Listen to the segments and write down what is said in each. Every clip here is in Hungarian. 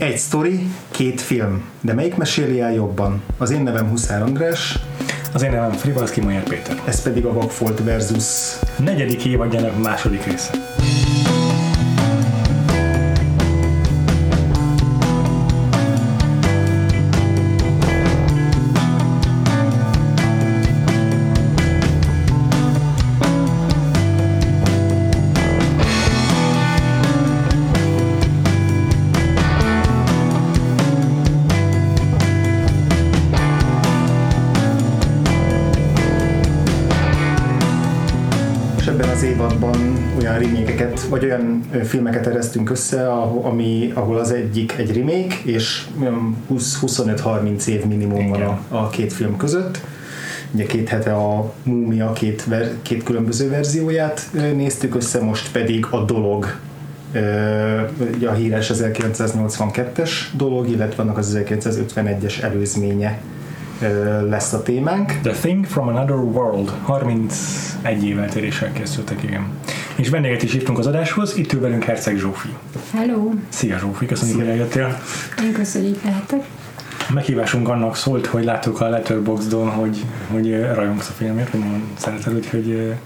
Egy sztori, két film. De melyik meséli el jobban? Az én nevem Huszár András, Az én nevem Frivalszki Majer Péter. ez pedig a Vagfolt versus Negyedik évadjának második része. Remékeket, vagy olyan filmeket eresztünk össze, ami, ahol az egyik egy remake, és olyan 20 25-30 év minimum van a, a két film között. Ugye két hete a Múmia két, ver, két különböző verzióját néztük össze, most pedig a dolog ugye a híres 1982-es dolog, illetve annak az 1951-es előzménye lesz a témánk. The Thing from Another World. 31 év eltéréssel készültek, igen. És vendéget is hívtunk az adáshoz, itt ül velünk Herceg Zsófi. Hello! Szia Zsófi, köszönjük, hogy eljöttél. Én köszönjük, hogy itt lehetek. A meghívásunk annak szólt, hogy láttuk a Letterboxdon, hogy, hogy eh, rajongsz a filmért, hogy nagyon szereted, úgyhogy eh,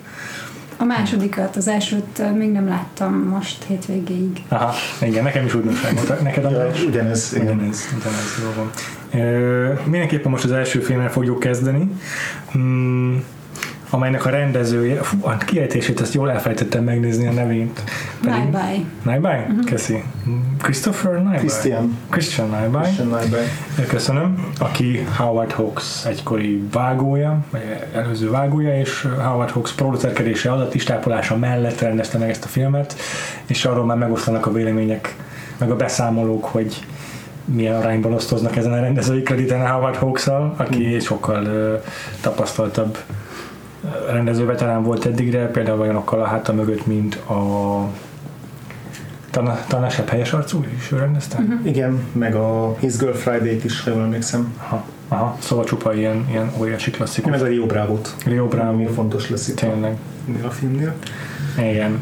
A másodikat, az elsőt ö, még nem láttam most hétvégéig. aha, igen, nekem is újdonság volt. Neked Ja, András? ugyanez, igen. Ugyanez, ugyanez jól van. Ö, mindenképpen most az első filmmel fogjuk kezdeni, mm, amelynek a rendezője, fú, a kiejtését ezt jól elfelejtettem megnézni a nevét. Bye bye. Naibai? Uh-huh. Köszi. Christopher Naibai? Christian. Christian Naibai. Christian Nyberg. Köszönöm. Aki Howard Hawks egykori vágója, vagy előző vágója, és Howard Hawks producerkedése alatt is tápolása mellett rendezte meg ezt a filmet, és arról már megosztanak a vélemények, meg a beszámolók, hogy milyen arányban osztoznak ezen a rendezői krediten Howard hawks aki sokkal uh, tapasztaltabb rendező veterán volt eddigre, például olyanokkal a háta mögött, mint a talán, helyes arcú is ő rendezte? Uh-huh. Igen, meg a His Girl Friday-t is, ha jól emlékszem. Aha, aha, szóval csupa ilyen, ilyen óriási klasszikus. Meg a Rio Bravo-t. Rio Bravo, Ami fontos lesz itt tényleg. a, a filmnél. Igen.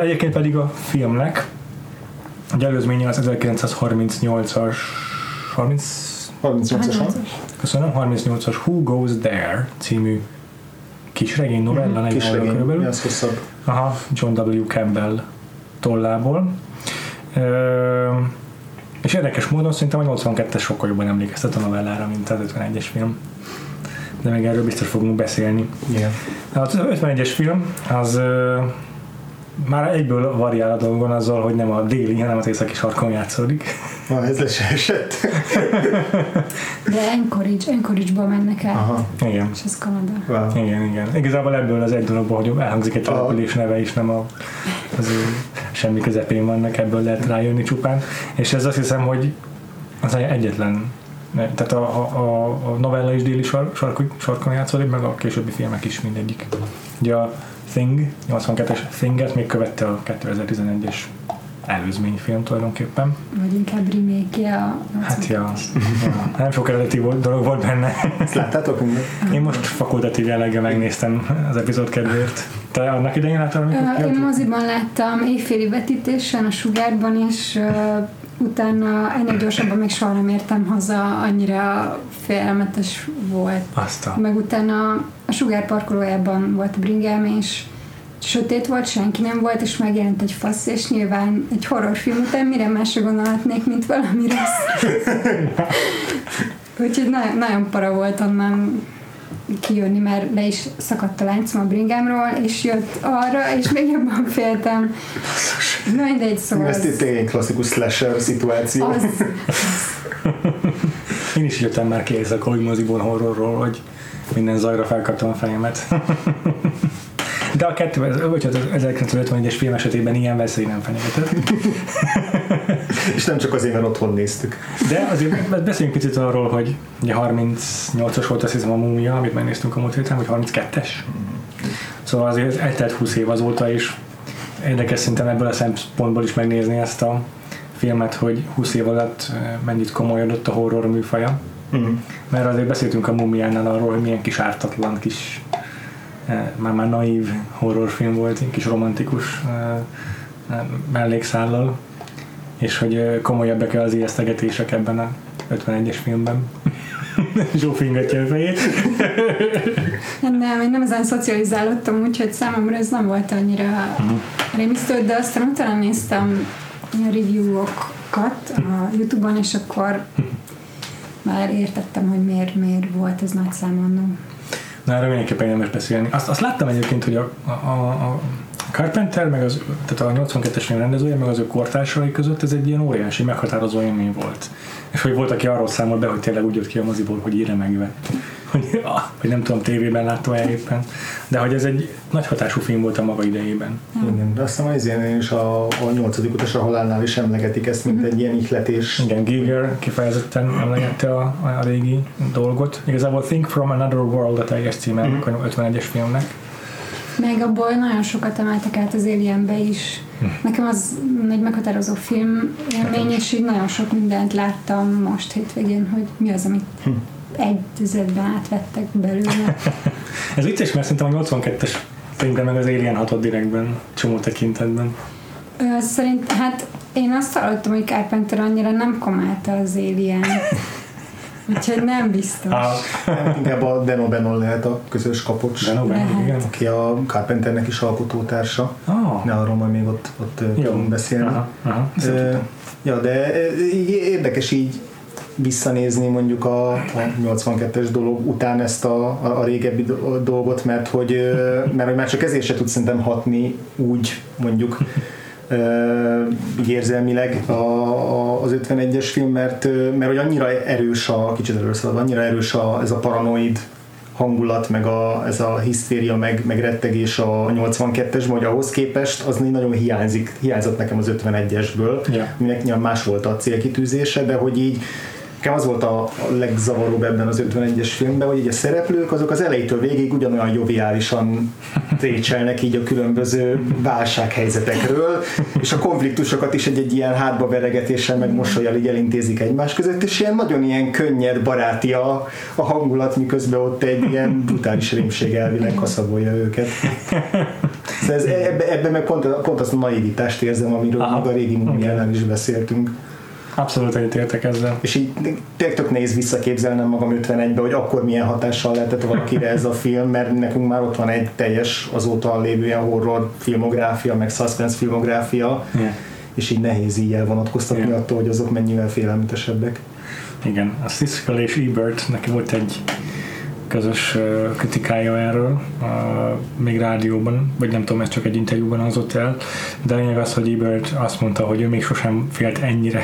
Egyébként pedig a filmnek egy előzménye az 1938-as 30, 38-asan. köszönöm, 38-as Who Goes There című kisregény novella, mm, Kis regény, körülbelül. mi az hosszabb. Aha, John W. Campbell tollából. Ö, és érdekes módon szerintem a 82-es sokkal jobban emlékeztet a novellára, mint az 51-es film. De még erről biztos fogunk beszélni. Igen. Az 51-es film az már egyből variál a dolgon azzal, hogy nem a déli, hanem az északi sarkon játszódik. Na, ez le se esett. De Anchorage, Anchorage-ba mennek el. Aha. Igen. És ez Kanada. Wow. Igen, igen. Igazából ebből az egy dologból, hogy elhangzik egy település neve is, nem a, az ő semmi közepén vannak, ebből lehet rájönni csupán. És ez azt hiszem, hogy az egyetlen ne, tehát a, a, a, novella is déli sar, sark, sarkon játszódik, meg a későbbi filmek is mindegyik. Ugye a Thing, 82-es Thinget még követte a 2011-es előzményfilm tulajdonképpen. Vagy inkább remake a Hát ja, ja, nem sok eredeti volt, dolog volt benne. Ezt láttátok minden? Én most fakultatív jelleggel megnéztem az epizód kedvéért. Te annak idején láttad, amikor Én moziban láttam éjféli vetítésen a Sugárban, és ö, utána ennél gyorsabban még soha nem értem haza, annyira félelmetes volt. Azt a... Meg utána a Sugár parkolójában volt a bringám, és sötét volt, senki nem volt, és megjelent egy fasz, és nyilván egy horrorfilm után mire másra gondolhatnék, mint valami rossz. Úgyhogy nagyon, nagyon para volt onnan kijönni, mert le is szakadt a láncom a bringámról, és jött arra, és még jobban féltem. Na mindegy, szóval Ez itt egy klasszikus slasher szituáció. az, Én is jöttem már ki éjszaka, hogy moziból horrorról, hogy minden zajra felkaptam a fejemet. De a kettő, vagy az 1951-es film esetében ilyen veszély nem fenyegetett. És nem csak azért, mert otthon néztük. De azért beszéljünk picit arról, hogy ugye 38-as volt azt hiszem a múmia, amit megnéztünk a múlt héten, vagy 32-es. Szóval azért eltelt 20 év azóta, és érdekes szinten ebből a szempontból is megnézni ezt a filmet, hogy 20 év alatt eh, mennyit komolyodott a horror műfaja. Mm. Mert azért beszéltünk a mumiánál arról, hogy milyen kis ártatlan, kis eh, már már naív horrorfilm volt, egy kis romantikus eh, eh, mellékszállal. És hogy komolyabbak -e az ijesztegetések ebben a 51-es filmben. Zsófi ingatja a fejét. Nem, én nem ezen szocializálódtam, úgyhogy számomra ez nem volt annyira rémisztő, de aztán utána néztem a review-okat a Youtube-on, és akkor már értettem, hogy miért, miért volt ez nagy szám annó. Na, erről mindenképpen érdemes beszélni. Azt, azt láttam egyébként, hogy a, a, a Carpenter, meg az, tehát a 82-es film rendezője, meg az ő kortársai között ez egy ilyen óriási, meghatározó élmény volt. És hogy volt, aki arról számolt be, hogy tényleg úgy jött ki a moziból, hogy írja megvett. Hogy, ah, hogy nem tudom, tévében látta el éppen. De hogy ez egy nagy hatású film volt a maga idejében. Igen, de aztán az ilyen is a, a nyolcadik utas a halálnál is emlegetik ezt, mint egy ilyen ihletés. Igen, Giger kifejezetten emlegette a, a régi dolgot. Igazából Think from Another World a teljes címe mm. a 51-es filmnek. Meg abból nagyon sokat emeltek át az Alienbe is. Nekem az egy meghatározó film élmény, és így nagyon sok mindent láttam most hétvégén, hogy mi az, amit egy tizedben átvettek belőle. Ez vicces, mert szerintem a 82-es filmben meg az Alien hatott direktben, csomó tekintetben. Ö, Szerint, hát én azt hallottam, hogy Carpenter annyira nem komálta az Alien. Úgyhogy nem biztos. Ah, Inkább a Deno Benon lehet a közös kapocs, de no, Lehet. igen. aki a Carpenternek is alkotótársa. Ah, Ne arról majd még ott, ott tudunk beszélni. Aha, aha, tudtam. Ja, de érdekes így visszanézni mondjuk a, a 82-es dolog után ezt a, a, a régebbi do- dolgot, mert hogy, mert hogy már csak ezért se tud szerintem hatni úgy mondjuk így érzelmileg a, a, az 51-es film, mert, mert hogy annyira erős a, kicsit először, annyira erős a, ez a paranoid hangulat, meg a, ez a hisztéria, meg, meg rettegés a 82-es, hogy ahhoz képest az nagyon hiányzik, hiányzott nekem az 51-esből, Ja. aminek nyilván más volt a célkitűzése, de hogy így nekem az volt a, legzavaróbb ebben az 51-es filmben, hogy így a szereplők azok az elejétől végig ugyanolyan joviálisan trécselnek így a különböző válsághelyzetekről, és a konfliktusokat is egy, egy ilyen hátba veregetéssel, meg mosolyal így elintézik egymás között, és ilyen nagyon ilyen könnyed, baráti a, a hangulat, miközben ott egy ilyen brutális rémség elvileg kaszabolja őket. Szóval ez, ebbe, ebbe meg pont, pont azt a naivitást érzem, amiről Aha. a régi ellen is beszéltünk. Abszolút egyetértek ezzel. És így tök néz visszaképzelnem magam 51-be, hogy akkor milyen hatással lehetett valakire ez a film, mert nekünk már ott van egy teljes azóta lévő ilyen horror filmográfia, meg suspense filmográfia, Yeah. és így nehéz így elvonatkoztatni Igen. attól, hogy azok mennyivel félelmetesebbek. Igen, a Siskel és Ebert, neki volt egy közös kritikája erről, még rádióban, vagy nem tudom, ez csak egy interjúban hangzott el, de lényeg az, hogy Ebert azt mondta, hogy ő még sosem félt ennyire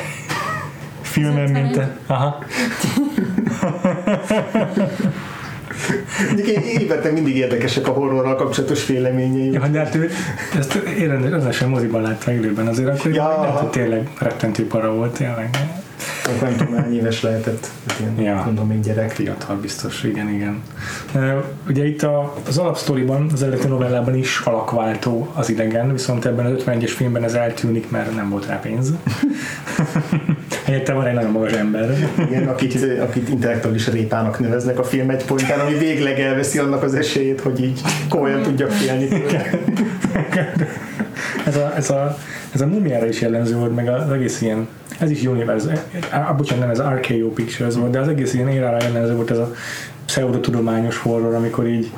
filmen, mint te. Aha. Ébertek mindig érdekesek a horrorral kapcsolatos véleményei. Ja, de hát ő ezt én rendesen moziban látta élőben, azért akkor Ja. ja. lehet, hogy tényleg rettentő para volt, tényleg. Akkor nem tudom, hány éves lehetett, hát ilyen, Ja. mondom, még gyerek. Fiatal biztos, igen, igen. Ugye itt a, az alapsztoriban, az eredeti novellában is alakváltó az idegen, viszont ebben az 51-es filmben ez eltűnik, mert nem volt rá pénz. Helyette van egy nagyon magas ember. Igen, akit, akit intellektuális répának neveznek a film egy pontján, ami végleg elveszi annak az esélyét, hogy így komolyan tudjak félni. Ez a, ez a, ez a mumiára is jellemző volt, meg az egész ilyen, ez is Universe, á, bocsánat, nem ez RKO Pictures volt, de az egész ilyen érára jellemző volt ez a pseudotudományos horror, amikor így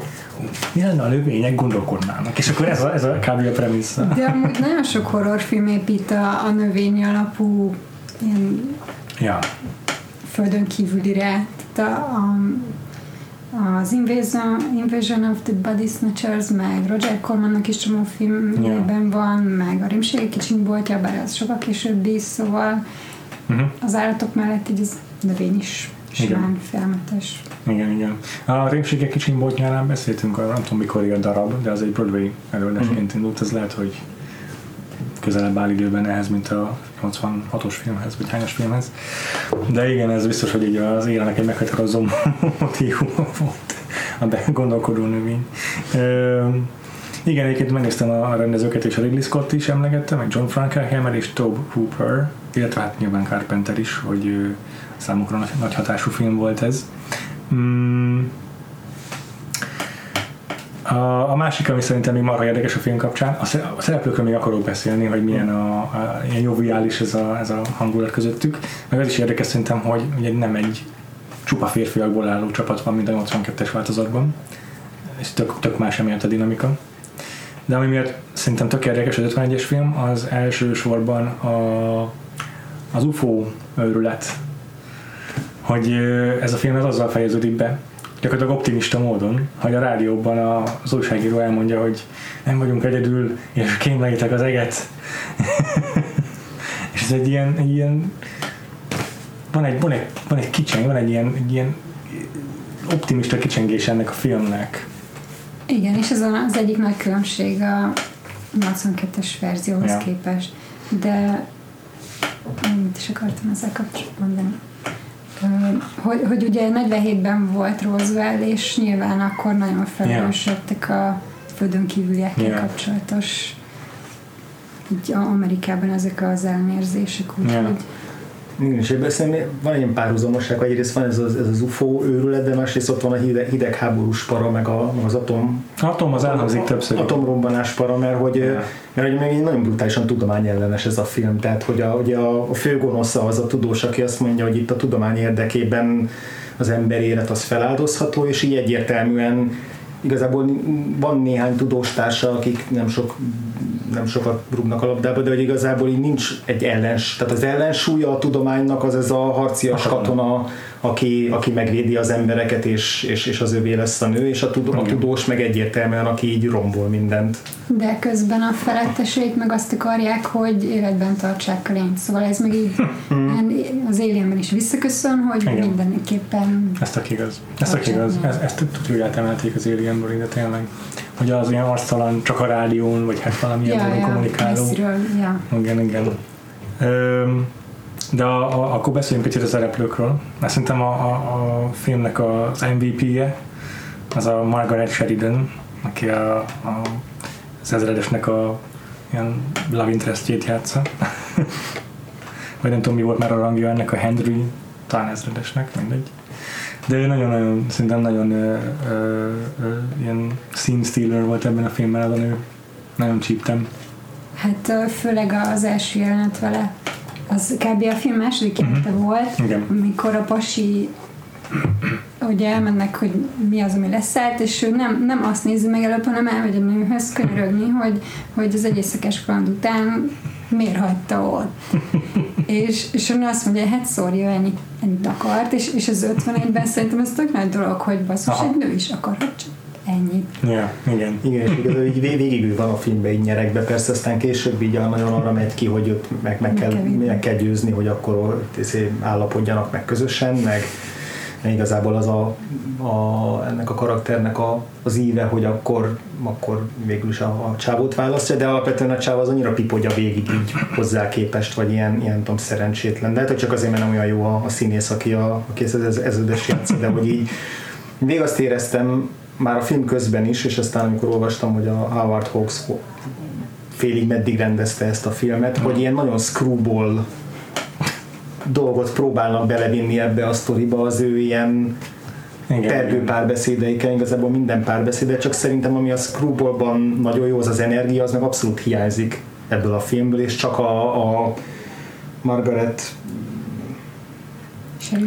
mi lenne a növények gondolkodnának, és akkor ez a, ez a kb. a premissza. De amúgy nagyon sok horrorfilm épít a, a növény alapú ilyen Ja, földön kívülire. Tehát a, a, az Invasion, Invasion of the Body Snatchers, meg Roger Cormannak is csomó filmjében van, meg a Rimségi kicsiny boltja, bár az sokkal később is, szóval uh-huh. az állatok mellett így az növény is simán félmetes. igen, igen. A Rémségek kicsiny boltjánál beszéltünk, arra nem tudom mikor a darab, de az egy Broadway előadásként indult, ez lehet, hogy közelebb áll időben ehhez, mint a 86-os filmhez, vagy hányos filmhez. De igen, ez biztos, hogy így az élenek egy meghatározó motivuma volt a gondolkodó növény. Ö, igen, egyébként megnéztem a rendezőket, és a Ridley Scott is emlegette, meg John Frankenheimer és Tobe Hooper, illetve hát nyilván Carpenter is, hogy számukra nagy, nagy hatású film volt ez. Mm, a, A, másik, ami szerintem még marha érdekes a film kapcsán, a, sze- a szereplőkről még akarok beszélni, hogy milyen a, a ilyen joviális ez a, ez a hangulat közöttük. Meg az is érdekes szerintem, hogy ugye nem egy csupa férfiakból álló csapat van, mint a 82-es változatban. És tök, tök más emiatt a dinamika. De ami miatt szerintem tök érdekes az 51-es film, az elsősorban a, az UFO őrület. Hogy ez a film ez azzal fejeződik be, gyakorlatilag optimista módon, hogy a rádióban az újságíró elmondja, hogy nem vagyunk egyedül, és kémlelitek az eget. és ez egy ilyen, egy ilyen van egy, van egy, van egy kicseng, van egy ilyen, egy ilyen optimista kicsengés ennek a filmnek. Igen, és ez az egyik nagy különbség a 82-es verzióhoz Ja. képest. De mit is akartam ezzel kapcsolatban mondani? Hogy, hogy ugye 47-ben volt Roswell, és nyilván akkor nagyon felelősödtek a földön kívüliekkel Ja. kapcsolatos így Amerikában ezek az elmérzések, úgyhogy Ja. Igen, és ebben szerintem van egy ilyen párhuzamosság, hogy egyrészt van ez az, ez az UFO őrület, de másrészt ott van a hideg, hidegháborús para, meg, a, meg az atom, Atom az elhangzik többször. atomrobbanás para, mert hogy, Ja. mert hogy még nagyon brutálisan tudományellenes ez a film, tehát hogy a, hogy a, a főgonosza az a tudós, aki azt mondja, hogy itt a tudomány érdekében az ember élet az feláldozható, és így egyértelműen igazából van néhány tudóstársa, akik nem sok nem sokat rúgnak a labdába, de hogy igazából így nincs egy ellens, tehát az ellensúlya a tudománynak az ez a harcias katona. Aki, aki megvédi az embereket, és, és, és az övé lesz a nő, és a, tud, a tudós meg egyértelműen, aki így rombol mindent. De közben a feletteseik meg azt akarják, hogy életben tartsák a lényt. Szóval ez meg így az Alienben is visszaköszön, hogy Igen. mindenképpen Ez tök igaz. Ez tök igaz. Ez, ezt tudjuk, hogy átemelték az Alienből, de tényleg. Hogy az ilyen arctalan csak a rádión, vagy hát valamilyen módon kommunikáló. messziről, ja. Igen, igen. Öm, de a, a, akkor beszéljünk picit a szereplőkről. Mert szerintem a, a, a filmnek az MVP-je az a Margaret Sheridan, aki a, a, az ezredesnek a ilyen love interestjét játsza. Vagy nem tudom mi volt már a rangja ennek a Henry, talán ezredesnek, mindegy. De ő nagyon-nagyon, szerintem nagyon ö, ö, ö, ilyen scene stealer volt ebben a filmben az a nő. Nagyon csíptem. Hát főleg az első jelenet vele, az kb. a film második jelenete volt, Igen. amikor a pasi ugye elmennek, hogy mi az, ami leszállt, és ő nem, nem azt nézi meg előbb, hanem elmegy a nőhöz könyörögni, hogy, hogy az egy éjszakás kaland után miért hagyta ott. és, és ő azt mondja, hát szórja, ennyit, ennyit akart, és, és az 51-ben szerintem ez tök nagy dolog, hogy basszus, Aha. egy nő is akarhat csak ennyit. Ja, igen. Igen, és igazából így vég- végig ő van a filmben így nyerekbe, persze aztán később így nagyon arra megy ki, hogy őt meg, meg, kell, meg kell győzni, hogy akkor ott izé állapodjanak meg közösen, meg igazából az a, a, ennek a karakternek a, az íve, hogy akkor, akkor végül is a, a csávót választja, de alapvetően a csáv az annyira pipogya végig így hozzá képest, vagy ilyen, ilyen tudom, szerencsétlen. De hát, hogy csak azért, mert nem olyan jó a, a színész, aki, a, aki ez, ez, ezredes játszik, de hogy így még azt éreztem már a film közben is, és aztán amikor olvastam, hogy a Howard Hawks félig meddig rendezte ezt a filmet, hogy ilyen nagyon screwball dolgot próbálnak belevinni ebbe a sztoriba az ő ilyen tergő párbeszédeikkel, igazából minden párbeszéde, csak szerintem ami a Screwballban nagyon jó, az az energia, az meg abszolút hiányzik ebből a filmből, és csak a, a Margaret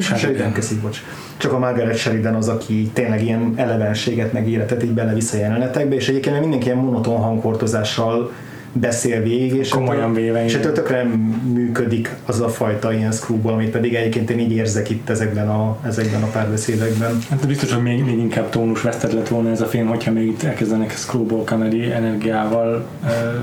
Sheridan. Köszi, bocs. Csak a Margaret Sheridan az, aki tényleg ilyen elevenséget, meg életet így belevisz a jelenetekbe, és egyébként mindenki ilyen monoton hangkortozással beszél végig, és Komolyan véve, és igen. ettől tökre nem működik az a fajta ilyen screwball, amit pedig egyébként én így érzek itt ezekben a, ezekben a párbeszédekben. Hát biztos, hogy még, még inkább tónus vesztett lett volna ez a film, hogyha még itt elkezdenek screwball comedy energiával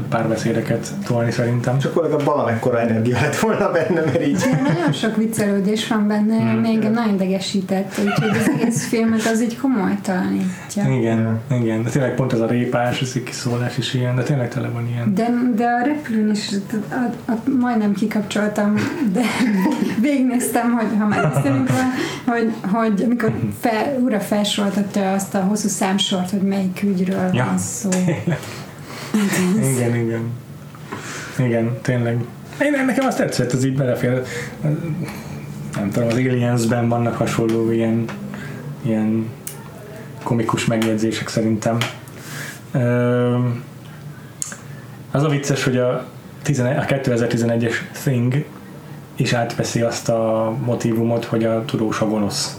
párbeszédeket tolni szerintem. Csak legalább valamekkora energia lett volna benne, mert így De nagyon sok viccelődés van benne, Hmm. mm. még nagyon idegesített, úgyhogy az egész filmet az így komolytalanítja. Igen, igen, de tényleg pont ez a répás, ez egy kiszólás is ilyen, de tényleg tele van ilyen. De, de a repülőn is a, a, majdnem kikapcsoltam, de végignéztem, hogy ha már beszélünk hogy, hogy amikor fel, újra felsoroltatta azt a hosszú számsort, hogy melyik ügyről Ja. van szó. Igen, igen. Igen, tényleg. Én nekem azt tetszett, az így belefér. Nem tudom, az Aliens-ben vannak hasonló ilyen, ilyen komikus megjegyzések szerintem. Ö, az a vicces, hogy a, 11, a 2011-es Thing is átveszi azt a motivumot, hogy a tudós a gonosz.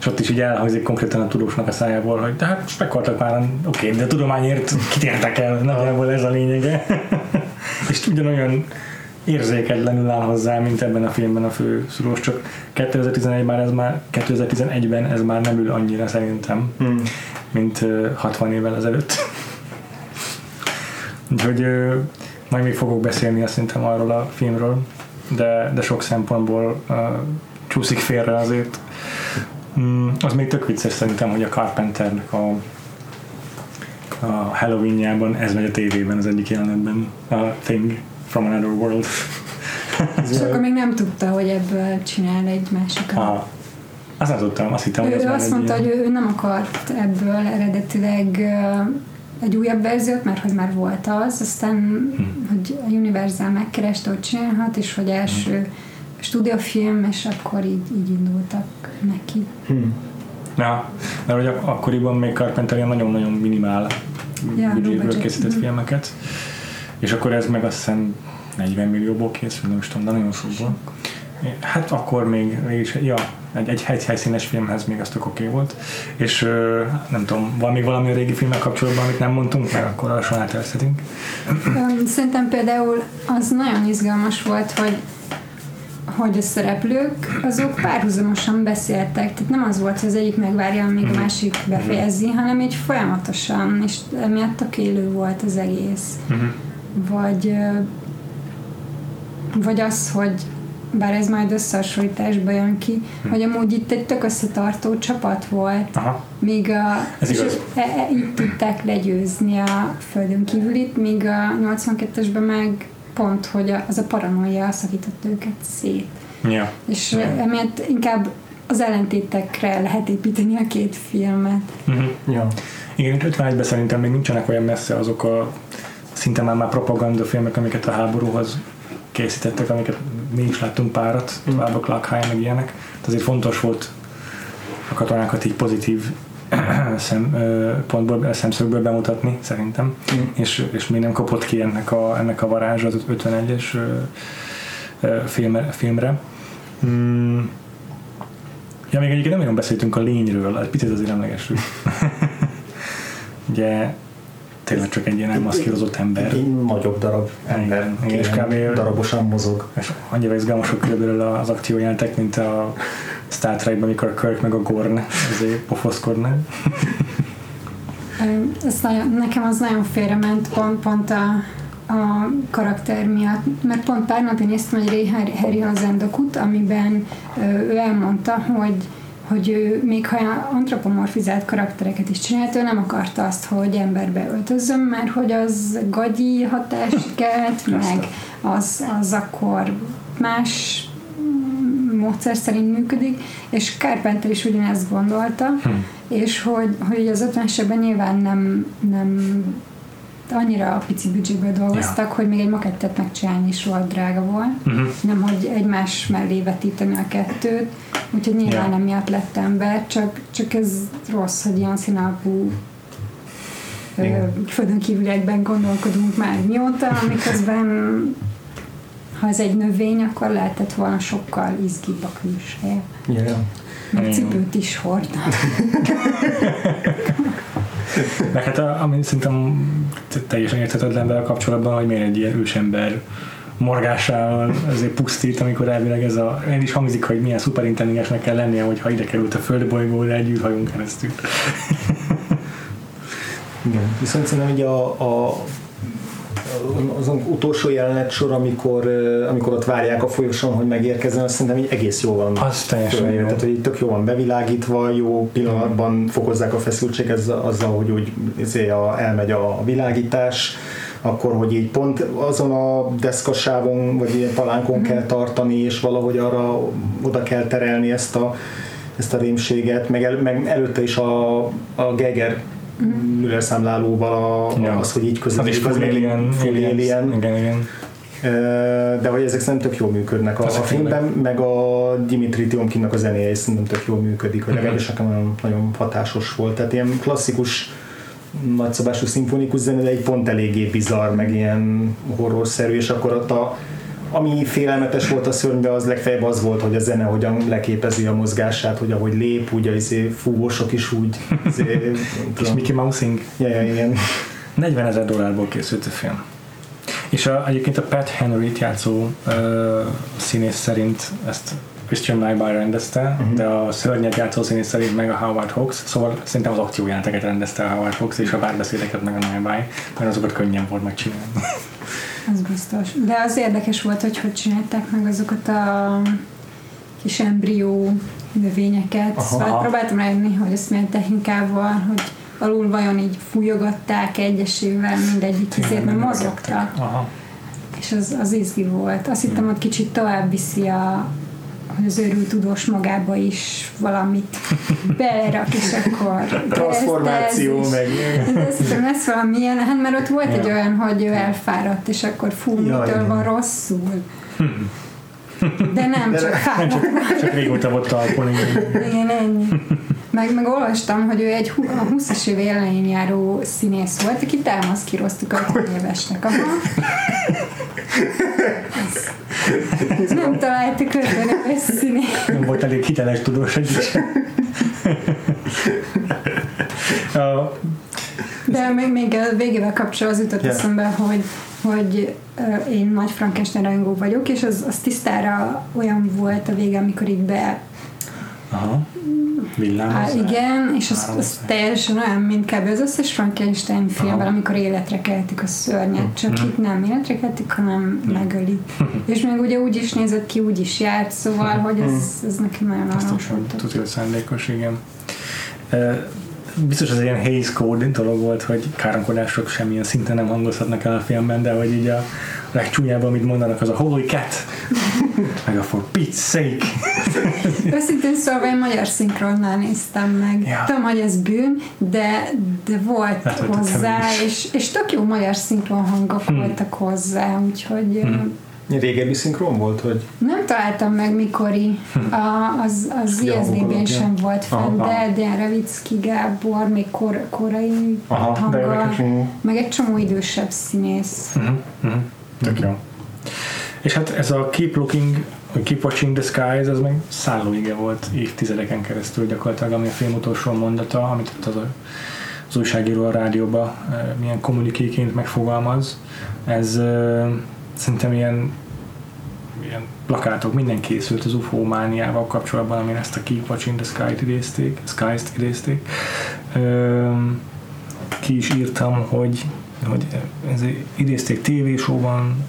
És ott is így elhangzik konkrétan a tudósnak a szájából, hogy de hát spekoltak már, oké, de a tudományért kit érdekel, nagyjából ez a lényege. és ugyanolyan érzéketlenül áll hozzá, mint ebben a filmben a fő szülós, csak 2011-ben ez már, 2011-ben ez már nem ül annyira szerintem, Hmm. mint ö, 60 évvel ezelőtt. Úgyhogy majd még fogok beszélni azt szerintem arról a filmről, de, de sok szempontból uh, csúszik félre azért. Mm, az még tök vicces szerintem, hogy a Carpenternek a, a Halloweenjában ez megy a tévében az egyik jelenetben, a Thing from Another World. És akkor még nem tudta, hogy ebből csinál egy másikat. Aha. Azt nem tudtam, azt hittem, hogy ez Ő azt mondta, ilyen- hogy ő nem akart ebből eredetileg ö, egy újabb verziót, mert hogy már volt az, aztán Hm. hogy a Universal megkereste, hogy csinálhat, és hogy első Hm. stúdiófilm, és akkor így, így indultak neki. Hmm. Ja, mert hogy ak- akkoriban még Carpenter ilyen nagyon-nagyon minimál Ja, készített Mhm. filmeket, és akkor ez meg azt hiszem 40 millióból készült, nem is tudom, de nagyon sokból. Hát akkor még, mégis, ja, egy, egy helyszínes filmhez még az tök oké volt, és nem tudom, van még valami a régi filmek kapcsolatban, amit nem mondtunk, mert akkor lassan átelszedünk. Öm, Szerintem például az nagyon izgalmas volt, hogy hogy a szereplők azok párhuzamosan beszéltek, tehát nem az volt, hogy az egyik megvárja, amíg a másik befejezi, hanem így folyamatosan, és emiatt tök élő volt az egész. Uh-huh. Vagy vagy az, hogy bár ez majd összehasonlításba jön ki, hogy amúgy itt egy tök összetartó csapat volt, Aha, míg a, Ez és igaz. E, e, így tudták legyőzni a földön kívülit, míg a 82-esben meg pont, hogy a, az a paranoia szakított őket szét. ja. És emiatt inkább az ellentétekre lehet építeni a két filmet. Uh-huh. Ja. Igen, itt 51-ben szerintem még nincsenek olyan messze azok a szinte már, már propaganda filmek, amiket a háborúhoz készítettek, amiket mi is láttunk párat, Mm. Clark High, meg ilyenek. Tehát azért fontos volt a katonákat így pozitív szem, pontból, szemszögből bemutatni, szerintem. Mm. És, és még nem kapott ki ennek a, ennek a varázsa az 51-es ö, ö, filmre. filmre. Mm. Ja, még egyébként nem nagyon beszéltünk a lényről, egy picit azért emlegessük. Ugye tényleg csak egy ilyen elmaszkírozott ember. Egy nagyobb darab ember, Igen, és kb. darabosan mozog. És annyira izgalmasok körülbelül az akciójelentek, mint a Star Trekben, amikor a Kirk meg a Gorn azért pofoszkodnak. Ez nagyon, nekem az nagyon félrement pont, pont a, a karakter miatt, mert pont pár napja néztem egy Ray Har- Harryhausen dokut, amiben ő elmondta, hogy hogy ő még ha antropomorfizált karaktereket is csinált, ő nem akarta azt, hogy emberbe öltözzön, mert hogy az gagyi hatást kelt, meg az, az akkor más módszer szerint működik, és Carpenter is ugyanezt gondolta, Hm. és hogy, hogy az 50-esekben nyilván nem, nem annyira pici büdzséből dolgoztak, ja. hogy még egy makettet megcsinálni is volt drága volt, Uh-huh. nem hogy egymás mellé vetíteni a kettőt, úgyhogy nyilván Ja. emiatt lett ember, csak, csak ez rossz, hogy ilyen színalapú földön kívüliekben gondolkodunk már mióta, miközben ha ez egy növény, akkor lehetett volna sokkal izgibb a külseje. Ja. Meg cipőt is hord. Meg hát a- ami szerintem te- teljesen érthetetlen vele kapcsolatban, hogy miért egy ilyen ősember morgásával azért pusztít, amikor elvileg ez a, el is hangzik, hogy milyen szuperintelligensnek kell lennie, hogyha ide került a földbolygóra egy űrhajón keresztül. Igen. Viszont szerintem így a, a azon utolsó jelenet sor, amikor, amikor ott várják a folyosón, hogy megérkezzen, azt szerintem így egész jó van. Az teljesen jó. Tehát, hogy így tök jó van bevilágítva, jó pillanatban fokozzák a feszültséget azzal, hogy úgy izé a, elmegy a világítás, akkor, hogy így pont azon a deszkasávon, vagy ilyen palánkon kell tartani, és valahogy arra oda kell terelni ezt a, ezt a rémséget, meg, el, meg előtte is a, a Geiger Müller számlálóval a, Ja. az, hogy így Az is full alien, full aliens. alien. Igen, igen. De hogy ezek szerintem tök jól működnek a, a filmben, meg a Dimitri Tiomkinnak a zenéje is szerintem tök jól működik, vagy legalábbis nekem nagyon, nagyon hatásos volt. Tehát ilyen klasszikus nagyszabású szimfonikus zene, de egy pont eléggé bizarr, meg ilyen horrorszerű, és akkor ott a, ami félelmetes volt a szörnybe, az legfeljebb az volt, hogy a zene hogyan leképezi a mozgását, hogy ahogy lép, úgy a izé, fúvósok is úgy. Izé, És Mickey Mousing. Ja, ja, igen. 40 ezer dollárból készült a film. És a, egyébként a Pat Henry-t játszó uh, színész szerint ezt Christian Nyby rendezte, uh-huh. de a szörnyet játszó színész szerint meg a Howard Hawks, szóval szerintem az akciójátéket rendezte a Howard Hawks, és a párbeszédeket meg a Nyby, mert azokat könnyen volt megcsinálni. Az biztos. De az érdekes volt, hogy hogy csinálták meg azokat a kis embrió növényeket. Aha. Szóval próbáltam rájönni, hogy ezt milyen technikával, hogy alul vajon így fújogatták egyesével mindegyik izét, mert mozogtak. Aha. És az, az izgi volt. Azt hittem, hogy kicsit tovább viszi a az őrült tudós magába is valamit belerak, és akkor Transformáció, keresztez, meg azt hiszem, lesz valami ilyen, hát mert ott volt egy Ja. olyan, hogy ő elfáradt, és akkor fú, Ja, mitől van rosszul. De nem, csak fáradt. Csak régóta volt talpon, igen. Ennyi. Meg, meg olvastam, hogy ő egy a 20-as év elején járó színész volt, akit elmaszkíroztuk 50 évesnek. Aha. Nem találtuk 50 éves színész. nem volt elég hiteles tudós. A- De még, még a végével kapcsolatban az jutott Ja. eszembe, hogy, hogy én nagy Frankenstein rajongó vagyok, és az, az tisztára olyan volt a vége, amikor így be Aha. Villám. Á, igen, és az, az teljesen olyan, mint kb. az összes Frankenstein filmben, Aha. amikor életre keltik a szörnyet, csak itt nem életre keltik, hanem megölik. és még ugye úgy is nézett ki, úgy is járt, szóval, hogy ez, ez neki nagyon Azt is, tudja, szándékos, igen. Biztos az ilyen Hays Code dolog volt, hogy káromkodások semmilyen szinten nem hangozhatnak el a filmben, de hogy így a legcsúnyább, amit mondanak, az a Holy Cat, meg a For Pete's Sake. Őszintén szólva én magyar szinkronnál néztem meg. Ja. Tudom, hogy ez bűn, de, de volt te hozzá, és, és tök jó magyar szinkron hangok voltak hozzá, úgyhogy hmm. Régebbi szinkron volt, hogy Nem találtam meg mikori, a, az, az alapján. sem volt fenn, de Dejan Revicki Gábor, még kor, korai Aha, de hanggal, meg egy csomó idősebb színész. Uh-huh, uh-huh. Tök jó. És hát ez a Keep Looking, Keep Watching the Skies, ez meg szállóige volt évtizedeken keresztül gyakorlatilag, ami a film utolsó mondata, amit ott az, a, az újságíró a rádióba eh, milyen kommunikéként megfogalmaz. Ez eh, szerintem ilyen ilyen plakátok, minden készült az UFO mániával kapcsolatban, amin ezt a Keep Watching the Sky-t idézték, Skies-t idézték. Ki is írtam, hogy, hogy ez idézték tévésóban,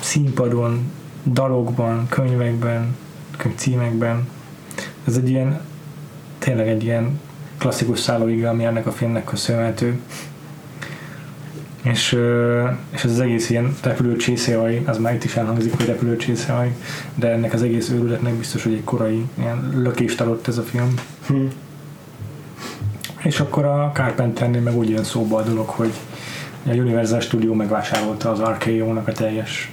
színpadon, dalokban, könyvekben, könyvcímekben. Ez egy ilyen, tényleg egy ilyen klasszikus szállóiga, ami ennek a filmnek köszönhető. És, és ez az egész ilyen repülőcsészehaj, az már itt is elhangzik, hogy repülőcsészehaj, de ennek az egész őrületnek biztos, hogy egy korai ilyen lökést adott ez a film. hm. És akkor a Carpenternél meg úgy jön szóba a dolog, hogy a Universal Studio megvásárolta az RKO-nak a teljes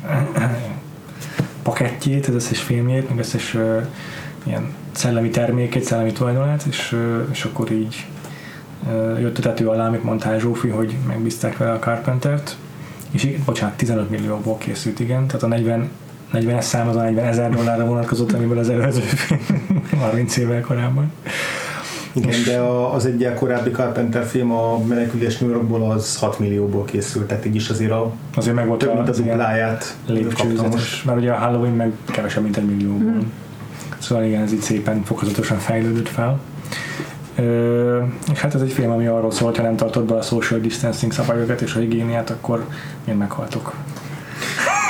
pakettjét, az összes filmjét, meg összes ilyen szellemi termékét, szellemi tulajdonát, és, és akkor így jött a tető alá, amit mondta Zsófi, hogy megbízták vele a Carpentert, és így, bocsánat, 15 millióból készült, igen, tehát a 40 40-es szám az a 40 ezer dollárra vonatkozott, amiből az előző film 30 évvel korábban. Igen, de az egyel korábbi Carpenter film, a Menekülés New Yorkból az 6 millióból készült, tehát így is azért a Azért meg volt több mint a dupláját kapta most. mert ugye a Halloween meg kevesebb, mint egy millióból. Mhm. Szóval igen, ez így szépen fokozatosan fejlődött fel. Ö, és hát ez egy film, ami arról szól, hogy ha nem tartod be a social distancing szabályokat és a higiéniát, akkor én meghaltok.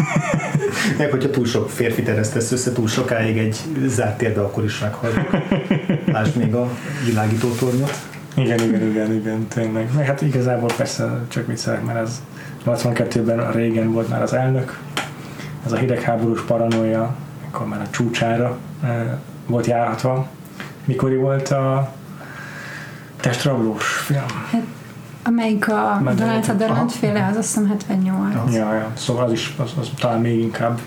Meg hogyha túl sok férfi teresztesz össze túl sokáig egy zárt térbe, akkor is meghal. Lásd még a világító tornyot. Igen, igen, igen, igen, tényleg. Meg hát igazából persze csak viccelek, mert ez 82-ben a régen volt már az elnök, ez a hidegháborús paranoia, akkor már a csúcsára eh, volt járhatva. Mikori volt a testrablós film? Amelyik a Donald Sutherland Aha. féle, az azt hiszem 78. Az. Ja, ja, szóval az is, az, az talán még inkább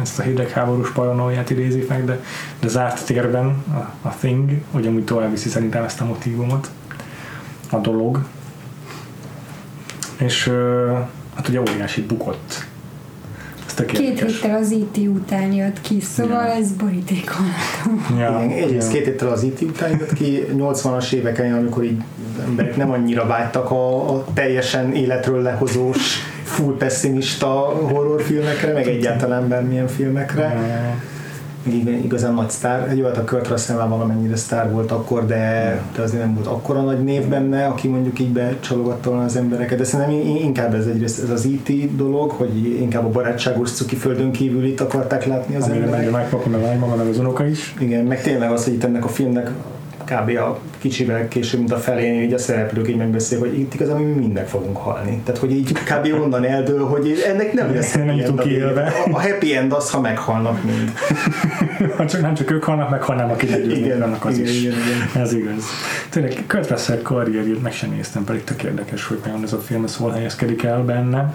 ezt a hidegháborús paranoiát idézik meg, de, de zárt térben a, a Thing ugyanúgy tovább viszi szerintem ezt a motivumot, a dolog. És hát ugye óriási bukott. Tök Két héttel az IT után jött ki, szóval Ja. ez borítékolható. Ja, Igen, egyrészt két héttel az IT után jött ki, 80-as éveken, amikor így emberek nem annyira vágytak a, a teljesen életről lehozós, full pessimista horrorfilmekre, meg egyáltalán bármilyen filmekre. Ja. Igen, igazán nagy sztár. Jó, hát a Kurt Russell már valamennyire sztár volt akkor, de, de azért nem volt akkora nagy név benne, aki mondjuk így becsalogatta volna az embereket. De szerintem in- inkább ez egyrészt ez az IT dolog, hogy inkább a barátságos cuki földön kívül itt akarták látni az Amire emberek. megy a nagypapa, meg a nagymama, meg az unoka is. Igen, meg tényleg az, hogy itt ennek a filmnek kb. a kicsivel később, mint a felén, így a szereplők így megbeszél, hogy itt igazából mi mindnek fogunk halni. Tehát, hogy így kb. onnan eldől, hogy ennek nem lesz Nem happy jutunk end a élve. A, a happy end az, ha meghalnak mind. Ha csak, nem csak ők halnak meg, hanem Igen, vannak az igen, is. igen, igen. Ez igaz. Tényleg Kurt karrierjét meg sem néztem, pedig tök érdekes, hogy vajon ez a film ez hol helyezkedik el benne.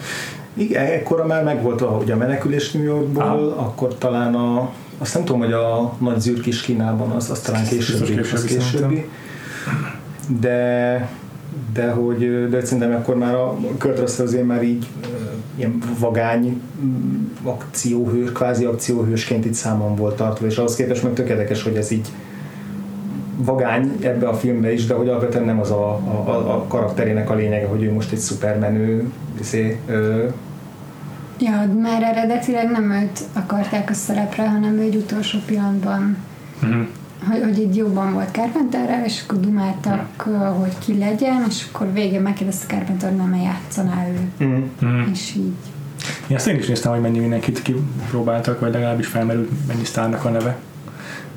Igen, ekkora már megvolt a, ugye a menekülés New Yorkból, Aha. akkor talán a, azt nem tudom, hogy a nagy zűrk is Kínában, az, az talán későbbi. Az későbbi. De, de hogy de szerintem akkor már a Kurt azért már így ilyen vagány mm, akcióhős, kvázi akcióhősként itt számon volt tartva, és ahhoz képest meg tökéletes, hogy ez így vagány ebbe a filmbe is, de hogy alapvetően nem az a, a, a- a karakterének a lényege, hogy ő most egy szupermenő izé, ö, Ja, már eredetileg nem őt akarták a szerepre, hanem egy utolsó pillanatban Mhm. hogy, hogy így jobban volt Carpenterrel, és akkor dumáltak, hogy ki legyen, és akkor végén megkérdezte Carpenter, hogy nem játszaná ő. Mhm. És így. Én azt én is néztem, hogy mennyi mindenkit kipróbáltak, vagy legalábbis felmerült mennyi sztárnak a neve.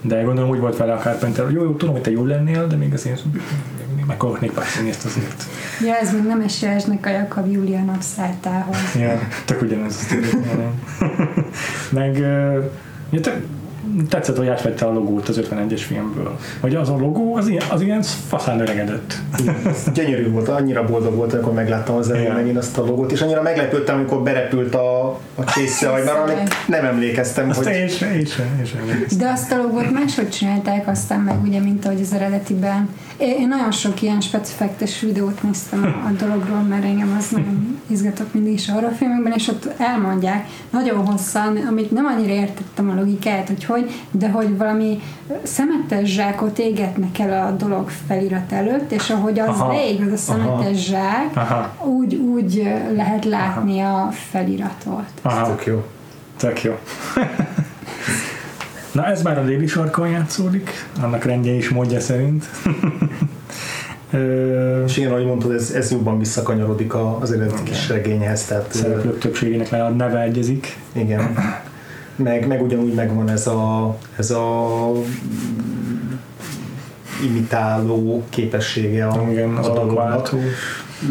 De gondolom úgy volt vele a Carpenter, hogy jó, jó, tudom, hogy te jól lennél, de még azért még megkorknék pár színészt azért. Ja, ez még nem esélyeesnek a Jakab Júlia napszálltához. Ja, tök ugyanez az. Meg ja, te, tetszett, hogy átvette a logót az 51-es filmből. Hogy az a logó, az ilyen, az ilyen faszán öregedett. Gyönyörű volt, annyira boldog volt, amikor megláttam az elején megint azt a logót, és annyira meglepődtem, amikor berepült a, a csésze, vagy már amik nem emlékeztem, Azt hogy én sem, én sem, én sem. De azt a logót máshogy csinálták aztán meg, ugye, mint ahogy az eredetiben. Én, nagyon sok ilyen specifektes videót néztem a, a dologról, mert engem az nagyon izgatott mindig is a horrorfilmekben, és ott elmondják nagyon hosszan, amit nem annyira értettem a logikát, hogy hogy, de hogy valami szemetes zsákot égetnek el a dolog felirat előtt, és ahogy az Aha. leég az a szemetes zsák, Aha. úgy, úgy lehet látni a feliratot. Aha. tök jó. Tök jó. Na ez már a déli sarkon játszódik, annak rendje és módja szerint. És igen, ahogy mondtad, ez, ez jobban visszakanyarodik az eredeti kis regényhez, tehát szereplők többségének le a neve egyezik. igen. Meg, meg ugyanúgy megvan ez a, ez a imitáló képessége a, Igen, az a dolognak.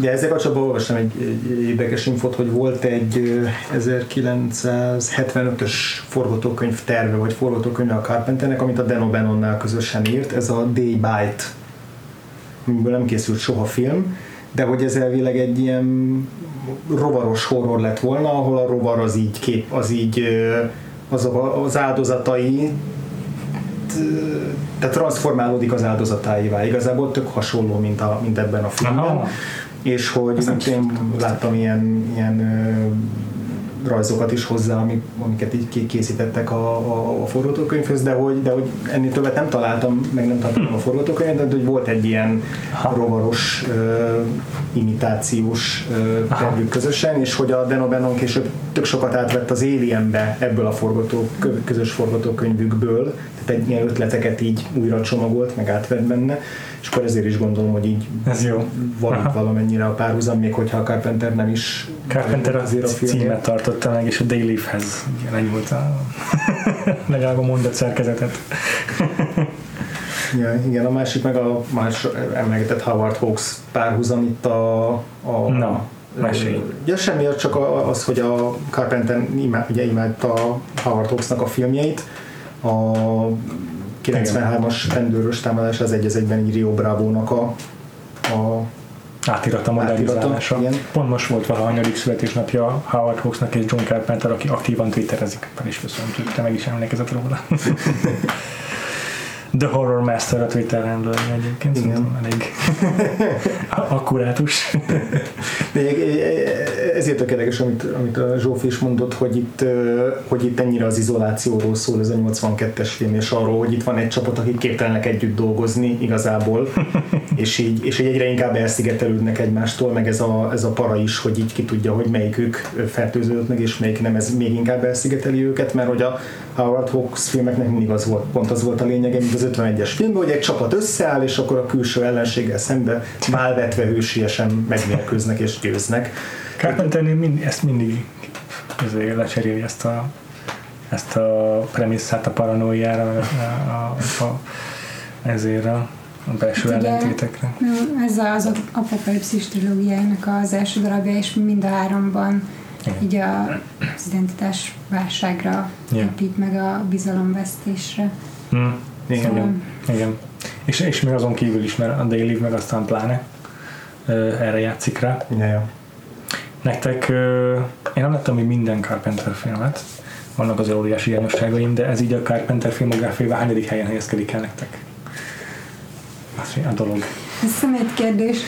De ezzel kapcsolatban olvastam egy, egy érdekes infot, hogy volt egy ö, 1975-ös forgatókönyv terve, vagy forgatókönyve a Carpenternek, amit a Dan O'Bannonnal közösen írt, ez a Day Bite, amiből nem készült soha film, de hogy ez elvileg egy ilyen rovaros horror lett volna, ahol a rovar az így kép, az így ö, azok a- az áldozatai tehát transformálódik az áldozatáivá. Igazából tök hasonló, mint, a, mint ebben a filmben. Aha. És hogy nem én láttam ilyen, ilyen rajzokat is hozzá, amik, amiket így ké- készítettek a, a, a forgatókönyvhöz, de hogy, de hogy ennél többet nem találtam, meg nem találtam a forgatókönyvet, de hogy volt egy ilyen rovaros ö, imitációs tervük közösen, és hogy a Dan O'Bannon később tök sokat átvett az Alienbe ebből a forgató, kö- közös forgatókönyvükből, tehát egy ilyen ötleteket így újra csomagolt, meg átvett benne, és akkor ezért is gondolom, hogy így Ez jó. van itt valamennyire a párhuzam, még hogyha a Carpenter nem is Carpenter azért a filmje. címet tartotta meg, és a Day Leaf-hez igen, egy volt a legalább a mondat szerkezetet. Ja, igen, a másik meg a más emlegetett Howard Hawks párhuzam itt a, a mesélj. Ja, semmi, csak az, hogy a Carpenter ugye imádta Howard Hawksnak a filmjeit, a 93-as rendőrös támadás az egy az egyben így Rio Bravo-nak a, a Átirata modernizálása. Igen. Pont most volt valaha hanyadik születésnapja Howard Hawksnak és John Carpenter, aki aktívan twitterezik. Fel is köszöntük, te meg is emlékezett róla. The Horror Master a Twitter handle egyébként. Igen. Igen. Elég akkurátus. De ezért tök érdekes, amit, amit a Zsófi is mondott, hogy itt, hogy itt ennyire az izolációról szól ez a 82-es film, és arról, hogy itt van egy csapat, akik képtelenek együtt dolgozni igazából, és így, és így egyre inkább elszigetelődnek egymástól, meg ez a, ez a para is, hogy így ki tudja, hogy melyikük fertőződött meg, és melyik nem, ez még inkább elszigeteli őket, mert hogy a Howard Hawks filmeknek mindig az volt, pont az volt a lényege, mint az 51-es filmben, hogy egy csapat összeáll, és akkor a külső ellenséggel szembe válvetve hősiesen megmérkőznek és győznek. Carpenternél mind, ezt mindig ezért lecseréli ezt a ezt a premisszát a paranoiára, a, a, a, ezért a, a belső Hát ellentétekre. Ez az apokalipszis trilógiájának az első darabja, és mind a háromban Igen. így a, az identitás válságra Ja. épít meg a bizalomvesztésre. Mm. Igen. Szóval Igen. És, és még azon kívül is, mert a Daily meg aztán pláne erre játszik rá. Ja, ja. Nektek, én nem láttam még minden Carpenter filmet, vannak az óriási hiányosságaim, de ez így a Carpenter filmográfiában hányadik helyen helyezkedik el nektek? Az a dolog. Ez szemét kérdés.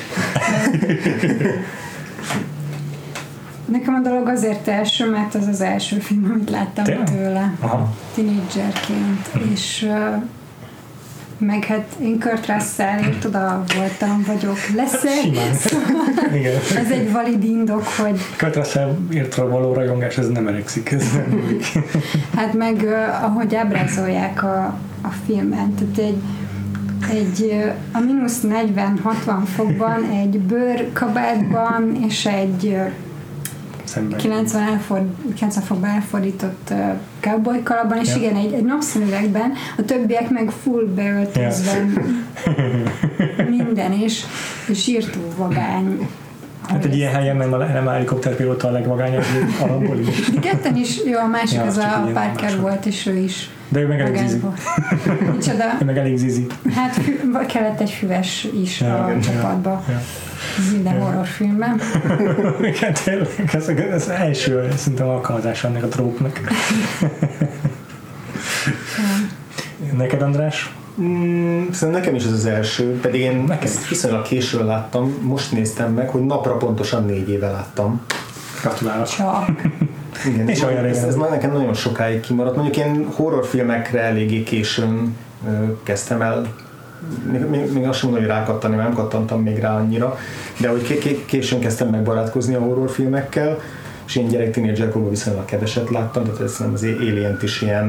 Nekem a dolog azért első, mert az az első film, amit láttam Tényleg? tőle Aha. tinédzserként, és uh, meg hát én Kurt Russell oda voltam, vagyok, leszek. Simán. Igen. Ez egy valid indok, hogy Kurt Russell írtra való rajongás, ez nem eregszik. Ez nem hát meg ahogy ábrázolják a, a filmen, tehát egy egy a mínusz 40-60 fokban, egy bőrkabátban és egy Szemben. 90, elford, 90 fokban elfordított uh, cowboy kalapban, és Ja. igen, egy, egy napszemüvegben, a többiek meg full beöltözve, minden, és, és írtó vagány. Hát egy ilyen helyen nem, nem a helikopterpilóta a legvagányabb alapból is. De ketten is, jó, a másik Ja, az csak a Parker volt, és ő is De ő meg elég zizi. Micsoda? Ő meg elég zizi. Hát fü- kellett egy füves is Ja, a igen, csapatba. Ja. Ez minden Ja. horrorfilmben. Igen, tényleg, ez, ez első szerintem alkalmazás ennek a trópnak. Neked András? Mm, szerintem nekem is ez az első, pedig én Nekem ezt is. viszonylag későn láttam, most néztem meg, hogy napra pontosan négy éve láttam. Gratulálok. Csak. Igen, És olyan ez, ez már nekem nagyon sokáig kimaradt. Mondjuk én horrorfilmekre eléggé későn ö, kezdtem el még, még, még azt sem mondom, hogy rákattani, mert nem kattantam még rá annyira, de hogy ké- ké- későn kezdtem megbarátkozni a horrorfilmekkel, és én gyerek tínédzserkorban viszonylag keveset láttam, tehát ez nem az alien is ilyen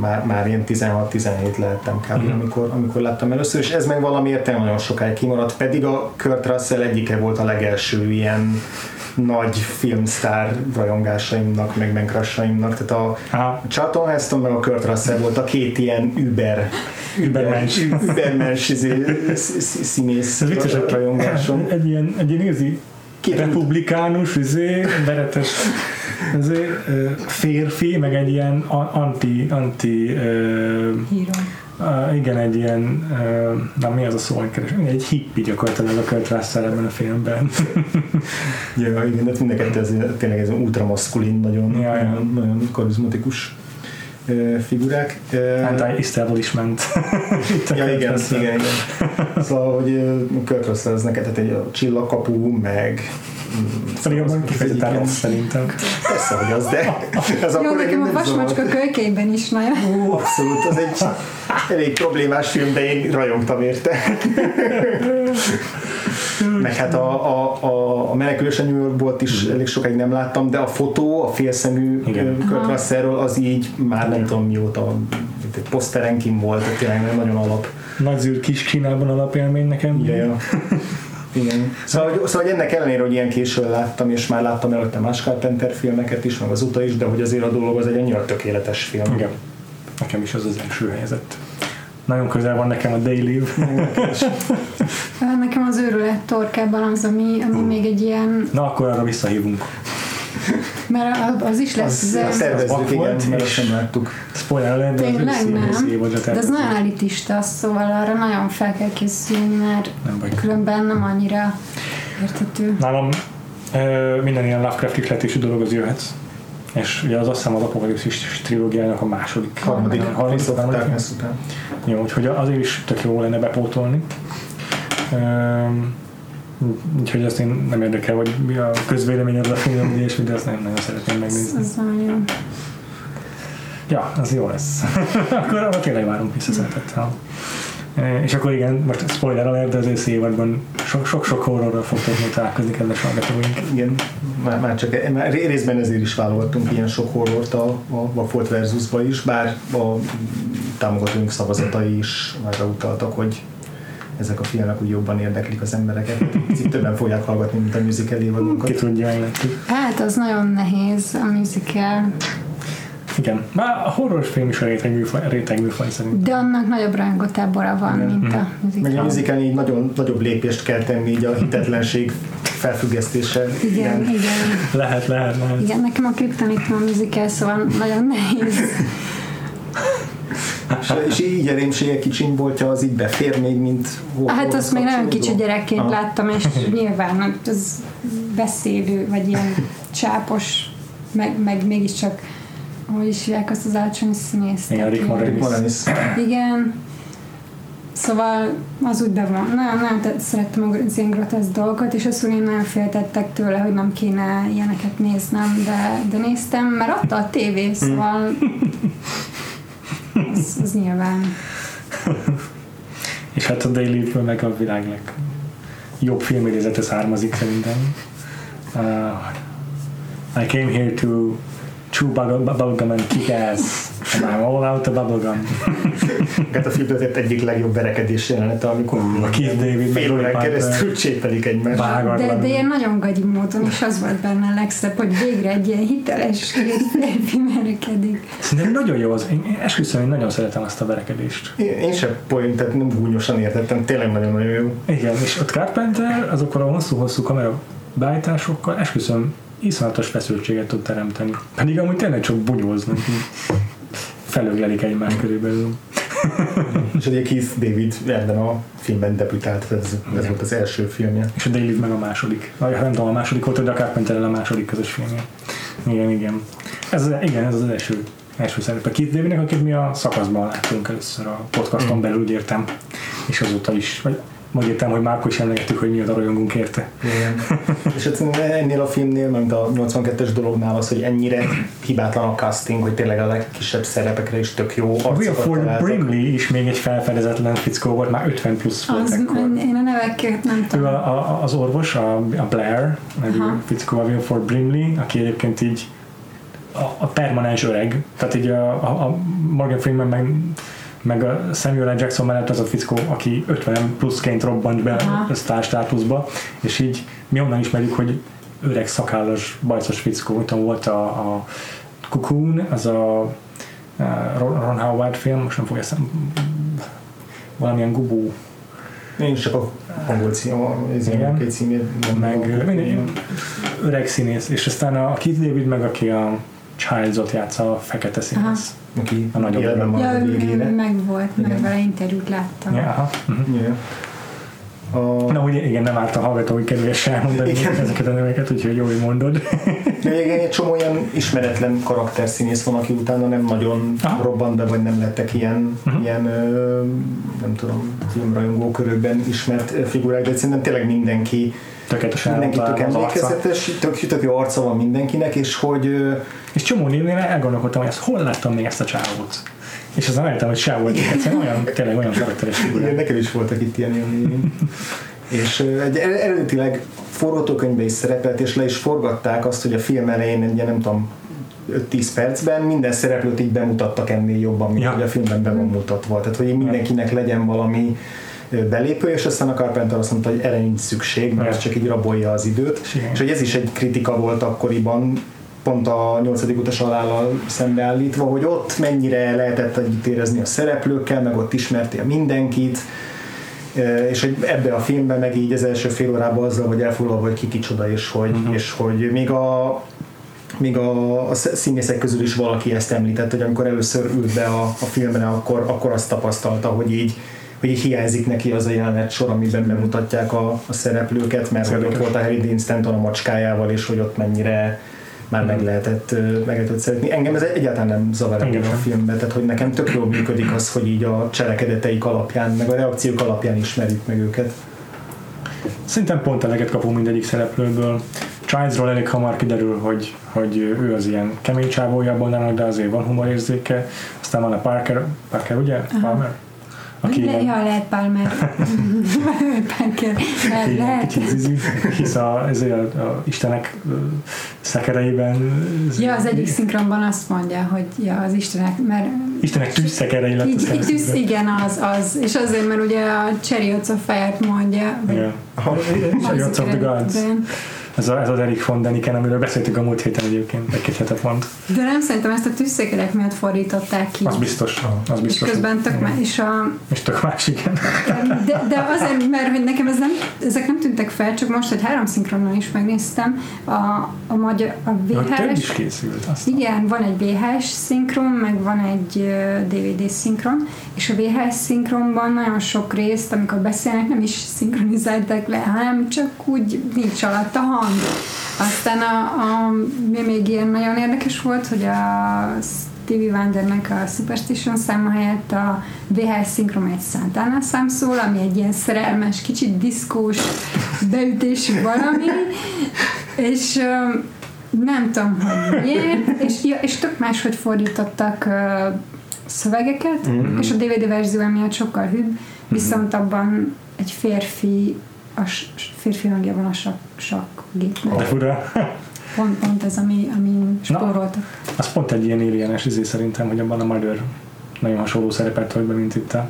már, már ilyen 16-17 lehettem kb. Mhm. amikor, amikor láttam először, és ez meg valamiért tényleg nagyon sokáig kimaradt, pedig a Kurt Russell egyike volt a legelső ilyen nagy filmsztár rajongásaimnak, meg menkrassaimnak, tehát a Á, Charlton Heston meg a Kurt Russell volt a két ilyen über Übermensch. übermens izé, sz- sz- színész ez vicces, rajongásom. egy ilyen, egy ilyen igazi Két- republikánus, izé, veretes izé, férfi, meg egy ilyen anti, anti Híró. Uh, igen, egy ilyen, uh, na mi az a szó, hogy keres, egy hippi gyakorlatilag a Kurt Russell ebben a filmben. Ja, igen, de mind a kettő ez, tényleg ez ultramaszkulin, nagyon, Ja, ja. nagyon, nagyon karizmatikus figurák. Ö, Anti-Isztából is ment. Itt a Ja, igen, igen, igen. Szóval, hogy Kurt Russell ez neked, tehát egy a csillagkapu, meg Pedig abban kifejezetten rossz szerintem. Persze, hogy az, de az Jó, nekem a vasmacska zavart. kölykeiben is nagyon. Ó, abszolút, az egy elég problémás film, de én rajongtam érte. Meg hát a, a, a, a menekülős a New Yorkból is elég sokáig nem láttam, de a fotó, a félszemű Kurt Russellről az így már nem tudom mióta mint egy poszteren kim volt, tehát tényleg nagyon alap. Nagy zűr kis Kínában alapélmény nekem. Ja, ja. Igen. Szóval, hogy, szóval, hogy ennek ellenére, hogy ilyen későn láttam, és már láttam előtte más Carpenter filmeket is, meg az uta is, de hogy azért a dolog az egy annyira tökéletes film. Igen. Nekem is az az első helyzet. Nagyon közel van nekem a Daily. Nekem az őrület torkában az, ami, ami még egy ilyen, Na, akkor arra visszahívunk. Mert az is lesz, Az, azt tervezzük, igen, volt, mert sem láttuk. Spoiler alert, de az Tényleg nem. de ez nagyon elitista, szóval arra nagyon fel kell készülni, mert Nem baj. különben nem annyira értető. Nálam ö, minden ilyen Lovecraft ihletésű dolog az jöhet. és ugye az azt hiszem az apokalipszis trilógiának a második. Harmadik, harmadik, harmadik, után. Jó, úgyhogy azért is tök jó lenne bepótolni. Üm, Úgyhogy azt én nem érdekel, hogy mi a közvéleményed a film, és de ezt nem nagyon szeretném megnézni. ez nagyon. Ja, az jó lesz. akkor arra tényleg várunk vissza szeretettel. E, És akkor igen, most spoiler alert, de az őszi évadban sok- sok-sok horrorral fogtok még találkozni, kedves hallgatóink. Igen, már, már csak már ré- részben ezért is vállaltunk ilyen sok horrort a, a Vagfolt versusba is, bár a támogatóink szavazatai is arra utaltak, hogy ezek a filmek úgy jobban érdeklik az embereket. Itt többen fogják hallgatni, mint a musical Ki évadunkat. tudja, meglátjuk. Hát az nagyon nehéz a musical, Igen, már a horror film is a réteg műfaj, réteg műfaj szerint. de annak nagyobb rángotábora van, mint a Meg a musical. musical így nagyon nagyobb lépést kell tenni így a hitetlenség felfüggesztése. Igen, igen. Lehet, lehet, lehet. Igen, nekem a kriptonitom a musical, szóval nagyon nehéz. És, és így a rémségek kicsin voltja, az így befér még, mint Hát azt még nagyon kicsi gyerekként Aha. láttam, és nyilván ez beszélő, vagy ilyen csápos, meg, meg mégiscsak hogy is hívják azt az alacsony színészt. Igen, Rick Moranis. Igen. Szóval az úgy be van. Nagyon, nagyon tett, szerettem az ilyen grotesz dolgokat, és azt én nagyon féltettek tőle, hogy nem kéne ilyeneket néznem, de, de néztem, mert adta a tévé, szóval az, az nyilván. És hát a Daily meg a világ legjobb filmidézete származik szerintem. Uh, I came here to chew bubble- bubblegum and kick ass. And I'm all out of bubblegum. Hát a film történet egyik legjobb verekedés jelenete, amikor a Keith David fél órán keresztül csépelik egymást. De, de ilyen nagyon gagyi módon, és az volt benne a legszebb, hogy végre egy ilyen hiteles férfi merekedik. Szerintem nagyon jó az. Én esküszöm, én nagyon szeretem azt a verekedést. Én, én sem poén, tehát nem gúnyosan értettem, tényleg nagyon-nagyon jó. Igen, és ott Carpenter azokkal a hosszú-hosszú kamera beállításokkal esküszöm iszonyatos feszültséget tud teremteni. Pedig amúgy tényleg csak bunyóznak. Felöglelik egymás körülbelül. És ugye Keith David ebben a filmben debütált, ez, ez volt az első filmje. És a Daily meg a második. Vagy nem tudom, a második volt, de a Carpenter a második közös filmje. Igen, igen. Ez, igen, ez az első, első szerepe. Keith Davidnek, akit mi a szakaszban láttunk először a podcaston belül, úgy értem. És azóta is, vagy majd értem, hogy már akkor is emlegettük, hogy mióta rajongunk érte. Igen. És egyszerűen ennél a filmnél, mint a 82-es dolognál az, hogy ennyire hibátlan a casting, hogy tényleg a legkisebb szerepekre is tök jó arcokat Wilford. Brimley is még egy felfedezetlen fickó volt, már 50 plusz volt Az, ekkor. én a neveket nem Ő tudom. a, a, az orvos, a, a Blair, nevű fickó, a Wilford Brimley, aki egyébként így a, a permanens öreg, tehát így a, a, a Morgan Freeman meg, meg a Samuel L. Jackson mellett az a fickó, aki 50 pluszként robbant be Aha. a sztár státuszba, és így mi onnan ismerjük, hogy öreg szakállas, bajszos fickó, utána volt a, a Cocoon, az a, a Ron Howard film, most nem fogja eszem, valamilyen gubó Én csak a angol cím, két címét meg öreg színész, és aztán a Keith David meg, aki a Childs-ot játsza, a fekete színész. aki A nagyobb öreg. marad Ja, a ő végére. meg volt, meg Igen. vele interjút láttam. Ja, aha. Uh-huh. Yeah. A, Na, ugye igen, nem árt a hallgatói kedves elmondani Igen. ezeket a neveket, úgyhogy jó, hogy mondod. de igen, egy csomó ilyen ismeretlen karakterszínész van, aki utána nem nagyon Aha. robbant be, vagy nem lettek ilyen, Mhm. ilyen nem tudom, filmrajongó körökben ismert figurák, de szerintem tényleg mindenki Tökéletesen mindenki tök emlékezetes, tök, tök jó arca van mindenkinek, és hogy És csomó névnél elgondolkodtam, hogy ezt hol láttam még ezt a csávót. És aztán rájöttem, hogy se volt. Egyszerűen olyan, tényleg olyan karakteres igen, figura. nekem is voltak itt ilyen élményeim. és egy er- eredetileg forgatókönyvbe is szerepelt, és le is forgatták azt, hogy a film elején egy nem tudom, 5-10 percben minden szereplőt így bemutattak ennél jobban, mint Ja. hogy a filmben be van mutatva. Tehát, hogy mindenkinek legyen valami belépő, és aztán a Carpenter azt mondta, hogy erre nincs szükség, mert ez csak így rabolja az időt. Igen. És hogy ez is egy kritika volt akkoriban, pont a nyolcadik utas halállal szembeállítva, hogy ott mennyire lehetett együtt érezni a szereplőkkel, meg ott ismertél mindenkit, és hogy ebbe a filmben meg így az első fél órában azzal, hogy elfoglalva, hogy ki kicsoda, és hogy, uh-huh. és hogy még a még a, a színészek közül is valaki ezt említett, hogy amikor először ült be a, a filmre, akkor, akkor azt tapasztalta, hogy így, hogy így hiányzik neki az a jelenet sor, amiben bemutatják a, a szereplőket, mert hogy ott volt a Harry Dean Stanton a macskájával, és hogy ott mennyire már meg lehetett, meg lehetett szeretni. Engem ez egyáltalán nem zavar Engem a filmben, tehát hogy nekem tök jól működik az, hogy így a cselekedeteik alapján, meg a reakciók alapján ismerjük meg őket. Szerintem pont eleget kapunk mindegyik szereplőből. Childsról elég hamar kiderül, hogy, hogy ő az ilyen kemény csávója Bondának, de azért van humorérzéke. Aztán van a Parker, Parker ugye? Palmer? Aki Le, ja, lehet Palmer. Parker. Lehet, lehet. kicsit zizi, hisz a, ezért a, a Istenek szekereiben Ja, az egyik szinkronban azt mondja, hogy ja, az Istenek, mert Istenek tűzszekerei lett így, így tűz, igen, az, az. És azért, mert ugye a Chariots of Fire-t mondja, Igen. Chariots of the Gods. Ez, a, ez az Erik von Deniken, amiről beszéltünk a múlt héten egyébként, egy-két hetet mond. De nem szerintem ezt a tűzszekerek miatt fordították ki. Az biztos, az és biztos. közben tök más, és a, És tök más, igen. de, de azért, mert hogy nekem ez nem, ezek nem tűntek fel, csak most, hogy három szinkronnal is megnéztem, a, a magyar, a Hogy több is VHS, készült. Azt. igen, van egy VHS szinkron, meg van egy DVD szinkron, és a VHS szinkronban nagyon sok részt, amikor beszélnek, nem is szinkronizálták le, hanem csak úgy nincs alatt a hang. Aztán a, a, mi még ilyen nagyon érdekes volt, hogy a Stevie Wondernek a Superstition száma helyett a VHS szinkron egy Santana szám szól, ami egy ilyen szerelmes, kicsit diszkós beütésű valami, és nem tudom, hogy miért, és, és tök máshogy fordítottak ö, szövegeket, Mhm. és a DVD verzió emiatt sokkal hűbb, viszont abban egy férfi a férfi hangja van a sak, sakgépnek. De fura. Pont, pont ez, ami, ami spóroltak. Az pont egy ilyen alienes izé szerintem, hogy abban a Mother nagyon hasonló szerepet tölt be, mint itt a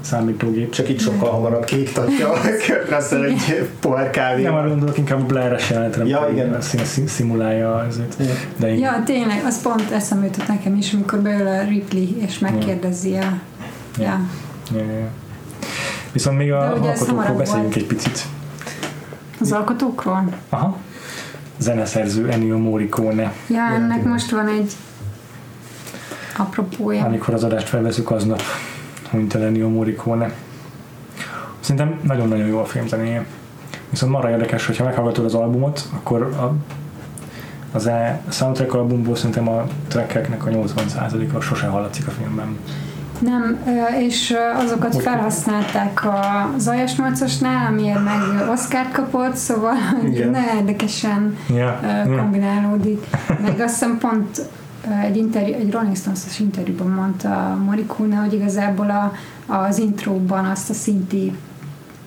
számítógép. Csak itt sokkal hamarabb kiiktatja Kurt Russell egy pohár kávé. Nem arra gondolok, inkább a Blair-es jelenetre, Ja, igen. szín- szín- szimulálja ezért. Ja. De igen. Ja, tényleg, az pont eszembe jutott nekem is, amikor beül a Ripley, és megkérdezi a... Ja. Ja, ja, ja. Viszont még a alkotókról beszéljünk egy picit. Az alkotókról? Aha. Zeneszerző Ennio Morricone. Ja, ennek most van egy apropója. Amikor az adást felveszünk, aznap hunyt el Ennio Morricone. Szerintem nagyon-nagyon jó a film zenéje. Viszont marra érdekes, hogyha meghallgatod az albumot, akkor a, az e soundtrack albumból szerintem a trackeknek a 80%-a sose hallatszik a filmben. Nem, és azokat felhasználták a Zajas 8-asnál, amiért meg Oscar kapott, szóval Igen. nagyon érdekesen ja. kombinálódik. Meg azt hiszem pont egy, interjú, egy Rolling Stones-os interjúban mondta Morricone, hogy igazából a, az intróban azt a szinti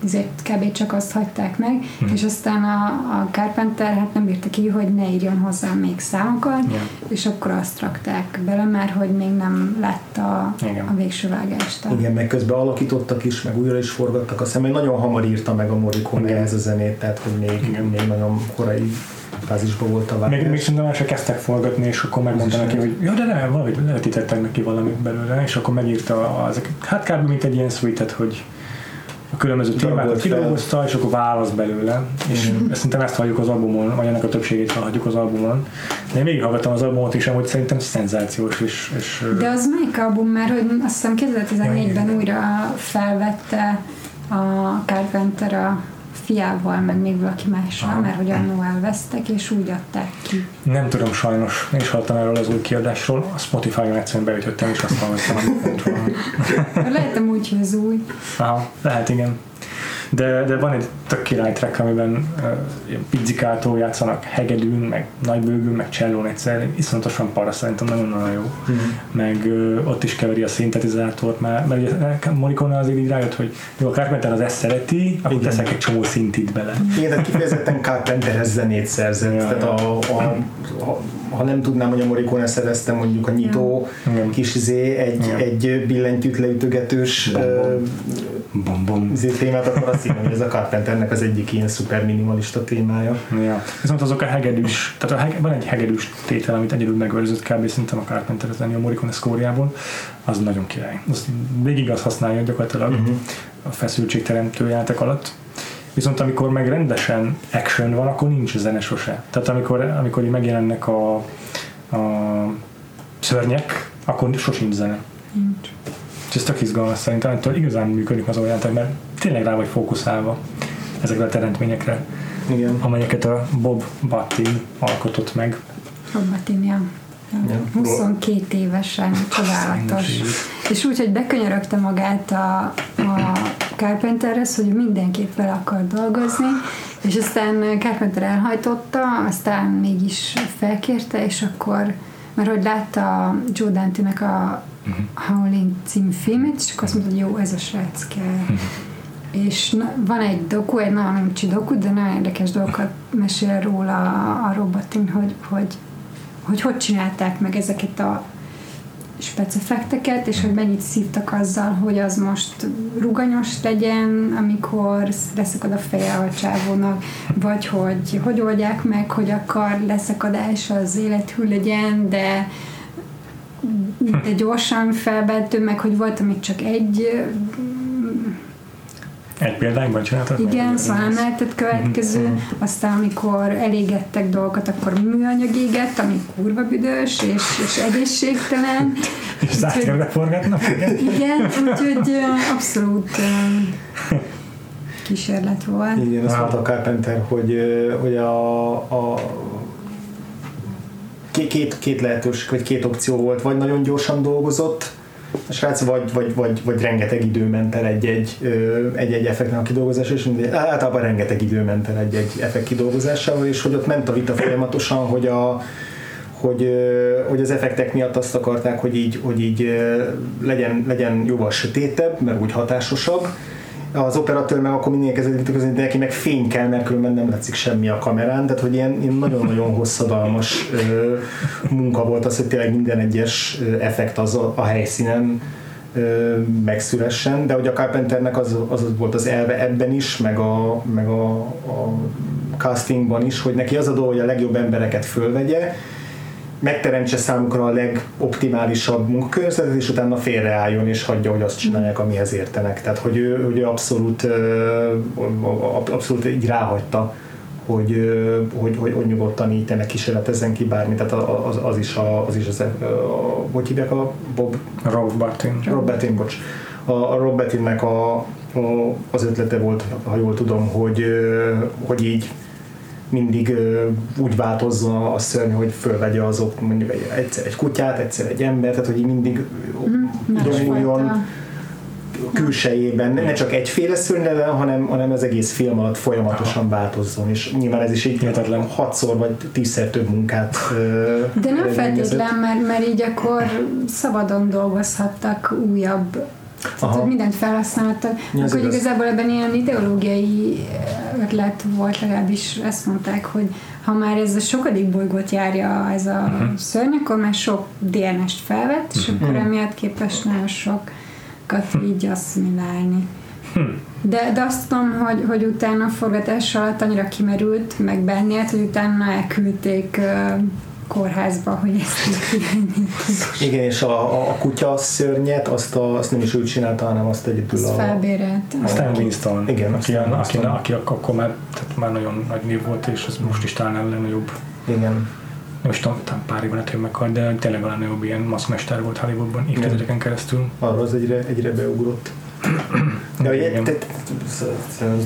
ezért kb. csak azt hagyták meg, Mhm. és aztán a, a Carpenter hát nem bírta ki, hogy ne írjon hozzá még számokat, Ja. és akkor azt rakták bele, mert hogy még nem látta Igen. a végső vágást. Igen, meg közben alakítottak is, meg újra is forgattak. Azt hiszem, hogy nagyon hamar írta meg a Morricone ehhez a zenét, tehát hogy még, Igen. még nagyon korai fázisban volt a vágás. Még, még szerintem el kezdtek forgatni, és akkor megmondta Ez neki, hogy ja, de nem, valahogy levetítettek neki valamit belőle, és akkor megírta ezek, hát kb. mint egy ilyen suite hogy a különböző témákat kidolgozta, és akkor válasz belőle. És Mhm. ezt szerintem ezt halljuk az albumon, vagy ennek a többségét hallhatjuk az albumon. De én végighallgattam az albumot is, amúgy szerintem szenzációs, és, és De az melyik album? Mert hogy azt hiszem Ja, 2014-ben igen. újra felvette a Carpenter a fiával, meg még valaki mással, Aha. mert hogy annó elvesztek, és úgy adták ki. nem tudom sajnos, én is hallottam erről az új kiadásról, a Spotify-on egyszerűen beütöttem, és azt hallottam, amit. Lehetem úgy, hogy az új. Aha, lehet igen. De, de van egy tök király track, amiben uh, pizzikától játszanak hegedűn, meg nagybőgőn, meg csellón egyszer. Iszonyatosan para, szerintem nagyon-nagyon jó. Mhm. Meg uh, ott is keveri a szintetizátort, mert, mert ugye Morricone azért így rájött, hogy jó, a Carpenter az ezt szereti, akkor Igen. teszek egy csomó szintit bele. Igen, kifejezetten Carpenterhez zenét szerzett. Ja, tehát a, a, ha, ha nem tudnám, hogy a Morricone szerezte mondjuk a nyitó Igen. kis izé, egy, Igen. egy billentyűt leütögetős Bom, bom. Témát, akkor azt hiszem, hogy ez a Carpenternek az egyik ilyen szuper minimalista témája. Ja. Viszont azok a hegedűs, tehát a hege, van egy hegedűs tétel, amit egyedül megőrzött kb. szinten a Carpenter az a Morricone szkóriából, az nagyon király. Az végig azt használja gyakorlatilag Mhm. a feszültségteremtő játék alatt. Viszont amikor meg rendesen action van, akkor nincs zene sose. Tehát amikor, amikor így megjelennek a, a szörnyek, akkor sosincs zene. Nincs. És ez tök izgalmas szerintem, ettől igazán működik az olyan, mert tényleg rá vagy fókuszálva ezekre a teremtményekre Igen. amelyeket a Bob Battin alkotott meg. Robbatin, ja. Ja. 22 évesen, csodálatos. És úgy, hogy bekönyörögte magát a, a Carpenterhez, hogy mindenképp vele akar dolgozni, és aztán Carpenter elhajtotta, aztán mégis felkérte, és akkor, mert hogy látta Joe Dante-nek a Howling című filmet, és akkor azt mondta, hogy jó, ez a srác kell. És na, van egy doku, egy nagyon uncsi doku, de nagyon érdekes dolgokat mesél róla a Robotin, hogy, hogy hogy hogy csinálták meg ezeket a specifekteket, és hogy mennyit szívtak azzal, hogy az most ruganyos legyen, amikor leszakad a feje a csávónak, vagy hogy hogy oldják meg, hogy akar leszakadás az élethű legyen, de de gyorsan felbentő, meg hogy volt, amit csak egy egy példányban csináltad? Igen, szóval nem lehetett következő. Mm-hmm. Aztán, amikor elégettek dolgokat, akkor műanyag égett, ami kurva büdös és, és egészségtelen. és zászlóra forgatnak? Igen, igen úgyhogy abszolút kísérlet volt. Igen, azt mondta a Carpenter, hogy, hogy a, a két, két lehetőség, vagy két opció volt, vagy nagyon gyorsan dolgozott, a srác vagy, vagy, vagy, vagy rengeteg idő ment el egy-egy, egy-egy effektnek a kidolgozása, és általában rengeteg idő ment el egy-egy effekt kidolgozásával, és hogy ott ment a vita folyamatosan, hogy a, hogy, hogy az effektek miatt azt akarták, hogy így, hogy így legyen, legyen jóval sötétebb, mert úgy hatásosabb, az operatőr meg akkor mindig kezdett hogy neki meg fény kell, mert különben nem látszik semmi a kamerán, tehát hogy ilyen, ilyen nagyon-nagyon hosszadalmas ö, munka volt az, hogy tényleg minden egyes effekt az a, a helyszínen ö, megszülessen, de hogy a Carpenternek az, az volt az elve ebben is, meg a, meg a, a castingban is, hogy neki az a dolog, hogy a legjobb embereket fölvegye, megteremtse számukra a legoptimálisabb munkakörnyezetet, és utána félreálljon és hagyja, hogy azt csinálják, amihez értenek. Tehát, hogy ő, hogy abszolút, abszolút így ráhagyta, hogy, hogy, hogy, hogy nyugodtan így tényleg kísérletezzen ki bármit, tehát az, az is, a, az is az, a, a, hogy hívják a Bob? Rob Bartin. Rob Bartin, bocs. A, a Rob Bartinnek a, a, az ötlete volt, ha jól tudom, hogy, hogy így mindig úgy változzon a szörny, hogy fölvegye azok mondjuk egy, egyszer egy kutyát, egyszer egy ember, tehát hogy mindig mm, külsejében. Ne csak egyféle szörny legyen, hanem, hanem az egész film alatt folyamatosan változzon, és nyilván ez is így hihetetlen hatszor vagy tízszer több munkát De nem feltétlen, mert, mert így akkor szabadon dolgozhattak újabb tehát, hogy mindent felhasználtak. Ja, akkor igazából ebben ilyen ideológiai ötlet volt, legalábbis ezt mondták, hogy ha már ez a sokadik bolygót járja ez a uh-huh. szörny, akkor már sok DNS-t felvett, és uh-huh. akkor emiatt képes nagyon sokat így asszimilálni. Hmm. De, de azt tudom, hogy, hogy utána a forgatás alatt annyira kimerült, meg bennét, hogy utána elküldték uh, kórházba, hogy ezt így Igen, és a, a, a kutya szörnyet, azt, a, azt nem is ő csinálta, hanem azt egyedül azt a... felbérelt. Stan Winston. Igen, aki, aki, aki, aki, akkor már, tehát már nagyon nagy név volt, és ez most is talán a legnagyobb. Igen. Nem is tudom, talán pár éven át meghalt, de tényleg a legnagyobb ilyen maszkmester volt Hollywoodban évtizedeken keresztül. Arra az egyre, egyre beugrott. De ugye, te,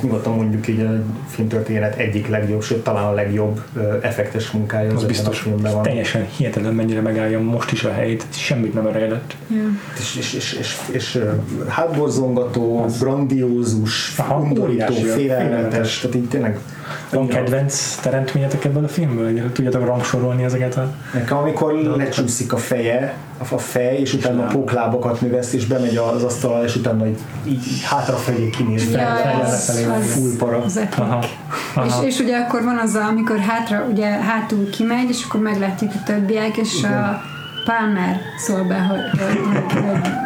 nyugodtan mondjuk így a filmtörténet egyik legjobb, sőt talán a legjobb effektes munkája az, az biztos, a filmben van. Teljesen hihetetlen mennyire megállja most is a helyét, semmit nem eredett. Yeah. És, és, és, és, és hátborzongató, az... grandiózus, undorító, félelmetes, tehát így tényleg van kedvenc teremtményetek ebből a filmből? Tudjátok rangsorolni ezeket a... Nekem amikor lecsúszik a feje, a fej, és utána a póklábokat növeszt, és bemegy az asztal, és utána így, így hátrafelé kinéz ja, fel, az, az, full para. Az aha, aha. És, és ugye akkor van az, amikor hátra, ugye hátul kimegy, és akkor meglátjuk a többiek, és Igen. a Palmer szól be, hogy, hogy, hogy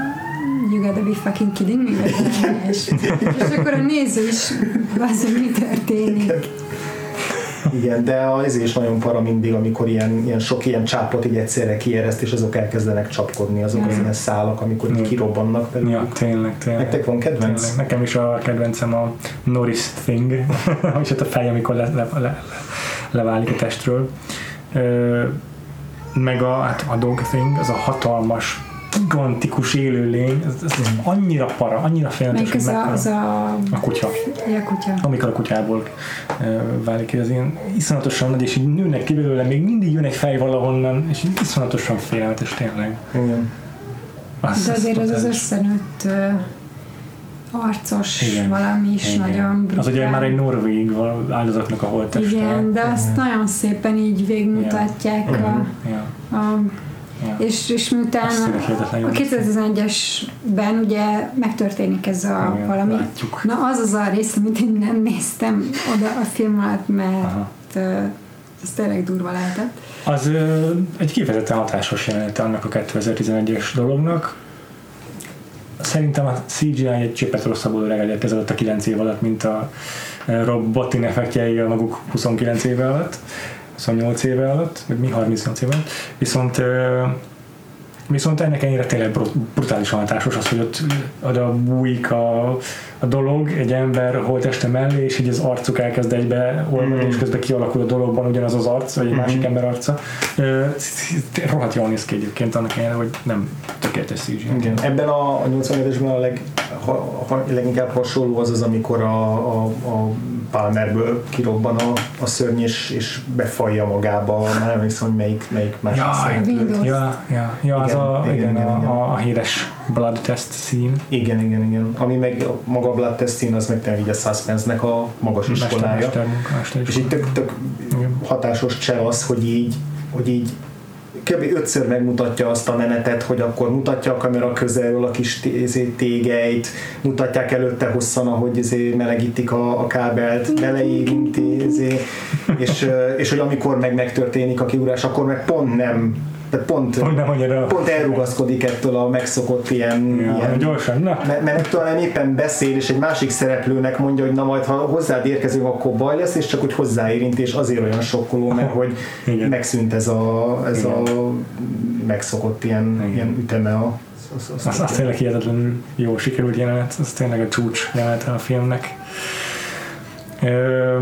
you gotta be fucking kidding me, és, és akkor a néző is az, mi történik. Igen, de az is nagyon para mindig, amikor ilyen, ilyen sok ilyen csápot így egyszerre kiereszt, és azok elkezdenek csapkodni, azok az ilyen szálak, amikor így kirobbannak belőle. Ja, tényleg, tényleg. Nektek van kedvenc? Tényleg. Nekem is a kedvencem a Norris Thing, és hát a fej, amikor le, le, le, leválik a testről. Ö, meg a, hát a Dog Thing, az a hatalmas gigantikus élőlény, ez, ez annyira para, annyira félelmetes, Melyik hogy meghal. az a, a kutya. a kutya. Amikor a kutyából válik ki, az ilyen iszonyatosan nagy, és így nőnek ki belőle, még mindig jön egy fej valahonnan, és így iszonyatosan félelmetes tényleg. Igen. Az, De azért az az összenőtt arcos Igen. valami is Igen. nagyon Az ugye brutál. már egy norvég áldozatnak a holtteste. Igen, de azt nagyon szépen így végigmutatják a, Ja, a ja. és, és miután jó. a 2001-esben ugye megtörténik ez a Igen, valami. látjuk. Na az az a rész, amit én nem néztem oda a film alatt, mert Aha. ez tényleg durva lehetett. Az ö, egy kifejezetten hatásos jelenete annak a 2011-es dolognak. Szerintem a CGI egy csipet rosszabbul öregedett ezelőtt a 9 év alatt, mint a Rob Bottin effektjei a maguk 29 éve alatt, 28 éve alatt, vagy mi 38 éve alatt. Viszont Viszont ennek ennyire tényleg brut- brutálisan hatásos az, hogy ott oda bújik a, a dolog egy ember holteste mellé, és így az arcuk elkezd egybe olvadni, Mhm. és közben kialakul a dologban ugyanaz az arc, vagy egy másik ember arca. Rohadt jól néz ki egyébként annak ellenére, hogy nem tökéletes. Igen. Ebben a, a 87-esben a leg, ha, ha, leginkább hasonló az az, amikor a, a, a Palmerből kirobban a, a szörny, és, és befalja magába, már nem emlékszem, hogy melyik, melyik másik Jaj, szereplőt. Ja, ja, ja az Igen, a, igen, igen, igen, igen. a, a híres blood test szín. Igen, igen, igen. Ami meg a maga a Blood Testin, az meg így a suspense-nek a magas iskolája. Mester, mester, mester És így tök, tök Igen. hatásos cseh az, hogy így, hogy így kb. ötször megmutatja azt a menetet, hogy akkor mutatja a kamera közelről a kis izé, tégeit, mutatják előtte hosszan, ahogy izé melegítik a, a kábelt, beleérinti, izé, és, és hogy amikor meg megtörténik a kiugrás, akkor meg pont nem, tehát pont, Hogy nem annyira... pont elrugaszkodik ettől a megszokott ilyen, Ja, ilyen gyorsan, na. mert, mert nem éppen beszél, és egy másik szereplőnek mondja, hogy na majd ha hozzád érkezünk, akkor baj lesz, és csak úgy hozzáérint, és azért olyan sokkoló, mert hogy Igen. megszűnt ez a, ez a megszokott ilyen, Igen. ilyen üteme a az, az, Az, az tényleg hihetetlenül jó sikerült jelenet, az tényleg a csúcs jelenete a filmnek. Ö,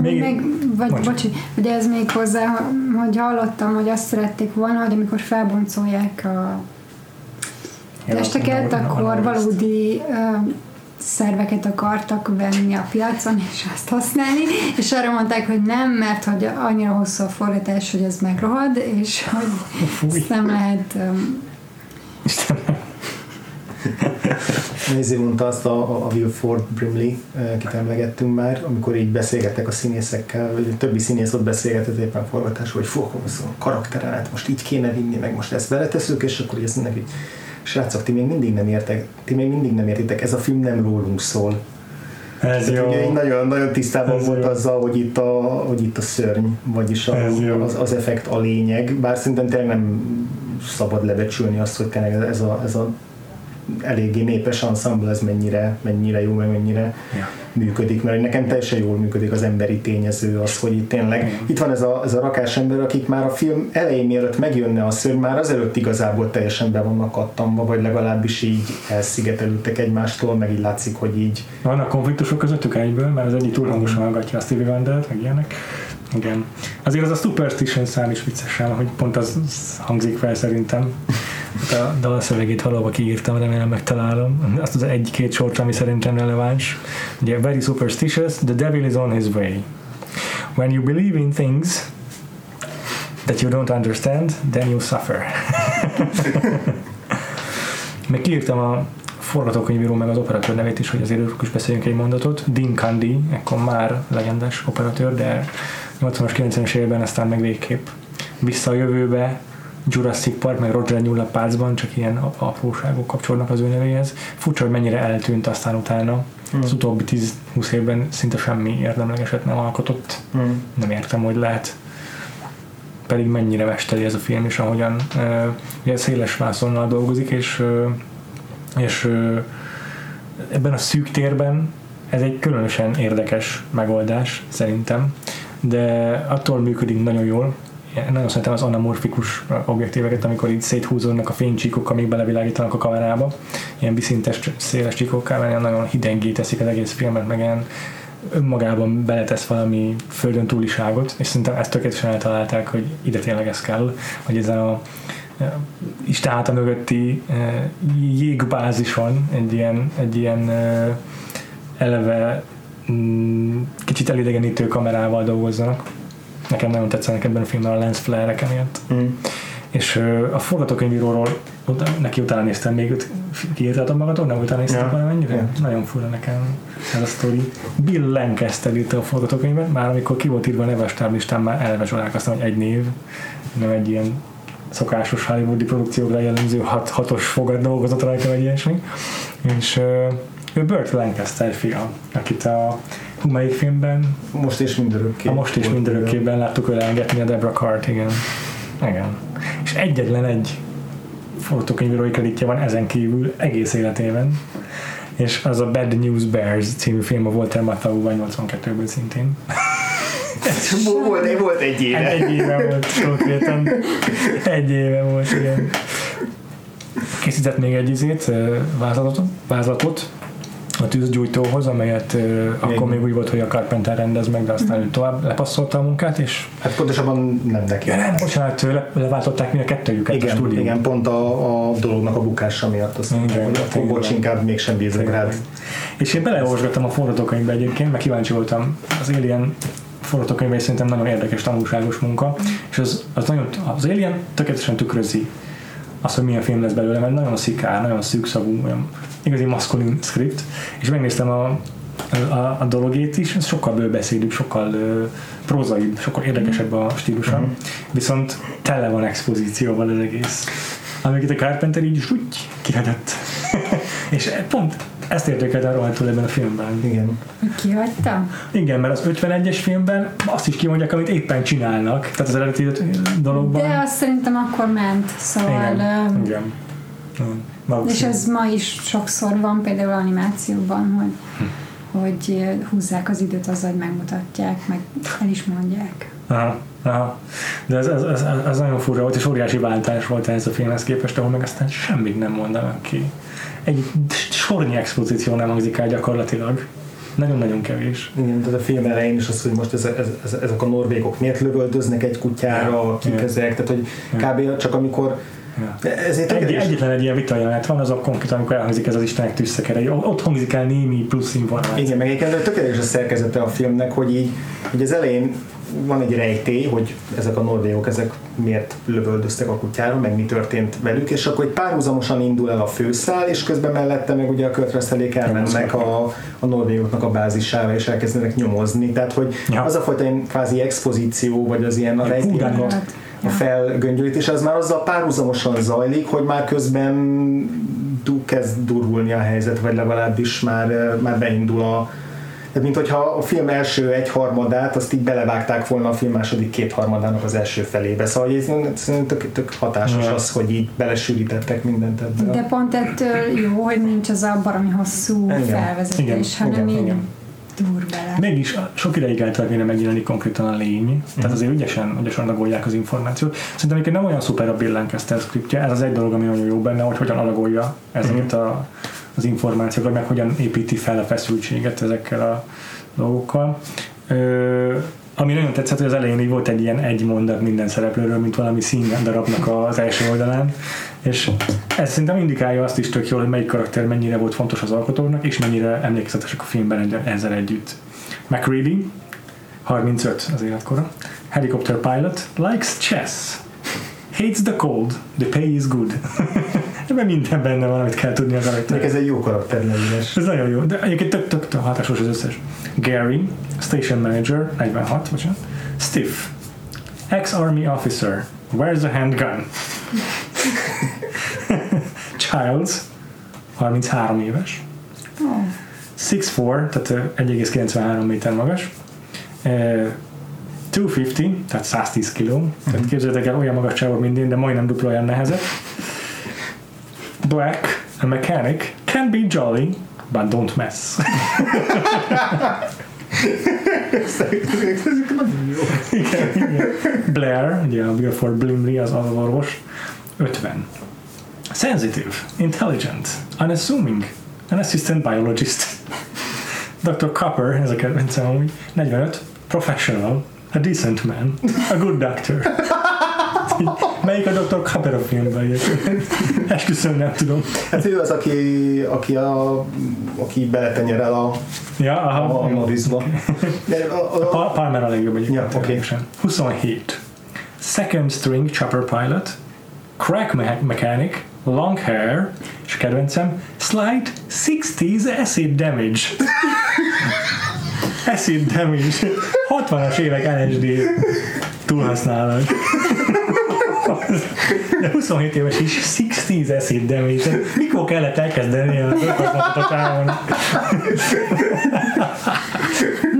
Még, Még- vagy Bocs. bocsi, ugye ez még hozzá, hogy hallottam, hogy azt szerették volna, hogy amikor felboncolják a testeket, akkor valódi ö, szerveket akartak venni a piacon, és azt használni, és arra mondták, hogy nem, mert hogy annyira hosszú a forgatás, hogy ez megrohad, és hogy Fúj. ezt nem lehet um, Nézzé mondta azt a, a Will Ford Brimley, eh, akit emlegettünk már, amikor így beszélgettek a színészekkel, vagy többi színész ott beszélgetett éppen forgatás, hogy fú, akkor most a karakterem, hát most így kéne vinni, meg most ezt beleteszünk, és akkor mondják, hogy srácok, ti még mindig nem értek, ti még mindig nem értitek, ez a film nem rólunk szól. Ez Tehát jó. ugye nagyon, nagyon tisztában Ez volt jó. azzal, hogy itt a, hogy itt a szörny, vagyis a, az, az, effekt a lényeg, bár szerintem tényleg nem szabad lebecsülni azt, hogy tényleg ez a, ez a eléggé népes ensemble, ez mennyire, mennyire jó, meg mennyire Ja. működik, mert nekem teljesen jól működik az emberi tényező, az, hogy itt tényleg Igen. itt van ez a, ez a rakás ember, akik már a film elején mielőtt megjönne a szörny, már azelőtt igazából teljesen be vannak kattanva, vagy legalábbis így elszigetelődtek egymástól, meg így látszik, hogy így Vannak konfliktusok közöttük egyből, mert az egyik túl hangosan hallgatja a Stevie Wonder, meg ilyenek. Igen. Azért az a Superstition szám is viccesen, hogy pont az az hangzik fel szerintem. Hát A dalszövegét valahol kiírtam, remélem megtalálom. Azt az egy-két sort, ami szerintem releváns. Ugye, very superstitious, the devil is on his way. When you believe in things that you don't understand, then you suffer. Meg kiírtam a forgatókönyvíró meg az operatőr nevét is, hogy azért ők is beszéljünk egy mondatot. Dean Candy, ekkor már legendás operatőr, de 80-as, 90-es években aztán meg végképp vissza a jövőbe, Jurassic Park, meg Roger Nyulla Pácban, csak ilyen ap- apróságok kapcsolnak az ő nevéhez. Furcsa, hogy mennyire eltűnt aztán utána. Az utóbbi 10-20 évben szinte semmi érdemlegeset nem alkotott. hmm. Nem értem, hogy lehet pedig mennyire mesteri ez a film, és ahogyan uh, ugye széles vászonnal dolgozik, és, uh, és uh, ebben a szűk térben ez egy különösen érdekes megoldás szerintem, de attól működik nagyon jól, nagyon szeretem az anamorfikus objektíveket, amikor így széthúzódnak a fénycsíkok, amik belevilágítanak a kamerába. Ilyen viszintes, széles csíkokkal, mert nagyon hidengé teszik az egész filmet, meg ilyen önmagában beletesz valami földön túliságot, és szerintem ezt tökéletesen eltalálták, hogy ide tényleg ez kell, hogy ezen a Isten háta mögötti jégbázison egy ilyen, egy ilyen eleve mm, kicsit elidegenítő kamerával dolgozzanak. Nekem nagyon tetszenek ebben a filmben a lens ilyet. Mm. És a forgatókönyvíróról neki utána néztem még, kiírtad magadon, nem utána néztem ja. mennyire? Ja. Nagyon fura nekem ez a sztori. Bill Lancaster írta a forgatókönyvet, már amikor ki volt írva a neves listán, már eleve hogy egy név, nem egy ilyen szokásos hollywoodi produkciókra jellemző hat, hatos fogad dolgozott rajta, vagy ilyesmi. És ő Burt Lancaster fia, akit a melyik filmben? Most és mindörökké. A most és mindörökkében láttuk ő lengetni a Debra Cart, igen. Igen. És egyetlen egy forgatókönyvírói kreditje van ezen kívül egész életében, és az a Bad News Bears című film a Walter Matthau 82-ből szintén. volt, volt egy éve. Egy éve volt konkrétan. Egy éve volt, igen. Készített még egy izét, vázlatot, vázlatot a tűzgyújtóhoz, amelyet uh, akkor még úgy volt, hogy a Carpenter rendez meg, de aztán ő tovább lepasszolta a munkát, és... Hát pontosabban nem neki. Ja, nem, bocsánat, le, leváltották mind a kettőjüket igen, a stúdió. Igen, pont a, a dolognak a bukása miatt. Azt igen, mondtam, hogy bocs, inkább mégsem bízunk rád. És én beleolvasgattam a forgatókönyvbe egyébként, mert kíváncsi voltam az Alien forgatókönyve szerintem nagyon érdekes, tanulságos munka, és az, az, nagyon, az Alien tökéletesen tükrözi az, hogy milyen film lesz belőle, mert nagyon szikár, nagyon szűkszavú, olyan igazi maszkulin script, és megnéztem a, a, a dologét is, ez sokkal bőbeszédűbb, sokkal uh, prózaibb, sokkal érdekesebb a stílusa, uh-huh. viszont tele van expozícióval az egész. Amiket a Carpenter így úgy kihagyott. és pont ezt értékelte rohadtul ebben a filmben. Igen. Kihagyta? Igen, mert az 51-es filmben azt is kimondják, amit éppen csinálnak, tehát az eredeti dologban. De azt szerintem akkor ment, szóval... Igen. Um, Igen. Igen. És ez ma is sokszor van, például animációban, hogy, hm. hogy húzzák az időt azzal, hogy megmutatják, meg el is mondják. Aha, aha. De ez, ez, ez, ez, nagyon furcsa volt, és óriási váltás volt ez a filmhez képest, ahol meg aztán semmit nem mondanak ki egy sornyi expozíció nem hangzik el gyakorlatilag. Nagyon-nagyon kevés. Igen, tehát a film elején is az, hogy most ez, ez, ez, ezek a norvégok miért lövöldöznek egy kutyára, kik ezek, tehát hogy kb. csak amikor Ja. Ezért egy, egyetlen egy ilyen vita jelenet van, az a konkrét, amikor elhangzik ez az Istenek tűzszekere. Ott hangzik el némi plusz információ. Igen, meg egyébként tökéletes a szerkezete a filmnek, hogy így, hogy az elején van egy rejtély, hogy ezek a norvégok ezek miért lövöldöztek a kutyára, meg mi történt velük, és akkor egy párhuzamosan indul el a főszál, és közben mellette meg ugye a kötresztelék elmennek a, a norvégoknak a bázisára, és elkezdenek nyomozni. Tehát, hogy ja. az a fajta ilyen kvázi expozíció, vagy az ilyen a rejtélynek a, a felgöngyölítés, az már azzal párhuzamosan zajlik, hogy már közben kezd durvulni a helyzet, vagy legalábbis már, már beindul a, tehát mint hogyha a film első egyharmadát azt így belevágták volna a film második kétharmadának az első felébe. Szóval ez szerintem tök, tök hatásos az, hogy így belesűrítettek mindent ebbe. De pont ettől jó, hogy nincs az a baromi hosszú igen. felvezetés, igen. hanem igen. így igen. Dur bele. Mégis sok ideig eltartani megjelenni konkrétan a lény, mm. tehát azért ügyesen, ügyesen adagolják az információt. Szerintem egyébként nem olyan szuper a Bill Lancaster scriptje, ez az egy dolog, ami nagyon jó benne, hogy hogyan adagolja ezeket mm. a az információkat, meg hogyan építi fel a feszültséget ezekkel a dolgokkal. Ö, ami nagyon tetszett, hogy az elején így volt egy ilyen egy mondat minden szereplőről, mint valami darabnak az első oldalán, és ez szerintem indikálja azt is tök jól, hogy melyik karakter mennyire volt fontos az alkotónak, és mennyire emlékezetesek a filmben ezzel együtt. McReady, 35 az életkora, helicopter pilot, likes chess, hates the cold, the pay is good. Ebben minden benne van, amit kell tudni a karakter. ez egy jó karakter leírás. Ez nagyon jó, de egyébként tök, tök, tök hatásos az összes. Gary, Station Manager, 46, bocsánat. Stiff, ex-army officer, where's the handgun? Childs, 33 éves. Oh. 6'4, tehát 1,93 méter magas. 250, tehát 110 kg. Uh-huh. Tehát képzeljétek el, olyan magasságban, mint én, de majdnem dupla olyan nehezet. Black, a mechanic, can be jolly, but don't mess. Blair, yeah, ugye a Wilford Blimley az orvos, 50. Sensitive, intelligent, unassuming, an assistant biologist. Dr. Copper, ez a kedvencem amúgy, 45, professional, a decent man, a good doctor. Melyik a Dr. Copperfield filmben egyébként? Esküszöm, nem tudom. Hát ő az, aki, aki, a, aki beletenyerel a, Ja, a, aha. a jó. Norrisba. De a, a, Pa- Palmer a legjobb egyébként. Ja, ténylegesen. 27. Second string chopper pilot, crack me- mechanic, long hair, és kedvencem, slight 60s acid damage. acid damage. 60-as évek LSD túlhasználat. De 27 éves is 60s acid damage. Mikor kellett elkezdeni a dolgozatot a távon?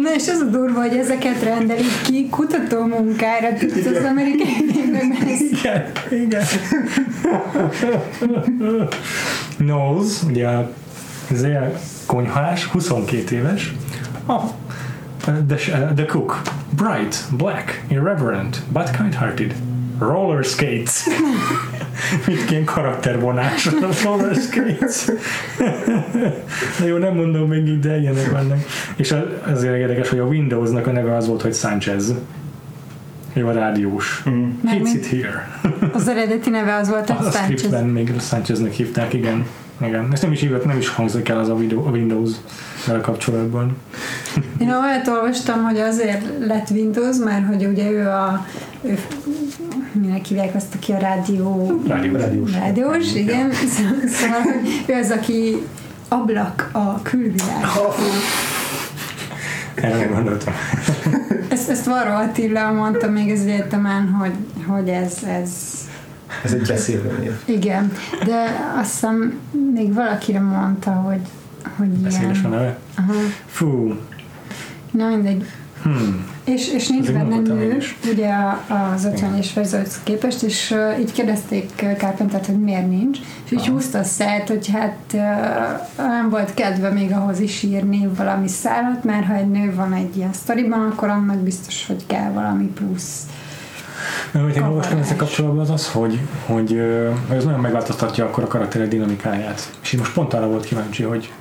Na és az a durva, hogy ezeket rendelik ki kutató munkára, az amerikai ez Igen, igen. Knowles, ugye a Zél konyhás, 22 éves. Oh, the, the cook, bright, black, irreverent, but kind-hearted. Roller skates. Mindként karaktervonás. Roller skates. De jó, nem mondom még így, de ilyenek vannak. És az- azért érdekes, hogy a Windowsnak a neve az volt, hogy Sanchez. Ő a rádiós. Mm. Mármint- it here. az eredeti neve az volt, A hogy Sanchez. scriptben még Sancheznek hívták, igen. Igen. Ezt nem is hívott, nem is hangzik el az a, video, a Windows vel kapcsolatban. Én olyat olvastam, hogy azért lett Windows, mert hogy ugye ő a ő, minek hívják azt, aki a rádió Rádiós. Rádiós. rádiós, igen. Szó- Szóval, ő az, aki ablak a külvilág. Erre nem gondoltam. Ezt, ezt Varro Attila mondta még az egyetemen, hogy, hogy ez, ez Ez egy beszélő név. igen, de azt hiszem még valakire mondta, hogy, hogy Beszédes a ilyen. neve. Aha. Fú. Na mindegy. Hmm. És, és nincs Azért benne nő, ugye az 50-es verzióhoz képest, és uh, így kérdezték Carpentert, hogy miért nincs, és így Aha. húzta a szert, hogy hát uh, nem volt kedve még ahhoz is írni valami szállat, mert ha egy nő van egy ilyen sztoriban, akkor annak biztos, hogy kell valami plusz. Amit én olvastam ezzel kapcsolatban az az, hogy, hogy, hogy ez nagyon megváltoztatja akkor a karakterek dinamikáját. És én most pont arra volt kíváncsi, hogy,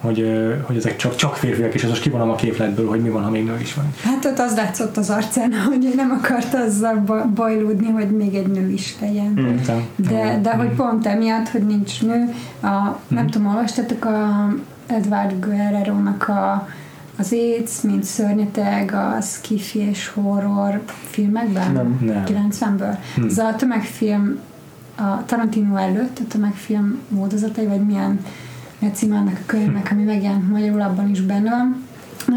hogy, hogy ezek csak, csak férfiak, és ez most kivonom a képletből, hogy mi van, ha még nő is van. Hát ott az látszott az arcán, hogy nem akart azzal ba- bajlódni, hogy még egy nő is legyen. Értem? De, de Mm. hogy pont emiatt, hogy nincs nő, a, nem tudom, olvastatok a Edward Guerrero-nak a, az AIDS, mint szörnyeteg, a skifi és horror filmekben? Nem. Nem. 90-ből. Hm. Ez a tömegfilm a Tarantino előtt, a tömegfilm módozatai, vagy milyen mi a címe annak a könyvnek, ami megjelent magyarul, abban is benne van.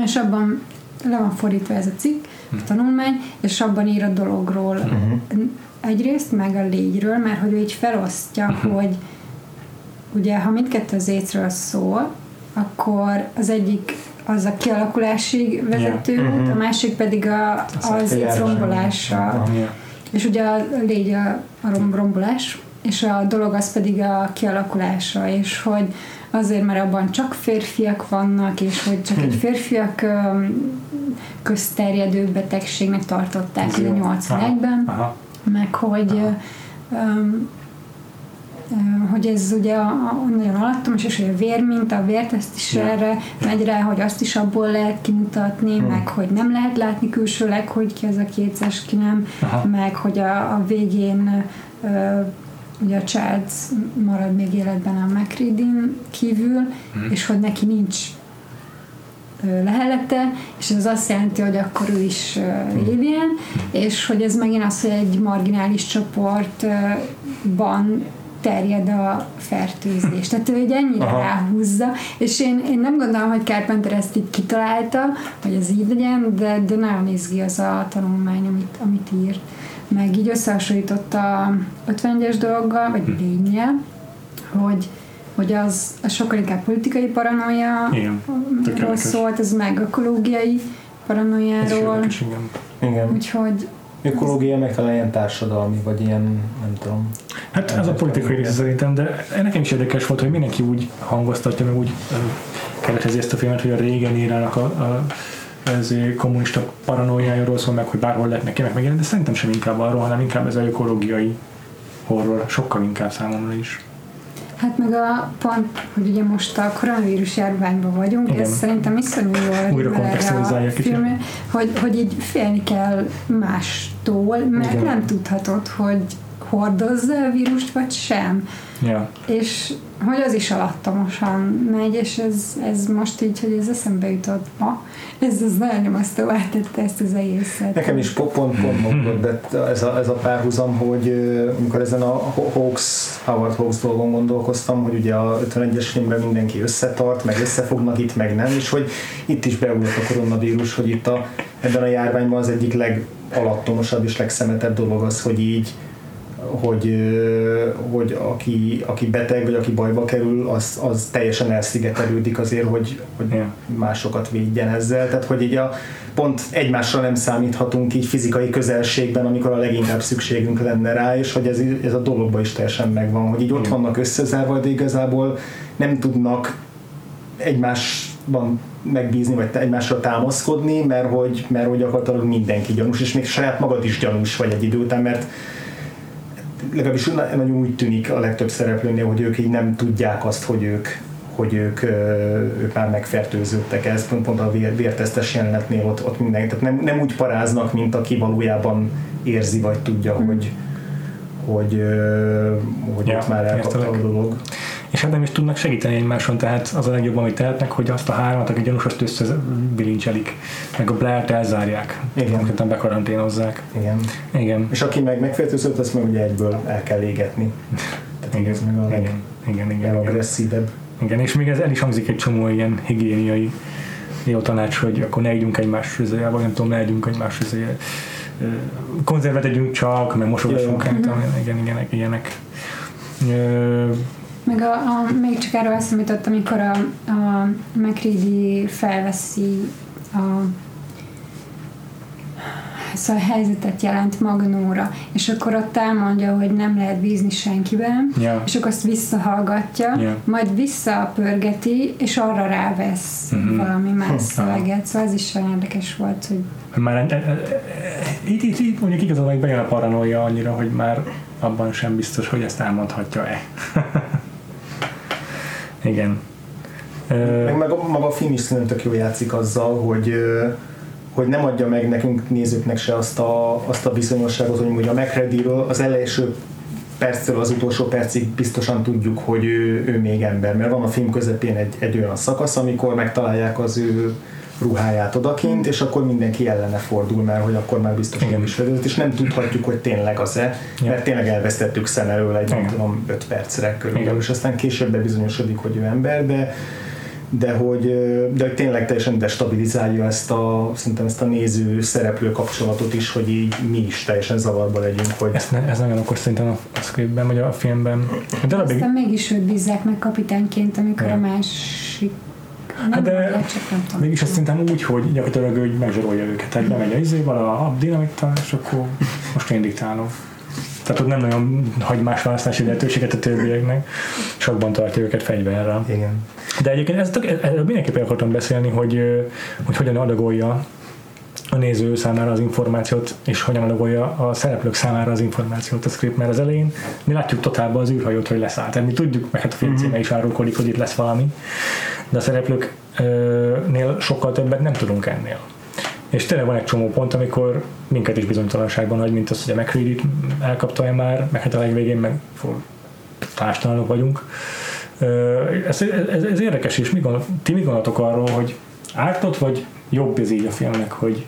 És abban le van fordítva ez a cikk, a tanulmány, és abban ír a dologról Uh-huh. egyrészt, meg a légyről, mert hogy ő így felosztja, hogy ugye, ha mindkettő az écről szól, akkor az egyik az a kialakulásig vezető út, Mhm. a másik pedig a, az éc rombolása. És ugye a légy a, a rom- rombolás, és a dolog az pedig a kialakulása, és hogy azért, mert abban csak férfiak vannak, és hogy csak egy férfiak öm, közterjedő betegségnek tartották Ez jó. 81-ben, Aha. meg hogy Aha. hogy ez ugye a, a, nagyon alattomos, és hogy a vérminta, a vérteszt is Ja. erre megy rá, hogy azt is abból lehet kimutatni, Hmm. meg hogy nem lehet látni külsőleg, hogy ki az a kétszes, ki nem, Aha. meg hogy a, a végén ö, ugye a Charles marad még életben a McReadin kívül, Mhm. és hogy neki nincs ö, lehellete, és ez azt jelenti, hogy akkor ő is ö, alien, és hogy ez megint az, hogy egy marginális csoportban terjed a fertőzés. Tehát ő egy ennyire Aha. ráhúzza, és én, én nem gondolom, hogy Carpenter ezt így kitalálta, hogy ez így legyen, de, de nagyon izgi az a tanulmány, amit, amit ír. Meg így összehasonlított a 51-es dologgal, vagy lényel, hogy hogy az, az sokkal inkább politikai paranoia Igen. Szólt, ez meg ökológiai paranoiáról, érdekes, igen. Igen. úgyhogy Ökológia meg talán ilyen társadalmi, vagy ilyen, nem tudom. Hát ez a politikai része szerintem, de nekem is érdekes volt, hogy mindenki úgy hangoztatja, meg úgy keretezi ezt a filmet, hogy a régen írának a, a ez kommunista paranoiájáról szól meg, hogy bárhol lehetnek ilyenek megjelenni, de szerintem sem inkább arról, hanem inkább ez a ökológiai horror, sokkal inkább számomra is. hát meg a pont, hogy ugye most a koronavírus járványban vagyunk, Igen. ez szerintem iszonyú jól Újra a filmre, hogy, hogy így félni kell mástól, mert Igen. nem tudhatod, hogy hordozza a vírust, vagy sem. Ja. És hogy az is alattomosan megy, és ez, ez most így, hogy ez eszembe jutott ma, ez az nagyon nyomasztóvá tette ezt az egészet. Nekem is pont pont, pont de ez a, ez a párhuzam, hogy amikor ezen a Hawks, Howard Hawks dolgon gondolkoztam, hogy ugye a 51-es filmben mindenki összetart, meg összefognak itt, meg nem, és hogy itt is beugrott a koronavírus, hogy itt a, ebben a járványban az egyik legalattomosabb és legszemetebb dolog az, hogy így hogy, hogy aki, aki beteg, vagy aki bajba kerül, az, az teljesen elszigetelődik azért, hogy, hogy másokat védjen ezzel. Tehát, hogy így a, pont egymásra nem számíthatunk így fizikai közelségben, amikor a leginkább szükségünk lenne rá, és hogy ez, ez a dologban is teljesen megvan, hogy így ott vannak összezárva, de igazából nem tudnak egymásban megbízni, vagy egymásra támaszkodni, mert hogy, mert hogy gyakorlatilag mindenki gyanús, és még saját magad is gyanús vagy egy idő után, mert legalábbis nagyon úgy tűnik a legtöbb szereplőnél, hogy ők így nem tudják azt, hogy ők hogy ők, ők már megfertőződtek. Ez pont, pont a vér, vértesztes jelenetnél ott, ott mindenki. Tehát nem, nem úgy paráznak, mint aki valójában érzi, vagy tudja, mm. hogy, hogy, hogy ja, ott már elkapta a dolog és hát nem is tudnak segíteni egymáson, tehát az a legjobb, amit tehetnek, hogy azt a hármat, aki gyanúsost összebilincselik, meg a Blair-t elzárják, Igen. konkrétan bekaranténozzák. Igen. Igen. És aki meg megfertőzött, azt meg ugye egyből el kell égetni. Tehát igen. ez meg a igen. Igen, igen, agresszívebb. Igen, és még ez el is hangzik egy csomó ilyen higiéniai jó tanács, hogy akkor ne együnk egymás rüzője, vagy nem tudom, ne együnk egymás rüzője. Konzervet együnk csak, mert mosogassunk, igen, igen, igen, ilyenek. Meg a, a, még csak erről eszemított, amikor a, a McReady felveszi a szóval a helyzetet jelent Magnóra, és akkor ott elmondja, hogy nem lehet bízni senkiben, yeah. és akkor azt visszahallgatja, yeah. majd visszapörgeti, és arra rávesz mm-hmm. valami más szöveget, szóval ez is olyan érdekes volt, hogy már e, e, itt, itt, itt mondjuk igazából bejön a paranoia annyira, hogy már abban sem biztos, hogy ezt elmondhatja-e. Igen. Meg, meg a, maga a film is szerintem tök jó játszik azzal, hogy hogy nem adja meg nekünk nézőknek se azt a, azt a bizonyosságot, hogy mondjuk a mcready az első perctől az utolsó percig biztosan tudjuk, hogy ő, ő még ember, mert van a film közepén egy, egy olyan szakasz, amikor megtalálják az ő ruháját odakint, és akkor mindenki ellene fordul, mert hogy akkor már biztos hogy is fedezett, és nem tudhatjuk, hogy tényleg az-e, mert tényleg elvesztettük szem elől egy, nem tudom, 5 percre körülbelül, és aztán később bebizonyosodik, hogy ő ember, de de hogy, de hogy tényleg teljesen destabilizálja ezt a, szerintem ezt a néző szereplő kapcsolatot is, hogy így mi is teljesen zavarba legyünk. Hogy... Ez, ne, ez nagyon akkor szerintem a, a scriptben, vagy a filmben. De Aztán mégis őt bízzák meg kapitányként, amikor ja. a másik Hát de mégis azt szerintem úgy, hogy gyakorlatilag hogy megzsarolja őket. Tehát bemegy a izéval, a, a dinamitta, és akkor most én diktálom. Tehát ott nem nagyon hagy más választási lehetőséget a többieknek, sokban tartja őket fegyverrel. Igen. De egyébként ez, erről mindenképpen akartam beszélni, hogy, hogy hogyan adagolja a néző számára az információt, és hogyan adagolja a szereplők számára az információt a script, mert az elején mi látjuk totálba az űrhajót, hogy leszállt. Tehát mi tudjuk, meg hát a film címe is árulkodik, hogy itt lesz valami, de a szereplőknél sokkal többet nem tudunk ennél. És tényleg van egy csomó pont, amikor minket is bizonytalanságban hagy, mint az, hogy a mccready elkapta-e már, meg hát a legvégén meg tástalanok vagyunk. Ez, ez, ez, érdekes, és mi gondol, ti mit gondoltok arról, hogy ártott, vagy jobb ez így a filmnek, hogy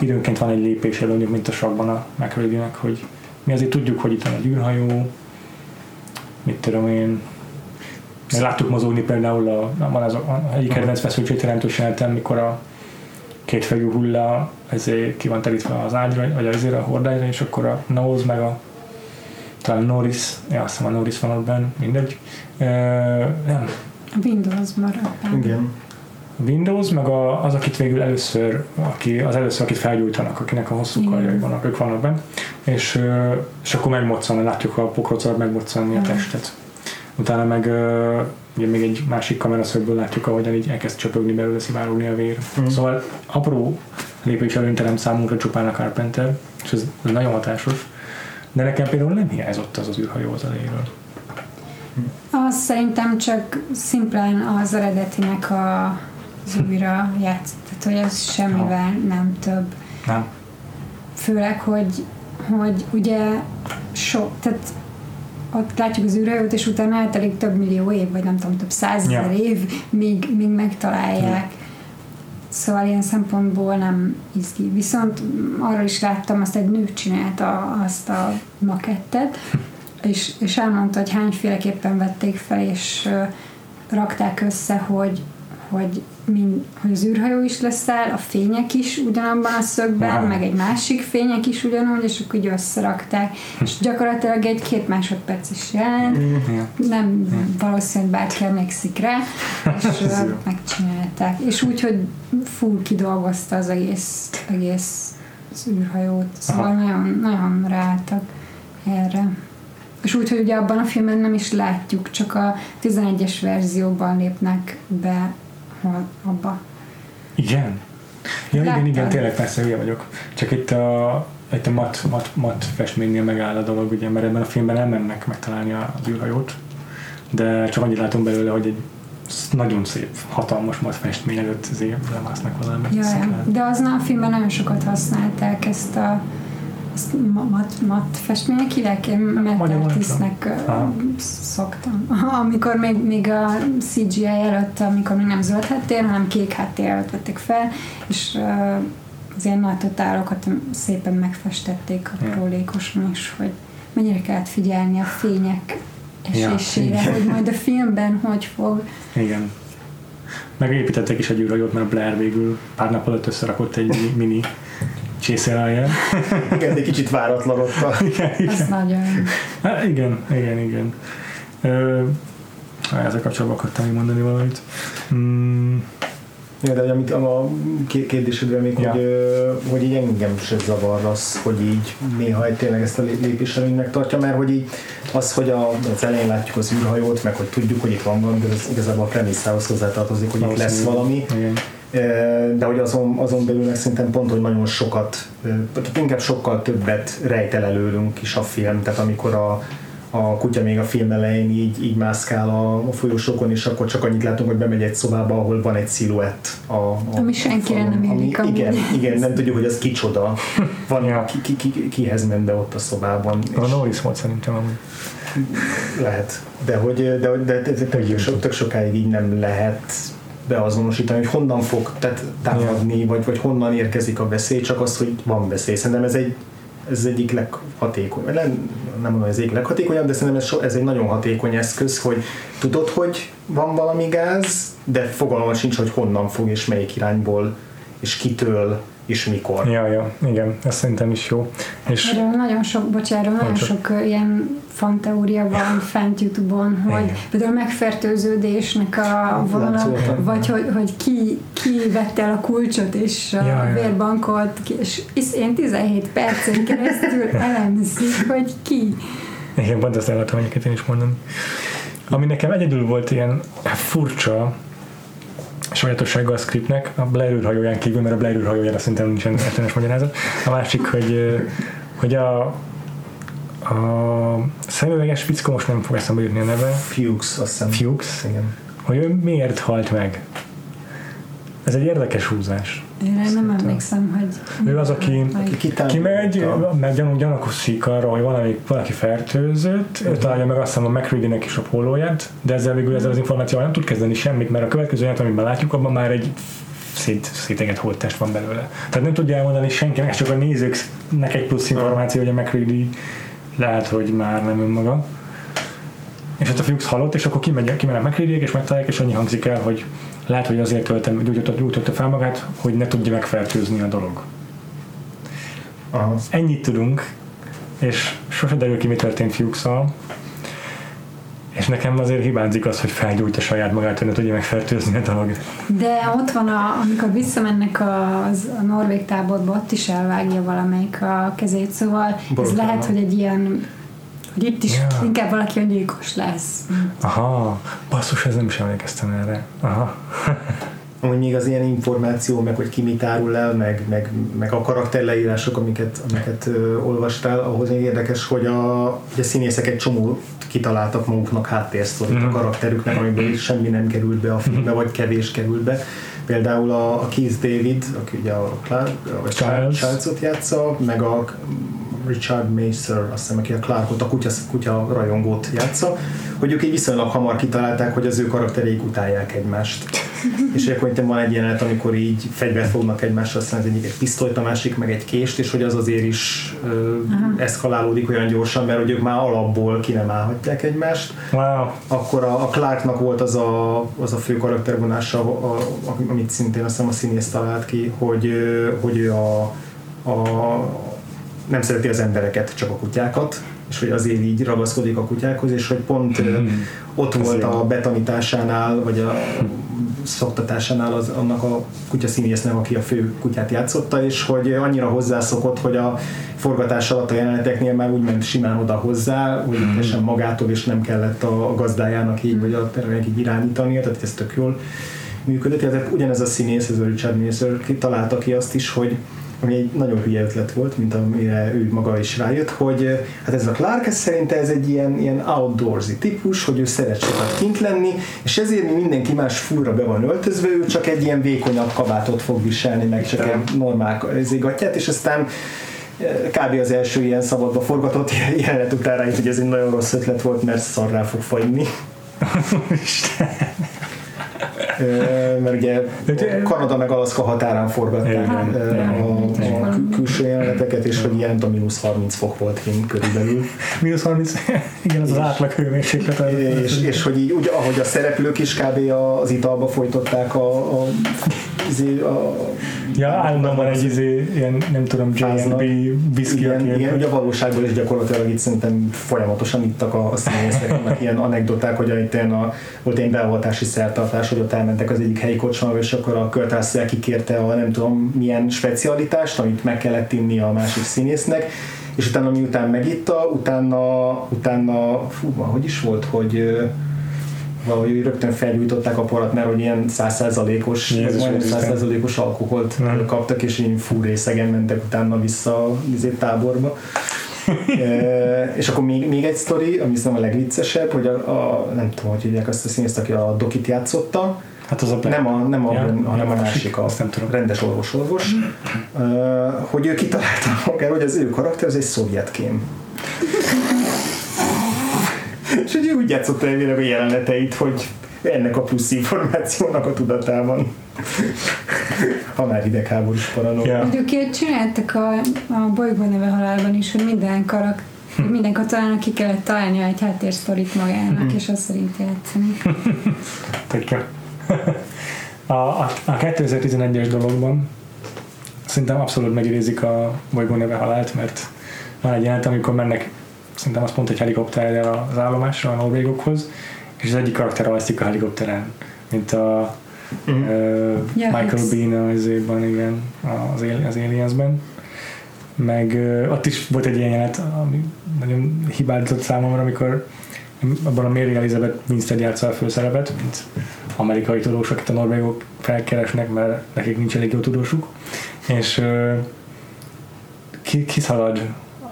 időnként van egy lépés előnyük, mint a sakban a mccready hogy mi azért tudjuk, hogy itt van egy űrhajó, mit tudom én, mert láttuk mozogni például a, van az a, egyik kedvenc feszültség jelentős jelentem, mikor a két fejű hulla ezért ki van terítve az ágyra, vagy azért a hordályra, és akkor a Nose meg a talán Norris, ja, azt hiszem a Norris van ott benn, mindegy. Uh, nem. A Windows maradt. Igen. Windows, meg a, az, akit végül először, aki, az először, akit felgyújtanak, akinek a hosszú karjai vannak, ők vannak benne, és, és akkor megmoccan, látjuk a pokrocat megmoccanni a testet. Utána meg ugye még egy másik kameraszögből látjuk, ahogyan így elkezd csöpögni belőle, szivárogni a vér. Mm. Szóval apró lépés előnyterem számunkra csupán a Carpenter, és ez, ez nagyon hatásos. De nekem például nem hiányzott az az űrhajó az elejéről. Az szerintem csak szimplán az eredetinek a, az újra játszott, tehát hogy ez semmivel nem több. Nem. Főleg, hogy, hogy ugye so, tehát ott látjuk az űrhajót, és utána eltelik több millió év, vagy nem tudom, több százezer Ja. év, míg, míg megtalálják. Szóval ilyen szempontból nem izgi. Viszont arról is láttam, azt egy nő csinálta azt a makettet, és, és elmondta, hogy hányféleképpen vették fel, és ö, rakták össze, hogy, hogy, mind, hogy az űrhajó is leszáll, a fények is ugyanabban a szögben, Wow. meg egy másik fények is ugyanúgy, és akkor így összerakták, és gyakorlatilag egy két másodperc is jelent, Ja. nem valószínű, hogy bárki emlékszik rá, és megcsinálták. És úgy, hogy full kidolgozta az egész, egész az űrhajót, szóval Aha. nagyon, nagyon ráálltak erre. És úgy, hogy ugye abban a filmben nem is látjuk, csak a 11-es verzióban lépnek be abba. Igen? Ja, igen, Láttam. igen, tényleg persze hülye vagyok. Csak itt a, itt a mat, mat, mat festménynél megáll a dolog, ugye, mert ebben a filmben nem mennek megtalálni az űrhajót, de csak annyit látunk belőle, hogy egy nagyon szép, hatalmas mat festmény előtt azért lemásznak valami. Ja. De az a filmben nagyon sokat használták ezt a mat, mat festmények hívják, én Aha. szoktam. Amikor még, még a CGI előtt, amikor még nem zöld háttér, hanem kék háttér előtt vették fel, és az ilyen nagy totálokat szépen megfestették a Ja. prólékoson is, hogy mennyire kellett figyelni a fények Ja, esésére, igen. hogy majd a filmben hogy fog. Igen. Megépítettek is egy űrhajót, mert Blair végül pár nap alatt összerakott egy mini csészéleljen. Igen, de kicsit váratlanodta. igen, Az nagyon... Hát igen, igen, igen. Ö, ezzel kapcsolatban akartam még mondani valamit. Mm, Ja, de amit a ké- kérdésedre még, Ja. hogy, hogy így engem se zavar az, hogy így néha egy tényleg ezt a lé- lépéselőnynek tartja, mert hogy így az, hogy a, az elején látjuk az űrhajót, meg hogy tudjuk, hogy itt van valami, de ez igazából a premisszához hozzátartozik, hogy itt lesz valami, Igen. De hogy azon, azon belül meg szerintem pont, hogy nagyon sokat, tehát inkább sokkal többet rejtel előlünk is a film, tehát amikor a, a kutya még a film elején így, így mászkál a, a folyosókon, és akkor csak annyit látunk, hogy bemegy egy szobába, ahol van egy sziluett. A, a, Ami senkire nem ami, amúgy. igen, igen, nem tudjuk, hogy az kicsoda. Van, Ja. ki, ki, ki, kihez ment be ott a szobában. A és- Norris volt szerintem amúgy. lehet. De hogy de, de, de, de tök, so, tök sokáig így nem lehet beazonosítani, hogy honnan fog tehát támadni, vagy, vagy honnan érkezik a veszély, csak az, hogy van veszély. Szerintem ez egy ez egyik leghatékony, nem, nem mondom, ez egyik leghatékonyabb, de szerintem ez, so, ez egy nagyon hatékony eszköz, hogy tudod, hogy van valami gáz, de fogalma sincs, hogy honnan fog, és melyik irányból, és kitől, és mikor. Ja, ja, igen, ez szerintem is jó. És Erről nagyon sok, bocsánat, nagyon csak. sok ilyen fanteória van fent Youtube-on, hogy Igen. például a megfertőződésnek a vonala, Látszólag. vagy hogy, hogy ki, ki vette el a kulcsot és a Ja, ja. vérbankot, ki- és és én 17 percen keresztül elemzik, hogy ki. igen, pont el akartam én is mondani. Ami nekem egyedül volt ilyen furcsa sajátossága a scriptnek, a Blair űrhajóján kívül, mert a Blair űrhajójára szerintem nincsen értelmes magyarázat. A másik, hogy, hogy a, a szemüveges fickó, most nem fog eszembe jutni a neve, Fuchs, azt hiszem. Fuchs, Igen. hogy ő miért halt meg. Ez egy érdekes húzás. Én nem emlékszem, hogy... Ő az, aki- Vagy- Kitán- Kimegy, mert gyanú, gyanakszik arra, hogy valami, valaki fertőzött, ő találja meg azt hiszem a McReady-nek is a pólóját, de ezzel végül ezzel az információval nem tud kezdeni semmit, mert a következő jelent, amiben látjuk, abban már egy szét, széteget holttest van belőle. Tehát nem tudja elmondani senkinek, csak a nézőknek egy plusz információ, hogy a McReady lehet, hogy már nem önmaga. És ott a Fuchs halott, és akkor kimegy, kimennek mcready és megtalálják, és annyi hangzik el, hogy lehet, hogy azért töltem, gyújtotta, gyújtotta fel magát, hogy ne tudja megfertőzni a dolog. Aha. Ennyit tudunk, és sose derül ki, mi történt Fuchs-szal. És nekem azért hibázik az, hogy felgyújtja saját magát, hogy ne tudja megfertőzni a dolog. De ott van, a, amikor visszamennek az, a norvég táborba, ott is elvágja valamelyik a kezét, szóval ez Borotválva. lehet, hogy egy ilyen itt is Ja. inkább valaki öngyilkos lesz. Aha, basszus, ez nem is emlékeztem erre. Aha. Amúgy még az ilyen információ, meg hogy ki mit árul el, meg, meg, meg a karakterleírások, amiket, amiket ö, olvastál, ahhoz még érdekes, hogy a, hogy a színészek egy csomó kitaláltak maguknak háttérsztorit Mhm. a karakterüknek, amiből semmi nem került be a filmbe, vagy kevés került be. Például a, a Keith David, aki ugye a Clark, vagy Childs. Childs-ot játsza, meg a, Richard Macer, azt hiszem, aki a Clarkot, a kutya, kutya rajongót játsza, hogy ők így viszonylag hamar kitalálták, hogy az ő karaktereik utálják egymást. és akkor itt van egy jelenet, amikor így fegyvert fognak egymásra, aztán az egyik egy pisztolyt, a másik meg egy kést, és hogy az azért is ö, eszkalálódik olyan gyorsan, mert hogy ők már alapból ki nem állhatják egymást. Wow. Akkor a, a Clarknak volt az a, az a fő karaktervonása, a, a, amit szintén azt hiszem a színész talált ki, hogy, hogy ő a, a nem szereti az embereket, csak a kutyákat, és hogy azért így ragaszkodik a kutyákhoz, és hogy pont mm. ott volt a betanításánál, vagy a szoktatásánál az, annak a kutyaszínésznek, aki a fő kutyát játszotta, és hogy annyira hozzászokott, hogy a forgatás alatt a jeleneteknél már úgy ment simán oda hozzá, úgy mm. magától, és nem kellett a gazdájának így, vagy a tervenek így irányítani, tehát ez tök jól működött. Tehát ugyanez a színész, ez a Richard Mason találta ki azt is, hogy ami egy nagyon hülye ötlet volt, mint amire ő maga is rájött, hogy hát ez a Clark ez szerinte ez egy ilyen, ilyen outdoorsy típus, hogy ő szeret sokat kint lenni, és ezért mi mindenki más fúra be van öltözve, ő csak egy ilyen vékonyabb kabátot fog viselni, meg csak egy normál gatját, és aztán kb. az első ilyen szabadba forgatott jelenet után rájött, hogy ez egy nagyon rossz ötlet volt, mert szarrá fog fagyni. mert ugye Kanada meg Alaszka határán forgatták a, a, a külső jeleneteket, és hogy ilyen a mínusz 30 fok volt kint körülbelül. mínusz 30, igen, az az átlag hőmérséklet. És, és, hogy így, úgy, ahogy a szereplők is kb. az italba folytották a, a, izé, a, Ja, állandóan van egy izé, ilyen, nem tudom, JNB whisky. Igen, igen, ugye a valóságból is gyakorlatilag itt szerintem folyamatosan ittak a, a színészek, ilyen anekdoták, hogy itt a, volt egy beavatási szertartás, hogy ott elmentek az egyik helyi kocsmába, és akkor a körtászel kikérte a nem tudom milyen specialitást, amit meg kellett inni a másik színésznek, és utána miután megitta, utána, utána fú, hogy is volt, hogy valahogy rögtön felgyújtották a parat, mert hogy ilyen százszázalékos, százszázalékos alkoholt nem. kaptak, és így fú részegen mentek utána vissza a táborba. e, és akkor még, még egy sztori, ami szerintem a legviccesebb, hogy a, a nem tudom, hogy hívják azt a színészt, aki a Dokit játszotta, Hát az a nem a, nem a, ja, hanem a másik, a nem tudom. rendes orvos-orvos, uh, hogy ő kitalálta magára, hogy az ő karakter az egy szovjetkém. És hogy úgy játszott el a jeleneteit, hogy ennek a plusz információnak a tudatában. ha már hidegháborús paranó. Yeah. Egyébként csináltak a, a bolygó neve halálban is, hogy minden karakter hm. minden katonának ki kellett találnia egy háttérsztorit magának, hm. és azt szerint játszani. a, a, a 2011-es dologban szerintem abszolút megidézik a bolygó neve halált, mert van egy jelent, amikor mennek szerintem azt pont egy helikopterrel az állomásra, a norvégokhoz, és az egyik karakter alszik a helikopteren, mint a mm. uh, Michael Bean az évben, igen, az, az Aliensben. Meg uh, ott is volt egy ilyen jelenet, ami nagyon hibáltatott számomra, amikor abban a Mary Elizabeth Winstead játsza a főszerepet, mint amerikai tudós, akit a norvégok felkeresnek, mert nekik nincs elég jó tudósuk, és uh, kiszalad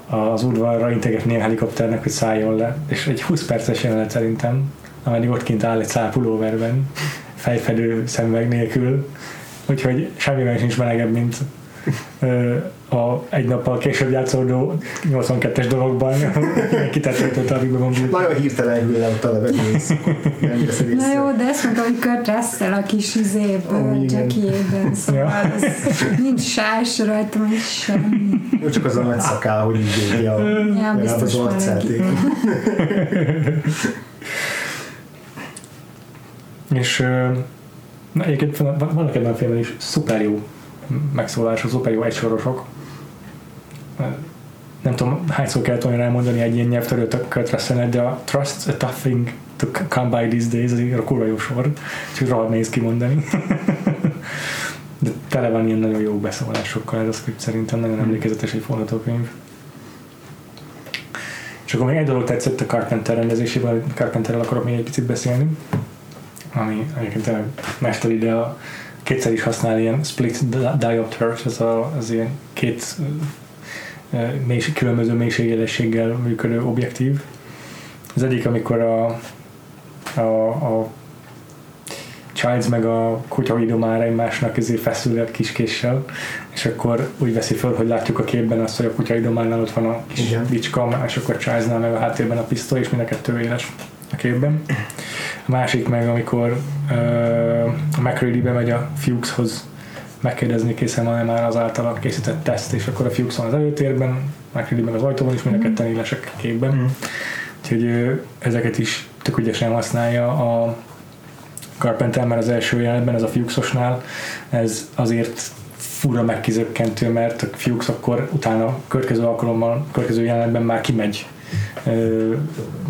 az udvarra integetni a helikopternek, hogy szálljon le. És egy 20 perces jelenet szerintem, ameddig ott kint áll egy szápulóverben, fejfedő szemüveg nélkül, úgyhogy semmivel sincs melegebb, mint a egy nappal később játszódó 82-es dologban kitetőtött a Ribbon Nagyon hirtelen hűl le ott a levegősz. Na jó, de ezt mondta, hogy Kurt Russell a kis izéből, Jackie-ében, szóval ja. nincs sás rajta, nincs semmi. Jó, csak az a nagy szakál, hogy így védi a, ja, az arcát. És na, egyébként vannak ebben a filmben is szuper jó megszólások, szuper jó egysorosok. Nem tudom, hányszor kellett olyan elmondani egy ilyen nyelvtörőt a Kurt Russell, de a Trust a tough thing to come by these days, az a kurva jó sor, csak rohadt nehéz kimondani. de tele van ilyen nagyon jó beszólásokkal ez a script szerintem, nagyon emlékezetes egy forgatókönyv. És akkor még egy dolog tetszett a Carpenter rendezésében, Carpenterrel akarok még egy picit beszélni, ami egyébként tényleg mesteri, de a kétszer is használ ilyen split diopter, az, a, az ilyen két mélység, különböző mélységélességgel működő objektív. Az egyik, amikor a, a, a Childs meg a kutya idomára egymásnak ezért feszül egy kis késsel, és akkor úgy veszi föl, hogy látjuk a képben azt, hogy a kutya idománál ott van a kis bicska, és akkor Childsnál meg a háttérben a pisztoly, és mind a kettő éles a képben. Másik meg, amikor uh, McCready bemegy a Fuchshoz megkérdezni, készen van-e már az általa készített teszt, és akkor a Fuchs van az előtérben, McCready meg az ajtóban is, mind a ketten élesek képben. Mm. Úgyhogy ö, ezeket is tök ügyesen használja a Carpenter, mert az első jelenetben, ez a Fuchsosnál, ez azért fura megkizökkentő, mert a Fuchs akkor utána következő alkalommal, következő jelenetben már kimegy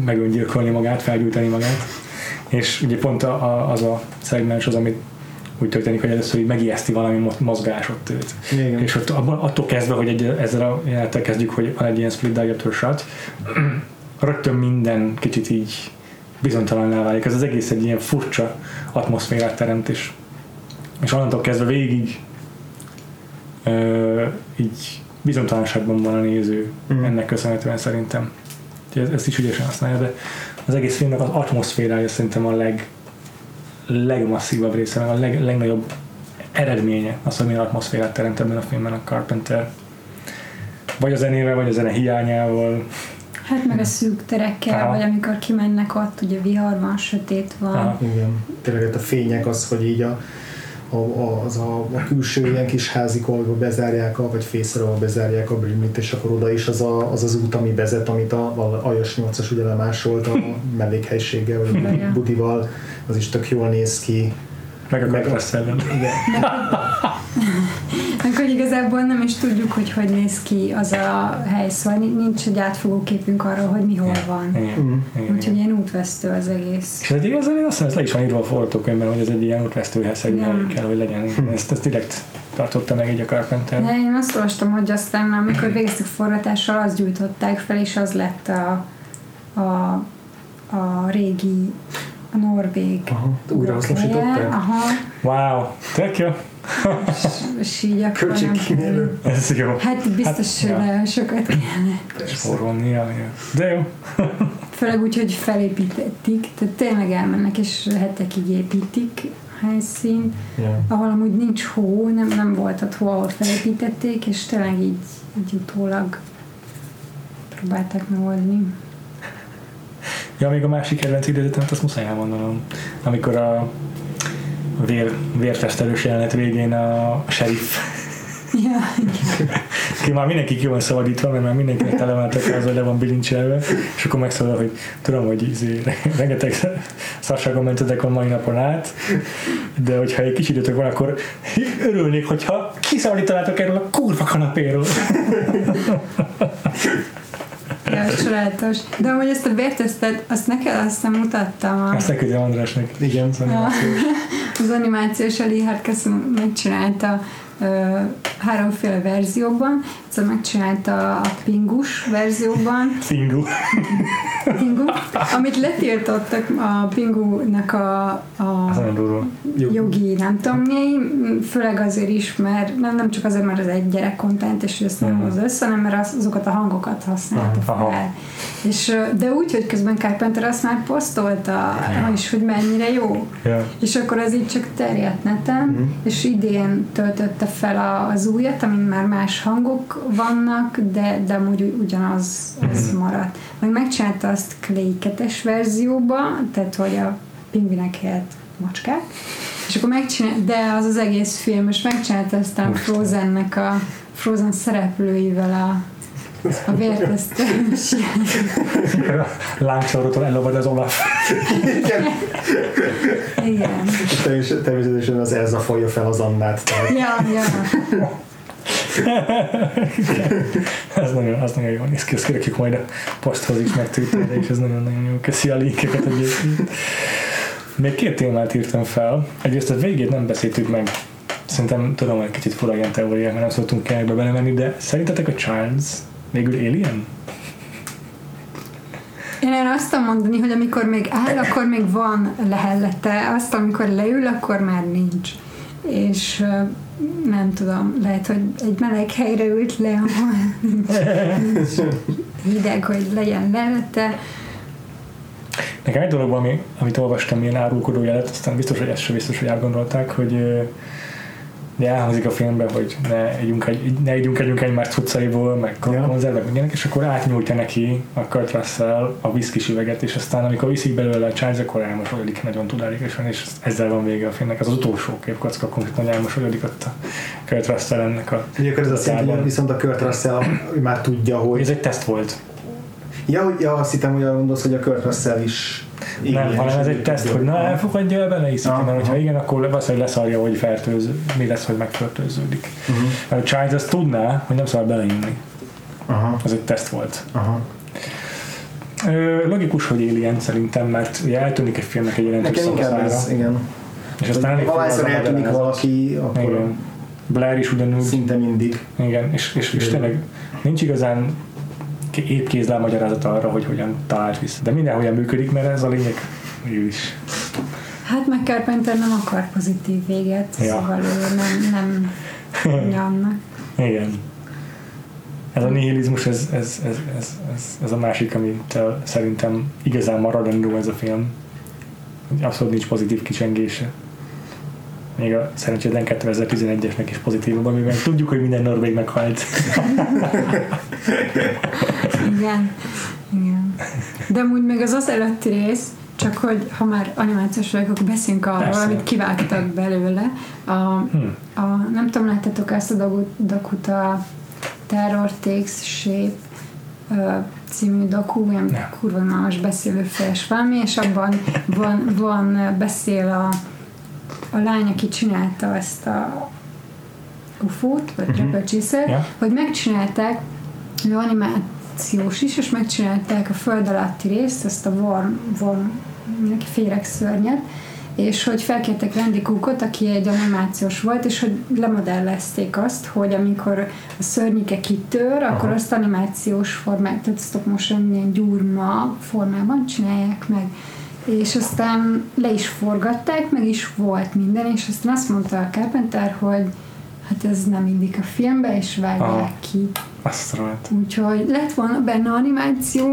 megöngyilkolni magát, felgyújtani magát. És ugye pont a, a, az a szegmens az, amit úgy történik, hogy először így megijeszti valami mo- mozgás ott őt. Igen. És ott, abban, attól kezdve, hogy egy, ezzel a jelenettel kezdjük, hogy van egy ilyen split diopter shot, rögtön minden kicsit így bizonytalanná válik. Ez az egész egy ilyen furcsa atmoszférát teremt, és, és onnantól kezdve végig ö, így bizonytalanságban van a néző Mhm. ennek köszönhetően szerintem. Úgyhogy ez- ezt is ügyesen használja, de az egész filmnek az atmoszférája szerintem a leg, legmasszívabb része, meg a leg, legnagyobb eredménye az, hogy milyen atmoszférát teremt ebben a filmben a Carpenter. Vagy a zenével, vagy a zene hiányával. Hát meg a szűk terekkel, Aha. vagy amikor kimennek ott, ugye vihar van, sötét van. Aha. Igen. Tényleg a fények az, hogy így a, a, a, az a, a külső ilyen kis házik, ahol bezárják, a, vagy fészre, ahol bezárják a brimit, és akkor oda is az a, az, az út, ami vezet, amit a, a Ajas 8-as ugye lemásolt a mellékhelységgel, vagy budival, az is tök jól néz ki. Meg a Meg ellen. Igen. Akkor igazából nem is tudjuk, hogy hogy néz ki az a hely, szóval ni- nincs egy átfogó képünk arról, hogy mi hol van. Igen. Mm. Úgyhogy ilyen útvesztő az egész. És ez igazán azt hiszem, ez le is van írva a forgatókönyvben, hogy ez egy ilyen útvesztőhez egy Igen. kell, hogy legyen. Ezt, ezt direkt tartotta meg így a Carpenter. De én azt olvastam, hogy aztán amikor végeztük forgatással, azt gyújtották fel, és az lett a, a, a régi, a norvég Aha, újrahasznosították? helye. Aha, Wow, tök jó. és, és így akkor nem. Ez jó. Hát biztos, hogy ja. nagyon sokat kellene. Ja. De jó. Főleg úgy, hogy felépítették, tehát tényleg elmennek, és hetekig építik a helyszínt, Ja. ahol amúgy nincs hó, nem, nem volt ott hó, ahol felépítették, és tényleg így, így utólag próbálták megoldni. Ja, még a másik kedvenc idézetemet, azt muszáj elmondanom. Amikor a vér, vértesztelős jelenet végén a sheriff Ja, ki már mindenki ki van szabadítva, mert már mindenkinek tele van az, hogy le van bilincselve, és akkor megszólal, hogy tudom, hogy izé, rengeteg szarságon mentetek a mai napon át, de hogyha egy kis időtök van, akkor örülnék, hogyha kiszabadítanátok erről a kurva kanapéról. ja, csodálatos. De amúgy ezt a vértesztet, azt neked aztán mutattam a, Azt neküldjem Andrásnak. Igen. a, az animációs Ali Harkesz megcsinálta ö, háromféle verzióban. Egyszer megcsinálta a pingus verzióban, Fingu. Pingu, amit letiltottak a Pingunak a, a jogi nem tudom mi, főleg azért is, mert nem, nem csak azért, mert az egy gyerek content, és ezt nem Mhm. hoz össze, hanem mert az, azokat a hangokat használta Aha. fel. És, de úgy, hogy közben Carpenter azt már posztolta, is, hogy mennyire jó. Ja. És akkor az így csak terjedt neten, Mhm. és idén töltötte fel a, az újat, amin már más hangok vannak, de, de amúgy ugyanaz az maradt. Meg megcsinálta azt Clay 2-es verzióba, tehát hogy a pingvinek helyett macskák, és akkor megcsinálta, de az az egész film, és megcsinálta aztán Frozennek a Frozen szereplőivel a a vértesztelés. Láncsorrótól elolvad az Olaf. Igen. Igen. És termés- természetesen az Elza folyja fel az Annát. Tehát Ja, ja. ez nagyon, az nagyon jól néz ki, ezt kirakjuk majd a poszthoz is meg Twitterre, és ez nagyon-nagyon jó. Köszi a linkeket egyébként. Még két témát írtam fel. Egyrészt a végét nem beszéltük meg. Szerintem tudom, hogy kicsit fura ilyen teóriák, mert nem szoktunk ilyenekbe belemenni, de szerintetek a Charles végül alien? Én erre azt tudom mondani, hogy amikor még áll, akkor még van lehellete, azt amikor leül, akkor már nincs. És nem tudom, lehet, hogy egy meleg helyre ült le, ahol hideg, hogy legyen lehellete. Nekem egy dolog, ami, amit olvastam, ilyen árulkodó jelet, aztán biztos, hogy ezt sem biztos, hogy átgondolták, hogy de elhangzik a filmben, hogy ne együnk, egy, ne együnk, együnk egymás cuccaiból, meg konzervek, meg ilyenek, és akkor átnyújtja neki a Kurt Russell a viszkis üveget, és aztán amikor viszik belőle a Charles, akkor elmosolyodik nagyon tudálékosan, és ezzel van vége a filmnek. Az, az utolsó képkocka konkrétan elmosolyodik ott a Kurt Russell ennek a Egyébként ez hogy Jában. viszont a Kurt Russell ő már tudja, hogy hogy... ez egy teszt volt. Ja, hogy- ja azt hittem, hogy arra gondolsz, hogy a Kurt Russell is... nem, igen, hanem és ez egy teszt, hogy na elfogadja el bele, hiszik, Aha, mert hogyha igen, akkor valószínűleg leszarja, hogy fertőző, mi lesz, hogy megfertőződik. Mhm. Mert a Charles azt tudná, hogy nem szabad beleinni. Aha, Ez egy teszt volt. aha. Ö, logikus, hogy Alien szerintem, mert ugye eltűnik egy filmnek egy jelentős szakaszára. igen. És aztán forradalom eltűnik valaki, akkor Igen. Blair is ugyanúgy. szinte mindig. Igen, és, és, és tényleg nincs igazán épp kézlel magyarázat arra, hogy hogyan talált vissza. De mindenhogyan működik, mert ez a lényeg ő is. Hát meg Carpenter nem akar pozitív véget, Ja. szóval ő nem, nem mondja annak. Igen. Ez a nihilizmus, ez, ez, ez, ez, ez, ez a másik, amit szerintem igazán maradandó ez a film. Abszolút nincs pozitív kicsengése. Még a szerencsétlen 2011-esnek is pozitívabb, amiben tudjuk, hogy minden norvég meghalt. Igen. Igen. De amúgy meg az az előtti rész, csak hogy ha már animációs vagyok, akkor beszéljünk arról, Persze. amit kivágtak belőle. A, Hm. a, nem tudom, láttátok ezt a doku- dokut, a Terror Takes Shape című doku, olyan Nem. kurva unalmas beszélő fejes valami, és abban van, van beszél a, a lány, aki csinálta ezt a ufót, vagy Mhm. uh-huh. repülcsészet, Ja. hogy megcsinálták, ő animációs is, és megcsinálták a föld alatti részt, ezt a worm, worm mindenki féreg szörnyet, és hogy felkértek Randy Cookot, aki egy animációs volt, és hogy lemodellezték azt, hogy amikor a szörnyike kitör, Aha. akkor azt animációs formát, tehát stop motion ilyen gyurma formában csinálják meg. És aztán le is forgatták, meg is volt minden, és aztán azt mondta a Carpenter, hogy hát ez nem illik a filmbe, és vágják Aha. ki. Azt rohadt. Úgyhogy lett volna benne animáció,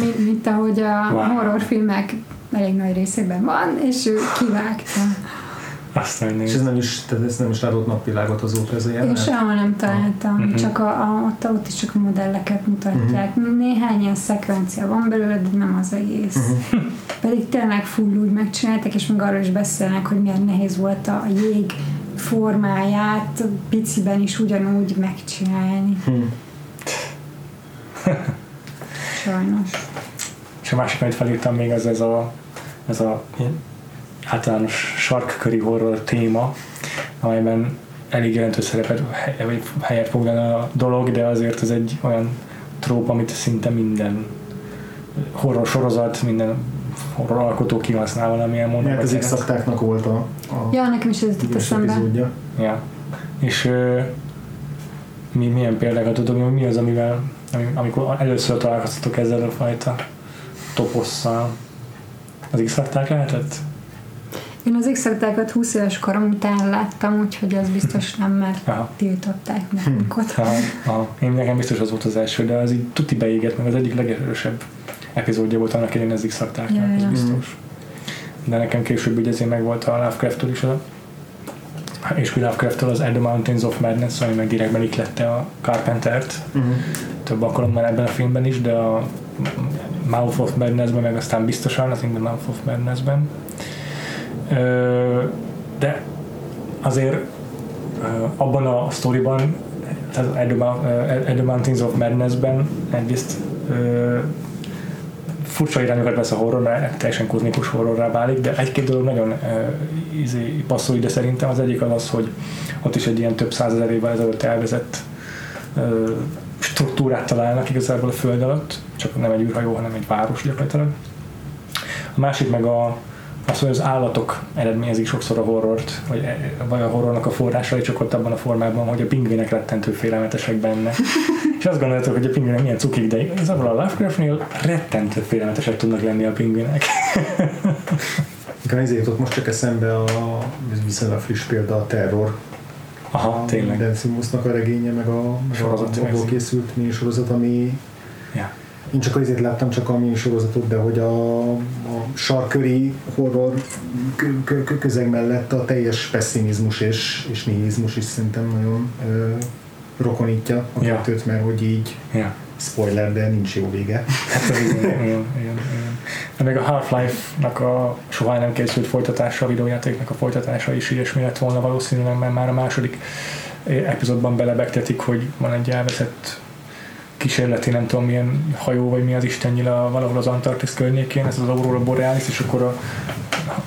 mint, mint ahogy a Wow. horrorfilmek elég nagy részében van, és ő kivágta. Azt És ez nem is, tehát ez nem is látott napvilágot azóta ez a Én jelenet. sehol nem találtam, Mhm. csak a, a, ott, ott is csak a modelleket mutatják. Néhány ilyen szekvencia van belőle, de nem az egész. Pedig tényleg full úgy megcsinálták, és meg arról is beszélnek, hogy milyen nehéz volt a jég formáját piciben is ugyanúgy megcsinálni. Hm. Sajnos. És a másik, amit felírtam még, az ez a, ez a általános sarkköri horror téma, amelyben elég jelentős szerepet, vagy helyet foglal a dolog, de azért ez egy olyan tróp, amit szinte minden horror sorozat, minden horror alkotó kihasznál valamilyen módon. Mert vagy az. X-aktáknak volt a, a Ja, nekem is ez jutott eszembe. epizódja. Ja. És ö, mi, milyen példákat tudok, mi az, amivel, ami, amikor először találkoztatok ezzel a fajta toposszal? Az x lehetett? Én az x 20 éves korom után láttam, úgyhogy az biztos nem, mert Aha. tiltották nekünk ott. Aha, aha. Én nekem biztos az volt az első, de az így tuti beégett, meg az egyik legerősebb epizódja volt annak idején az x Ja, ez ja. biztos. De nekem később ugye ezért meg volt a Lovecraft-től is a és Lovecraft-től az At the Mountains of Madness, ami meg direktben iklette a Carpentert, Uh-huh. több alkalommal ebben a filmben is, de a Mouth of Madness-ben meg aztán biztosan, az In the Mouth of Madness-ben. De azért abban a sztoriban, tehát At the Mountains of Madness-ben egyrészt furcsa irányokat vesz a horror, mert teljesen kozmikus horrorrá válik, de egy-két dolog nagyon uh, izé, passzol ide szerintem. Az egyik az az, hogy ott is egy ilyen több százezer évvel ezelőtt elvezett uh, struktúrát találnak igazából a föld alatt, csak nem egy űrhajó, hanem egy város gyakorlatilag. A másik meg a, az, hogy az állatok eredményezik sokszor a horrort, vagy, vagy a horrornak a forrásai csak ott abban a formában, hogy a pingvinek rettentő félelmetesek benne. És azt gondoltok, hogy a pingvinek milyen cukik, de igazából a Lovecraftnél rettentő félelmetesek tudnak lenni a pingvinek. Nekem ezért jutott most csak eszembe a viszonylag friss példa a terror. Aha, a tényleg. Dan Simmonsnak a regénye, meg a, meg Sorozat, a abból készült minisorozat, ami Ja. én csak azért láttam csak a sorozatot, de hogy a, a sarköri horror közeg mellett a teljes pessimizmus és, és nihilizmus is szerintem nagyon ö, rokonítja a ja. kettőt, mert hogy így ja. spoiler, de nincs jó vége. Hát igen, igen, igen, igen. Meg a Half-Life-nak a soha nem készült folytatása, a videójátéknak a folytatása is ilyesmi lett volna valószínűleg, mert már a második epizódban belebegtetik, hogy van egy elveszett kísérleti, nem tudom milyen hajó, vagy mi az istennyila valahol az Antarktisz környékén, ez az Aurora Borealis, és akkor a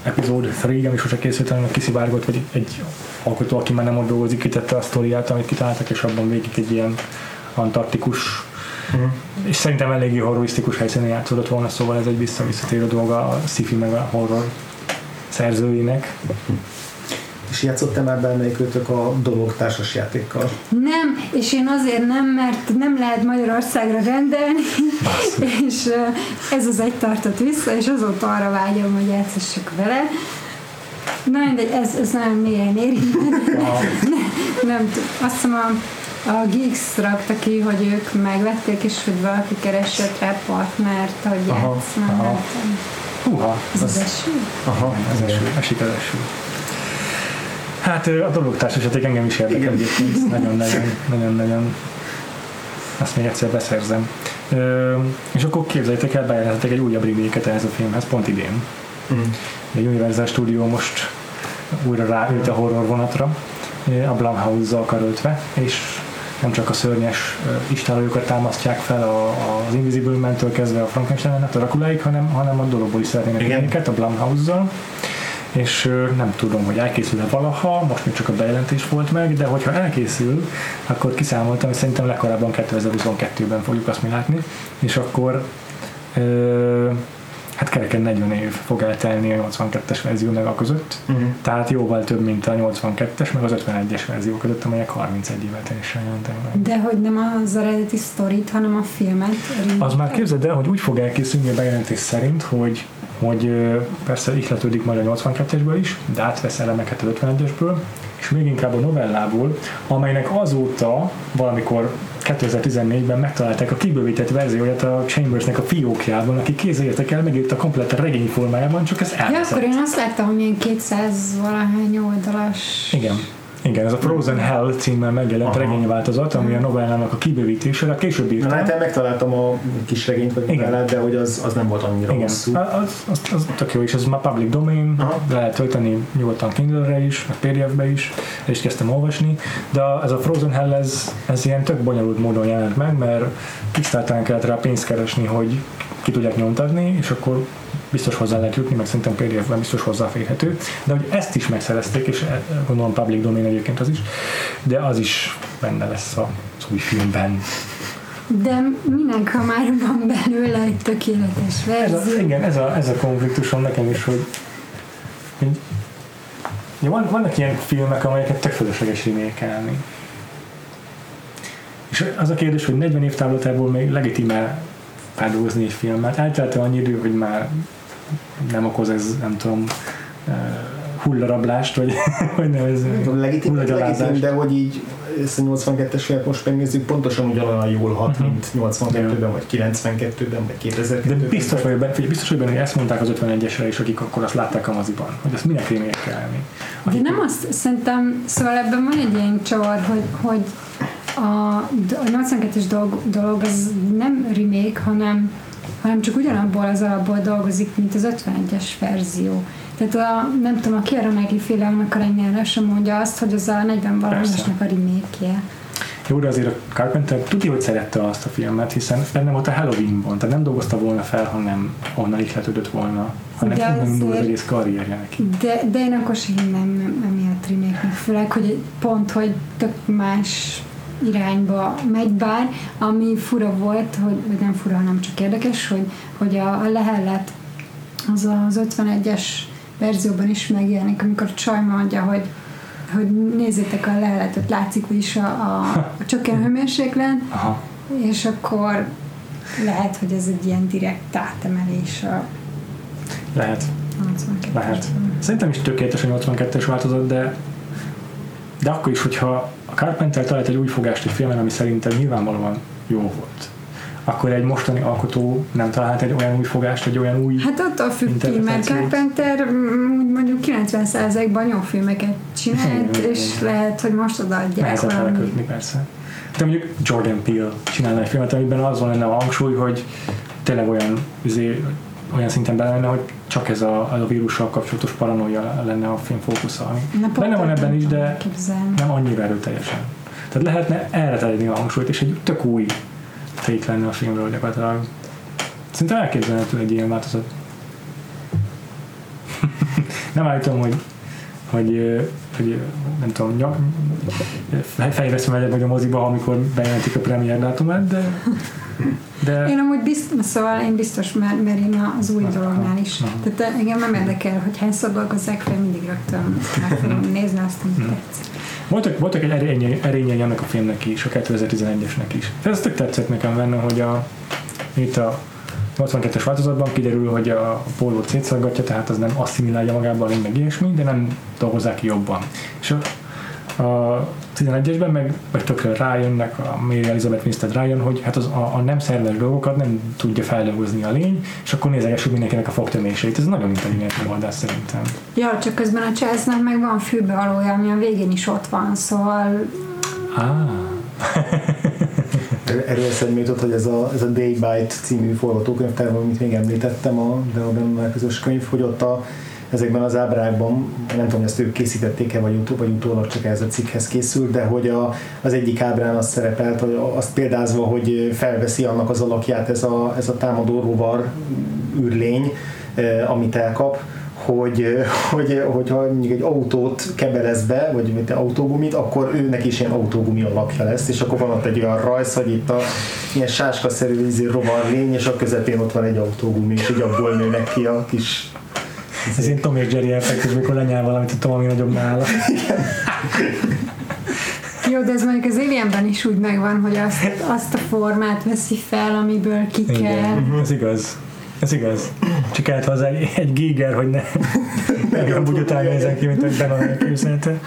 epizód 3, ami sosem készült, hanem kiszivárgott, vagy egy alkotó, aki már nem ott dolgozik, kitette a sztoriát, amit kitaláltak, és abban végig egy ilyen antarktikus Mm. És szerintem eléggé horrorisztikus helyszínen játszódott volna, szóval ez egy visszavisszatérő dolga a sci-fi meg a horror szerzőinek. És játszott-e már bármelyikőtök a dolog játékkal? Nem, és én azért nem, mert nem lehet Magyarországra rendelni, és ez az egy tartott vissza, és azóta arra vágyom, hogy játszassak vele. Na mindegy, ez, ez nagyon mélyen érint. nem, nem azt hiszem a, a Geeks rakta ki, hogy ők megvették, és hogy valaki keresett rá partnert, hogy játszom. Húha, ez az, az eső? Aha, az eső, esik az eső. Hát a dolog társasjáték engem is érdekel egyébként. Nagyon-nagyon-nagyon azt még egyszer beszerzem. Ö, és akkor képzeljétek el, bejelentettek egy újabb remake ehhez a filmhez, pont idén. Mm. A Universal Studio most újra ráült a horror vonatra, a Blumhouse-zal karöltve, és nem csak a szörnyes istálójukat támasztják fel a, az Invisible Man-től kezdve a Frankenstein-et, a Draculáig, hanem, hanem a dologból is szeretnének a Blumhouse-zal és nem tudom, hogy elkészül-e valaha, most még csak a bejelentés volt meg, de hogyha elkészül, akkor kiszámoltam, hogy szerintem legkorábban 2022-ben fogjuk azt mi látni, és akkor ö, hát kereken 40 év fog eltelni a 82-es verzió meg a között, uh-huh. tehát jóval több, mint a 82-es meg az 51-es verzió között, amelyek 31 évet teljesen jelentek meg. De hogy nem az eredeti sztorit, hanem a filmet. Az már képzeld el, hogy úgy fog elkészülni a bejelentés szerint, hogy hogy persze ihletődik majd a 82-esből is, de átvesz elemeket az 51-esből, és még inkább a novellából, amelynek azóta valamikor 2014-ben megtalálták a kibővített verzióját a Chambersnek a fiókjában, aki kézzel el, megírta komplet regény formájában, csak ez elveszett. Ja, akkor én azt láttam, hogy ilyen 200 valahány oldalas. Igen. Igen, ez a Frozen Hell címmel megjelent Aha. regényváltozat, ami a novellának a kibővítése, a később írtam. Na, hát megtaláltam a kis regényt, vagy novellát, de hogy az, az nem volt annyira Igen. hosszú. Az, az, az, tök jó, és ez már public domain, Aha. lehet tölteni nyugodtan Kindle-re is, a PDF-be is, és kezdtem olvasni, de ez a Frozen Hell, ez, ez ilyen tök bonyolult módon jelent meg, mert Kickstarteren kellett rá pénzt keresni, hogy ki tudják nyomtatni, és akkor biztos hozzá lehet jutni, meg szerintem PDF-ben biztos hozzáférhető, de hogy ezt is megszerezték, és e, gondolom public domain egyébként az is, de az is benne lesz az új filmben. De minek, ha már van belőle egy tökéletes verzió? Ez a, igen, ez a, ez a konfliktusom nekem is, hogy, hogy ja, van, vannak ilyen filmek, amelyeket tök fölösleges remékelni. És az a kérdés, hogy 40 év távlatából még legitimál feldolgozni egy filmet. Eltelt annyi idő, hogy már nem okoz ez, nem tudom, hullarablást, vagy hogy nevezzük. Legitim, legitim, de hogy így ezt a 82-es filmet most megnézzük, pontosan ugyanolyan jól hat, uh-huh. mint 82-ben, vagy 92-ben, vagy 2002-ben. De biztos vagyok benne, biztos vagyok benne, hogy ezt mondták az 51-esre is, akik akkor azt látták a moziban, hogy ezt minek rémérkelni. De nem azt, szerintem, szóval ebben van egy ilyen csavar, hogy, hogy a, a 82-es dolog, dolog az nem remake, hanem, hanem csak ugyanabból az alapból dolgozik, mint az 51-es verzió. Tehát a, nem tudom, a Kiara Nagy féle annak a sem mondja azt, hogy az a 40 valamosnak a remake-je. Jó, de azért a Carpenter tudja, hogy szerette azt a filmet, hiszen benne volt a Halloweenban, tehát nem dolgozta volna fel, hanem onnan ihletődött volna, hanem de onnan indul az egész karrierje neki. De, de én akkor sem nem emiatt remake főleg, hogy pont, hogy tök más irányba megy bár, ami fura volt, hogy, vagy nem fura, hanem csak érdekes, hogy, hogy a, a lehellet az az 51-es verzióban is megjelenik, amikor a csaj mondja, hogy, hogy nézzétek a leheletet, látszik is a, a, a csökkenő hőmérséklet, és akkor lehet, hogy ez egy ilyen direkt átemelés a lehet. 82 Lehet. Szerintem is tökéletes a 82-es változat, de de akkor is, hogyha a Carpenter talált egy új fogást egy filmen, ami szerintem nyilvánvalóan jó volt, akkor egy mostani alkotó nem találhat egy olyan új fogást, egy olyan új... Hát attól függ ki, mert. Carpenter mm, mondjuk 90%-ban jó filmeket csinált, Igen, és igen. lehet, hogy most odaadják Nehezebb valami. elkötni persze. De mondjuk Jordan Peele csinálna egy filmet, amiben az van lenne a hangsúly, hogy tényleg olyan, izé, olyan szinten bele lenne, hogy csak ez a, a vírussal kapcsolatos paranoia lenne a film fókusza. ami Benne van ebben is, de elképzelni. nem annyira erőteljesen. Tehát lehetne erre tenni a hangsúlyt, és egy tök új take lenne a filmről gyakorlatilag. Szerintem elképzelhető egy ilyen változat. nem állítom, hogy, hogy, hogy nem tudom, nyak, fejveszem egyet vagy a moziba, amikor bejelentik a premier dátumát, de, de Én amúgy biztos, szóval én biztos, mert, mert én az új dolognál is. Aha. Tehát engem nem érdekel, hogy hányszor dolgozzák fel, mindig rögtön meg fogom nézni azt, amit tetszik. Voltak, voltak egy erényei, erényei ennek a filmnek is, a 2011-esnek is. Ez tök tetszett nekem benne, hogy a, itt a 82-es változatban kiderül, hogy a pólót szétszaggatja, tehát az nem asszimilálja magába a lény, meg ilyesmi, de nem dolgozzák ki jobban. És a, a 11-esben meg, meg tökre rájönnek, a Mary Elizabeth Winstead rájön, hogy hát az, a, a nem szerves dolgokat nem tudja feldolgozni a lény, és akkor nézegessük mindenkinek a fogtöméseit. Ez nagyon intelligens megoldás szerintem. Ja, csak közben a Chelsea-nek meg van fülbevalója, ami a végén is ott van, szóval Ah. Erről eszembe jutott, hogy ez a, ez a Day Bite című forgatókönyvtár, amit még említettem, a Deoben közös könyv, hogy ott a, ezekben az ábrákban, nem tudom, ezt ők készítették-e, vagy, utó, vagy utólag csak ez a cikkhez készült, de hogy a, az egyik ábrán az szerepelt, hogy azt példázva, hogy felveszi annak az alakját ez a, ez a támadó rovar űrlény, eh, amit elkap, hogy, eh, hogy, hogyha mondjuk egy autót kebelez be, vagy mint egy autógumit, akkor őnek is ilyen autógumi alakja lesz, és akkor van ott egy olyan rajz, hogy itt a ilyen sáskaszerű izé rovar lény, és a közepén ott van egy autógumi, és így abból nőnek ki a kis Ez ilyen Tom és Jerry effektus, mikor lenyel valamit, a Tom, ami nagyobb nála. jó, de ez mondjuk az Alienben is úgy megvan, hogy azt, azt a formát veszi fel, amiből ki kell. Igen, ez igaz. Ez igaz. Csak kellett hozzá egy, egy giger, hogy ne, ne olyan bugyotán nézzen ki, mint hogy Benon elképzelte.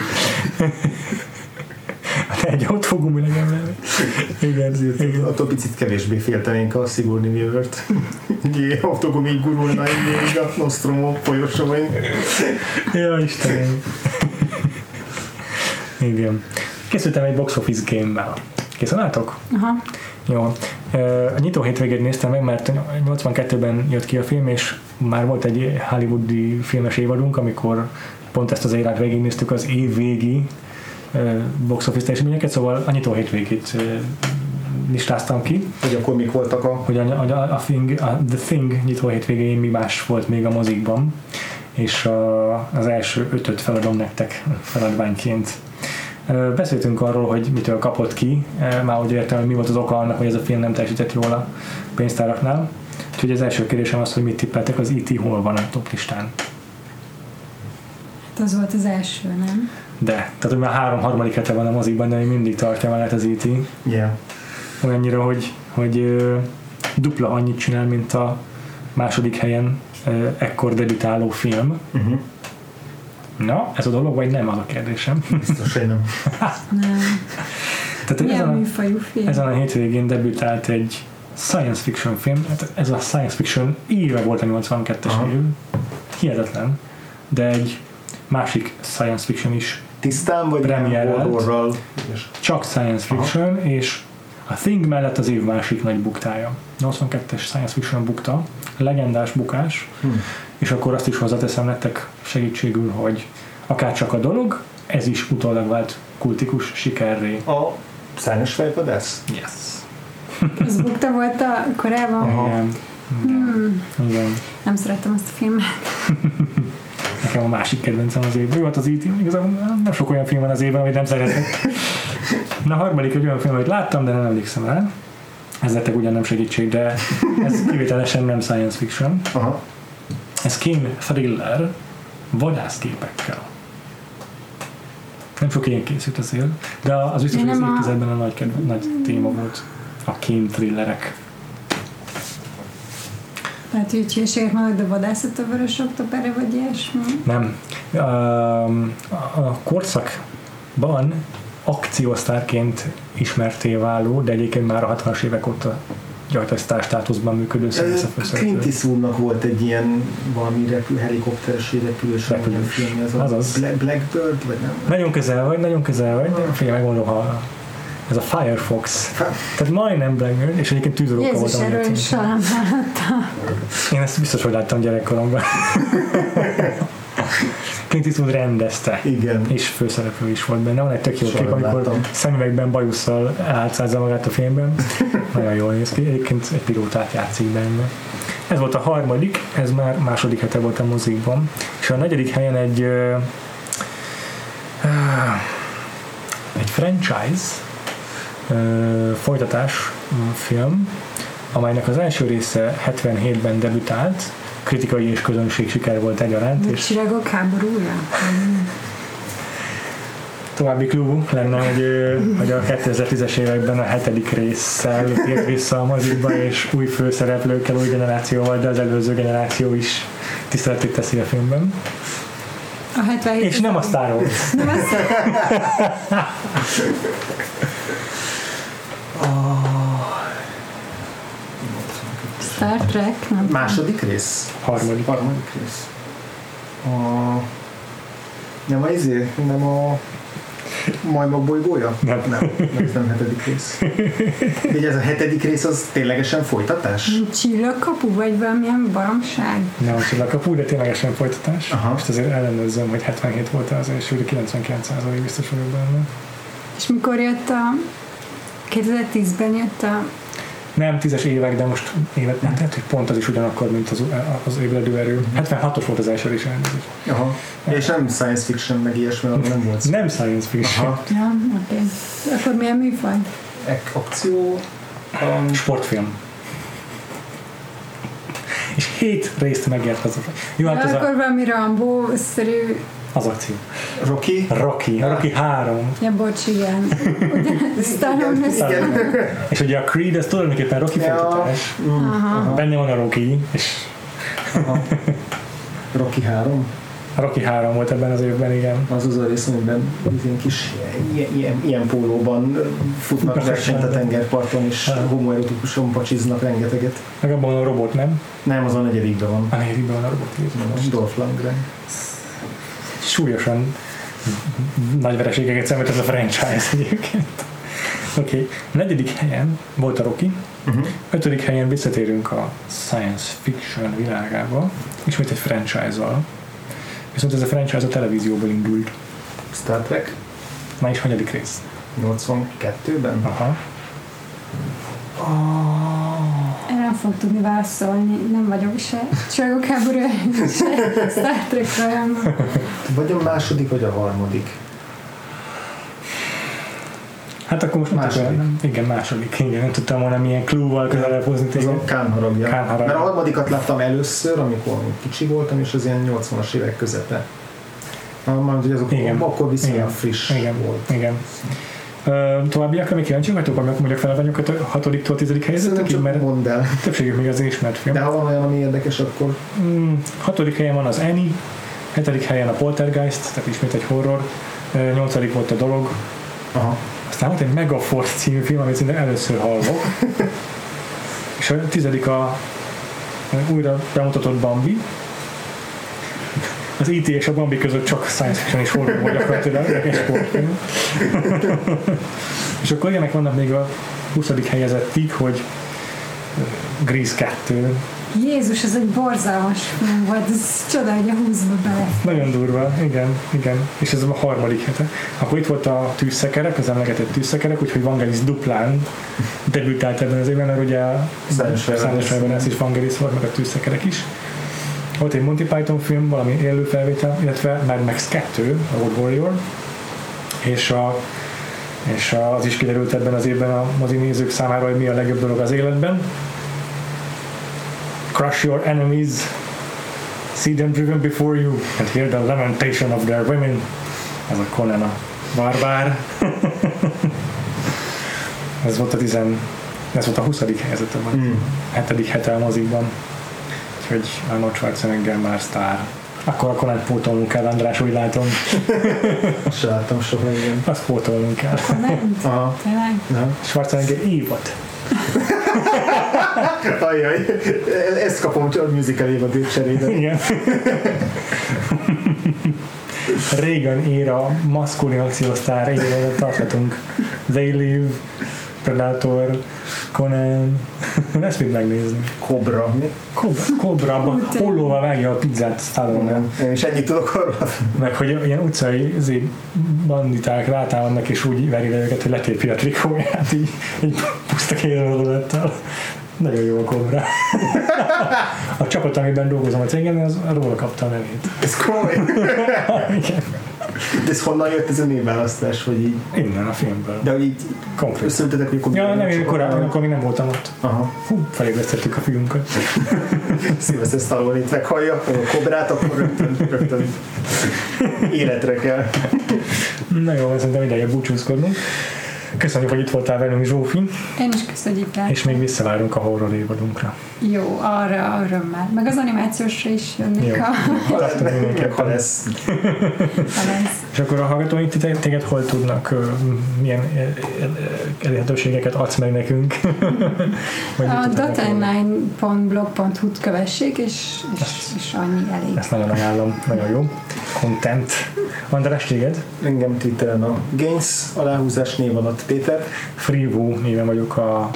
De egy autógumi legyen vele. Igen, igen. attól picit kevésbé féltenénk a Sigourney Weaver-t. Egy autógumi így gurulna így a Nostromo folyosóin. Ja, Istenem. Igen. Készültem egy box office game-mel. Készen álltok? Aha. Jó. A nyitó hétvégét néztem meg, mert 82-ben jött ki a film, és már volt egy hollywoodi filmes évadunk, amikor pont ezt az érát végignéztük az év végi box office teljesítményeket, szóval a nyitó hétvégét listáztam ki, Hogy akkor mik voltak a... hogy a, a, a, thing, a The Thing nyitó hétvégén mi más volt még a mozikban, és a, az első ötöt feladom nektek feladványként. Beszéltünk arról, hogy mitől kapott ki, már úgy értem, hogy mi volt az oka annak, hogy ez a film nem teljesített jól a pénztáraknál. Úgyhogy az első kérdésem az, hogy mit tippeltek, az E.T. hol van a top listán. Hát az volt az első, nem? De, tehát hogy már három harmadik hete van a mozikban, de még mindig tartja mellett az E.T. Yeah. olyannyira, hogy, hogy ö, dupla annyit csinál, mint a második helyen ö, ekkor debütáló film. Uh-huh. Na, ez a dolog, vagy nem az a kérdésem. Biztos, hogy nem. Nem. Tehát Milyen ezen a, műfajú film? ezen a hétvégén debütált egy science fiction film, hát ez a science fiction éve volt a 82-es Aha. év, hihetetlen, de egy másik science fiction is Tisztán, vagy? És csak science fiction, és a Thing mellett az év másik nagy buktája. 82-es science fiction bukta, legendás bukás, Hm. És akkor azt is hozzáteszem nektek segítségül, hogy akár csak a dolog, ez is utólag vált kultikus sikerré. A szárnyas fejvadász? Yes. Az bukta volt a korábban? Igen. Igen. Hmm, Igen. nem szerettem azt a filmet. Nekem a másik kedvencem az évben. Jó, hát az IT, igazából nem sok olyan film van az évben, amit nem szeretek. Na, a harmadik egy olyan film, amit láttam, de nem emlékszem rá. Ez nektek ugyan nem segítség, de ez kivételesen nem science fiction. Aha. Ez kém thriller vadászképekkel. Nem sok ilyen készült azért, de az biztos, hogy az évtizedben a nagy, kedve, nagy téma volt a kém thrillerek. Hogy hülyeséget mondok, de vadászat a vörös októberre, vagy ilyesmi. Nem. A korszakban akciósztárként ismerté váló, de egyébként már a 60-as évek óta gyakorlatilag sztár státuszban működő színész a Clint. Eastwoodnak volt egy ilyen valami repül, helikopteres repülős Repülős. film, ez a Azaz. Black, Blackbird, vagy nem? Nagyon közel vagy, nagyon közel vagy, de figyelj, megmondom, ha ez a Firefox. Tehát majdnem Blackbird, és egyébként tűzoróka Jézus, volt. erről is. Én ezt biztos, hogy láttam gyerekkoromban. Clint Eastwood rendezte. Igen. És főszereplő is volt benne. Van egy tök jó kép, nem amikor láttam. szemüvegben bajusszal átszázza magát a filmben. Nagyon jól néz ki. Egyébként egy pilótát játszik benne. Ez volt a harmadik, ez már második hete volt a mozikban. És a negyedik helyen egy ö, egy franchise ö, folytatás film, amelynek az első része 77-ben debütált, kritikai és közönség siker volt egyaránt, A és csillagok háborúja? További klub lenne, hogy, hogy a 2010-es években a hetedik résszel tért vissza a mozikba, és új főszereplőkkel, új generációval, de az előző generáció is tiszteletét teszi a filmben. A 77 És nem a Star Wars. Nem azt Star Trek, nem Második rész? Harmadik. Harmadik rész. A... Nem a izé? Nem a majmok bolygója? Nem. Nem, nem, ez nem hetedik rész. Ugye ez a hetedik rész az ténylegesen folytatás? Csillagkapu, vagy valamilyen baromság? Nem a csillagkapu, de ténylegesen folytatás. Aha. Most azért ellenőrzöm, hogy 77 volt az első, de 99% biztos vagyok benne. És mikor jött a 2010-ben jött a Nem, tízes évek, de most évet, nem lehet, hogy pont az is ugyanakkor, mint az, az ébredő erő. 76-os volt az első rész elnézést. Aha. És nem science fiction, meg ilyesmi, arról nem volt. Nem science fiction. Aha. Ja, oké. Okay. Akkor milyen műfaj? Ek- Akció, um, Sportfilm. És hét részt megért az. Jó, hát ez akkor a, valami Rambo-szerű... az akció. Rocky. Rocky, a Rocky 3. Ja, bocs, igen. Ugye, Stallone Igen. És ugye a Creed, ez tulajdonképpen Rocky Ja. folytatás. Aha. Benne van a Rocky, és Aha. Rocky 3. a Rocky 3 volt ebben az évben, igen. Az az a rész, amiben ilyen kis ilyen, ilyen, ilyen pólóban futnak versenyt a tengerparton, és Ha. homoerotikusan pacsiznak rengeteget. Meg abban a robot, nem? Nem, az a negyedikben van. A negyedikben van a robot. Dolph Lundgren. Súlyosan nagy vereségeket szenved ez a franchise egyébként. Oké, okay. negyedik helyen volt a Rocky, Uh-huh. ötödik helyen visszatérünk a science fiction világába, ismét egy franchise-val. Viszont ez a franchise a televízióból indult. Star Trek Na is hanyadik rész? 82-ben. Aha. Erre nem fog tudni válaszolni, nem vagyok se csillagok háborúja, se Star Trek rajongó. Vagy a második, vagy a harmadik. Hát akkor most Második. Nem, igen, második. Igen, nem tudtam volna milyen clue-val közelebb hozni téged. a Kán haragja. Kán haragja. Mert a harmadikat láttam először, amikor kicsi voltam, és az ilyen 80-as évek közepe. Majd, hogy azok Igen. akkor viszonylag Igen. friss Igen. volt. Igen. Ö, továbbiakra még kíváncsi vagytok, akkor mondjak feladványokat a hatodiktól tizedik helyezettekig, csak mert mondd el. többségük még az ismert film. De ha van olyan, ami érdekes, akkor Mm, hatodik helyen van az Annie, hetedik helyen a Poltergeist, tehát ismét egy horror, nyolcadik volt a dolog, aha. aztán volt egy Megaforce című film, amit szinte először hallok, és a tizedik a újra bemutatott Bambi, az E.T. és a Bambi között csak science fiction és horror volt gyakorlatilag, egy sportfilm. és akkor ilyenek vannak még a 20. helyezettig, hogy Grease 2, Jézus, ez egy borzalmas film volt, ez csoda, hogy a húszba bele. Nagyon durva, igen, igen. És ez a harmadik hete. Akkor itt volt a tűzszekerek, az emlegetett tűzszekerek, úgyhogy Vangelis duplán debütált ebben az évben, mert ugye Ferenc. Ferenc is Vangelis volt, meg a tűzszekerek is. Volt egy Monty Python film, valami élő felvétel, illetve Mad Max 2, a Road Warrior, és, a, és az is kiderült ebben az évben a mozi nézők számára, hogy mi a legjobb dolog az életben. Crush your enemies, see them driven before you, and hear the lamentation of their women. Ez a Conan a barbár. ez volt a tizen, ez volt a 20. helyzetem, vagy Mm. 7. hete a mozikban. Úgyhogy Arnold Schwarzenegger már sztár. Akkor a Conan pótolnunk kell, András, úgy látom. Se láttam soha, igen. Azt pótolnunk kell. Nem, Aha. tényleg. Nem. Schwarzenegger évot. Ajaj, ezt kapom a musical évad cserébe. Igen. Régen éra maszkulin akciósztár, igen, tarthatunk. They Live, Predator, Conan, ezt mind megnézni. Cobra. Mi? Cobra, Cobra hollóval vágja a pizzát Stallone. Én is ennyit tudok arról. Meg hogy ilyen utcai izé, banditák rátámadnak és úgy veri le őket, hogy letépi a trikóját így, így puszta kérőlettel. Nagyon jó a Cobra. a csapat, amiben dolgozom a cégem, az róla kapta a nevét. Ez komoly. De ez honnan jött ez a névválasztás, hogy így, Innen a filmből. de hogy így Konkrét. összeültetek, hogy akkor Ja, nem, én korábban, amikor még nem voltam ott. Aha. Hú, felébresztettük a fiunkat. Szilveszter Stallone itt meghallja, a kobrát, akkor rögtön, rögtön életre kell. Na jó, szerintem ideje búcsúzkodnunk. Köszönjük, hogy itt voltál velünk, Zsófi, Én is köszönjük el. és még visszavárunk a horror évadunkra. Jó, arra örömmel. Meg az animációsra is jönnék, Jó. ha, Ha lesz, mindenképpen. ha lesz. ha lesz. És akkor a hallgatóink téged hol tudnak, milyen elérhetőségeket adsz meg nekünk? A tudnak megtenni? data9.blog.hu-t kövessék, és, és, és annyi elég. Ezt nagyon ajánlom, nagyon jó. Content. András, téged? Engem Twitteren a Gains aláhúzás név alatt Péter. Freevo néven vagyok a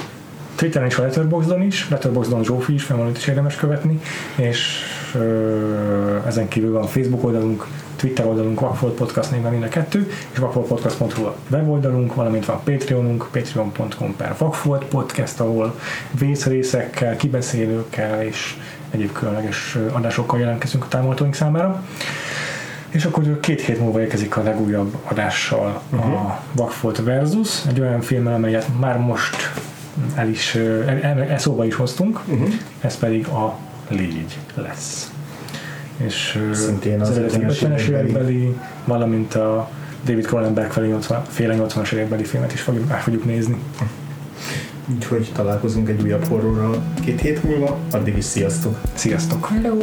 Twitteren és a Letterboxdon is, Letterboxdon Zsófi is, mert is érdemes követni, és ö, ezen kívül van Facebook oldalunk, Twitter oldalunk, Vakfolt Podcast néven mind a kettő, és vakfoltpodcast.hu a weboldalunk, valamint van Patreonunk, patreon.com per Vakfolt Podcast, ahol vészrészekkel, kibeszélőkkel és egyéb különleges adásokkal jelentkezünk a támogatóink számára. És akkor két hét múlva érkezik a legújabb adással a Vakfolt Versus, egy olyan filmmel, amelyet már most el is, el, el, el szóba is hoztunk, Uh-huh. ez pedig a Légy lesz. És Szintén az az eredeti 50-es 50-es évekbeli. valamint a David Cronenberg felé 80, féle 80-as évekbeli filmet is fogjuk, meg fogjuk nézni. Úgyhogy találkozunk egy újabb horrorral két hét múlva. Addig is sziasztok! Sziasztok! Hello!